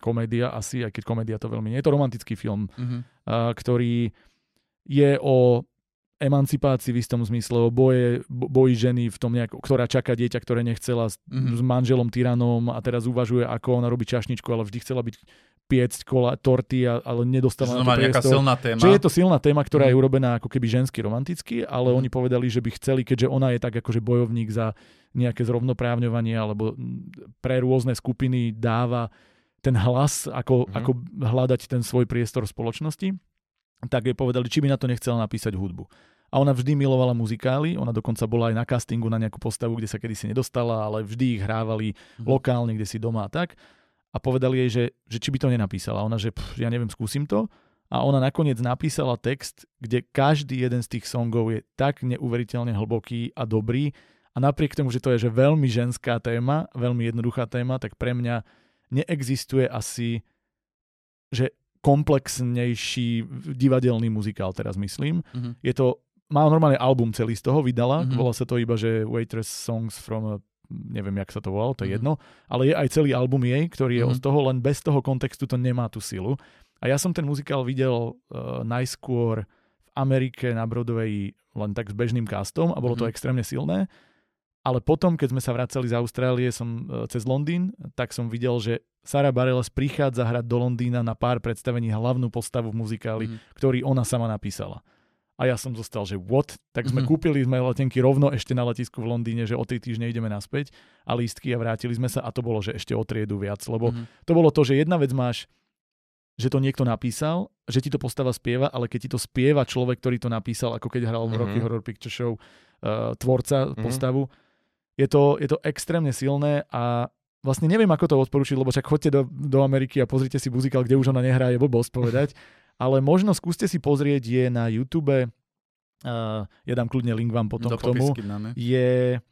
komédia asi, aj keď komédia to veľmi nie je to romantický film, Mhm. a, ktorý je o emancipácii v istom zmysle, o boje, bo- boji ženy v tom nejak, ktorá čaká dieťa, ktoré nechcela s, Mhm. s manželom tyranom a teraz uvažuje, ako ona robí čašničku, ale vždy chcela byť piecť kola, torty, ale Čiže nedostala na to nejaká silná téma. Že je to silná téma, ktorá je Mhm. urobená ako keby žensky romanticky, ale Mhm. oni povedali, že by chceli, keďže ona je tak akože bojovník za nejaké zrovnoprávňovanie alebo mm, pre rôzne skupiny dáva ten hlas, ako, Mhm. ako hľadať ten svoj priestor v spoločnosti, tak jej povedali, či by na to nechcela napísať hudbu. A ona vždy milovala muzikály, ona dokonca bola aj na castingu na nejakú postavu, kde sa kedysi nedostala, ale vždy ich hrávali Mhm. lokálne, kde si doma a tak. A povedali jej, že, že či by to nenapísala. Ona, že pff, ja neviem, skúsim to. A ona nakoniec napísala text, kde každý jeden z tých songov je tak neuveriteľne hlboký a dobrý. A napriek tomu, že to je že veľmi ženská téma, veľmi jednoduchá téma, tak pre mňa neexistuje asi že komplexnejší divadelný muzikál, teraz myslím. Mhm. Je to, má normálne album celý z toho, vydala, Mhm. volá sa to iba, že Waitress Songs from a, neviem, jak sa to volalo, to je Mhm. jedno, ale je aj celý album jej, ktorý je Mhm. z toho, len bez toho kontextu to nemá tú silu. A ja som ten muzikál videl uh, najskôr v Amerike na Broadway len tak s bežným castom a bolo to Mhm. extrémne silné. Ale potom, keď sme sa vracali z Austrálie som, uh, cez Londýn, tak som videl, že Sarah Bareilles prichádza hrať do Londýna na pár predstavení hlavnú postavu v muzikáli, Mhm. ktorý ona sama napísala. A ja som zostal, že what? Tak sme Mhm. kúpili sme letenky rovno ešte na letisku v Londýne, že o tri týždne ideme naspäť a lístky a vrátili sme sa a to bolo, že ešte o triedu viac, lebo Mhm. to bolo to, že jedna vec máš, že to niekto napísal, že ti to postava spieva, ale keď ti to spieva človek, ktorý to napísal, ako keď hral v Mhm. Rocky Horror Picture Show uh, tvorca Mhm. postavu, je to, je to extrémne silné a vlastne neviem, ako to odporučiť, lebo však chodte do, do Ameriky a pozrite si muzikál, kde už ona nehrá, je blbosť povedať, ale možno skúste si pozrieť, je na YouTube, uh, ja dám kľudne link vám potom Do k tomu, dáme. je,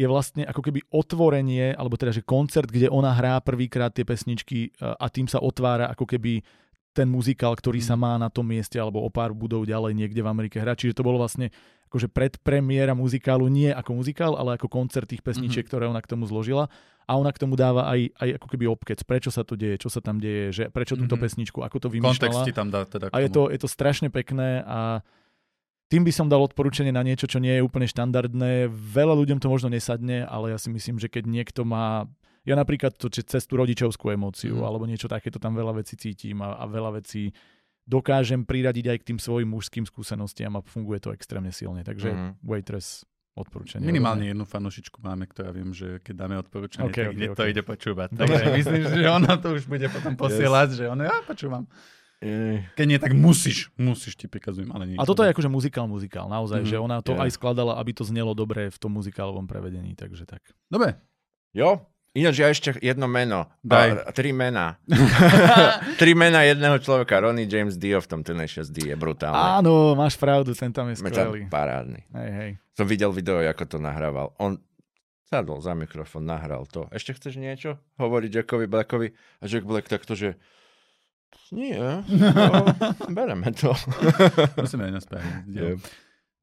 je vlastne ako keby otvorenie, alebo teda, že koncert, kde ona hrá prvýkrát tie pesničky uh, a tým sa otvára ako keby ten muzikál, ktorý sa Mhm. má na tom mieste alebo o pár budov ďalej niekde v Amerike hrať. Čiže to bolo vlastne akože predpremiéra muzikálu, nie ako muzikál, ale ako koncert tých pesničiek, ktoré ona k tomu zložila. A ona k tomu dáva aj, aj ako keby obkec, prečo sa to deje, čo sa tam deje, že prečo túto Mhm. pesničku, ako to Kontext vymýšľala. ti tam dá teda A je to, je to strašne pekné a tým by som dal odporúčanie na niečo, čo nie je úplne štandardné. Veľa ľuďom to možno nesadne, ale ja si myslím, že keď niekto má... Ja napríklad to, cez tú rodičovskú emóciu Mhm. alebo niečo takéto, tam veľa vecí cítim a, a veľa vecí dokážem priradiť aj k tým svojim mužským skúsenostiam a funguje to extrémne silne. Takže Mhm. Waitress odporúčanie. Minimálne jednu fanošičku máme, ktorá viem, že keď dáme odporúčanie, Ok, tak ok, hneď ok. to ide počúvať. Takže myslím, že ona to už bude potom posielať, že ona, ja počúvam. Keď nie, tak musíš, musíš ti prikazujem, ale nie. A toto je akože muzikál, muzikál, naozaj, Mhm. že ona to Yeah. aj skladala, aby to znelo dobre v tom muzikálovom prevedení, takže tak. Dobre. Jo? Ináč ja ešte jedno meno. Daj. A, tri mená. tri mená jedného človeka. Ronnie James Dio v tom Tenacious D je brutálne. Áno, máš pravdu, ten tam je skvelý. parádny. Hej, hej. Som videl video, ako to nahrával. On sadol za mikrofón, nahral to. Ešte chceš niečo hovoriť Jackovi Blackovi? A Jack Black takto, že nie, no, bereme to. Musíme aj naspraviť.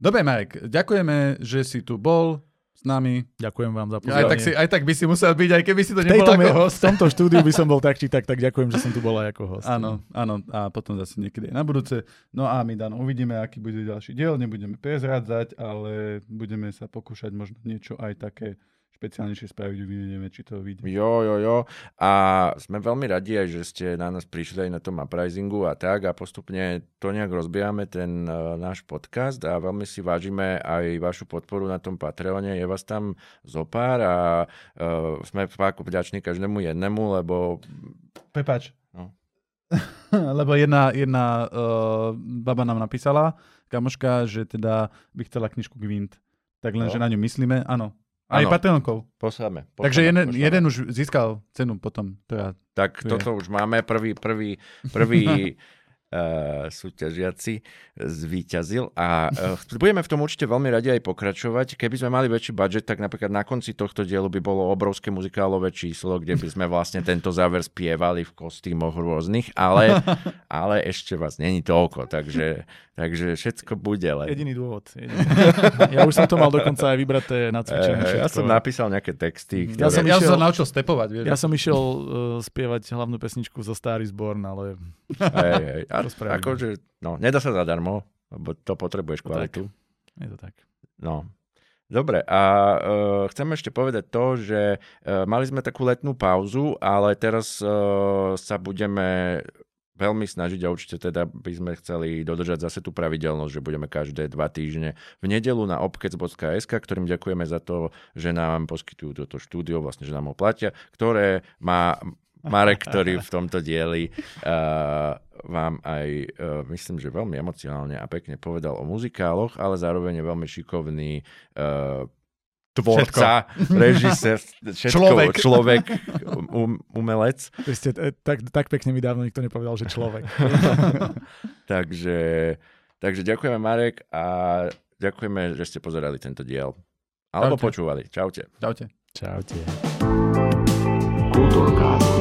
Dobre, Marek, ďakujeme, že si tu bol s nami. Ďakujem vám za Aj pozornosť. tak, si, aj tak by si musel byť, aj keby si to nebol ako host. v tomto štúdiu by som bol tak či tak, tak ďakujem, že som tu bol aj ako host. Áno, áno, a potom zase niekedy aj na budúce. No a my, Dan, uvidíme, aký bude ďalší diel, nebudeme prezrádzať, ale budeme sa pokúšať možno niečo aj také špeciálnejšie spraviť, uvidíme, či to vyjde. Jo, jo, jo. A sme veľmi radi aj, že ste na nás prišli aj na tom uprisingu a tak a postupne to nejak rozbiehame ten uh, náš podcast a veľmi si vážime aj vašu podporu na tom Patreone. Je vás tam zopár a uh, sme fakt vďační každému jednému, lebo Prepač. No. Lebo jedna, jedna uh, baba nám napísala, kamoška, že teda by chcela knižku Gwint. Tak len, No. že na ňu myslíme, áno. Aj Áno. Patreonkov. posláme. Takže jeden, posláme. jeden už získal cenu potom. Teda. Tak Tu je. toto už máme. Prvý, prvý, prvý súťažiaci zvíťazil a uh, budeme v tom určite veľmi radi aj pokračovať. Keby sme mali väčší budget, tak napríklad na konci tohto dielu by bolo obrovské muzikálové číslo, kde by sme vlastne tento záver spievali v kostýmoch rôznych, ale, ale ešte vás není toľko, takže, takže všetko bude. Len. Jediný dôvod. Jediný. Ja už som to mal dokonca aj vybraté na cvičenie. ja som napísal nejaké texty, ktoré... Ja som, ja išiel, som naučil stepovať. Vieš. Ja som išiel uh, spievať hlavnú pesničku zo Starý zborn, ale... Hej, hej. A, akože, no, nedá sa zadarmo, lebo to potrebuješ kvalitu. Je to tak. No, Dobre, a uh, chcem ešte povedať to, že uh, mali sme takú letnú pauzu, ale teraz uh, sa budeme veľmi snažiť a určite teda by sme chceli dodržať zase tú pravidelnosť, že budeme každé dva týždne v nedelu na opkec.sk, ktorým ďakujeme za to, že nám poskytujú toto štúdio, vlastne, že nám ho platia, ktoré má Marek, ktorý v tomto dieli uh, vám aj, uh, myslím, že veľmi emocionálne a pekne povedal o muzikáloch, ale zároveň je veľmi šikovný uh, tvorca, režisér, všetko, človek, človek um, umelec. Ste, tak, tak pekne mi dávno nikto nepovedal, že človek. takže, takže ďakujeme Marek a ďakujeme, že ste pozerali tento diel. Alebo Čaute. počúvali. Čaute. Čaute. Čaute. Kultúrka.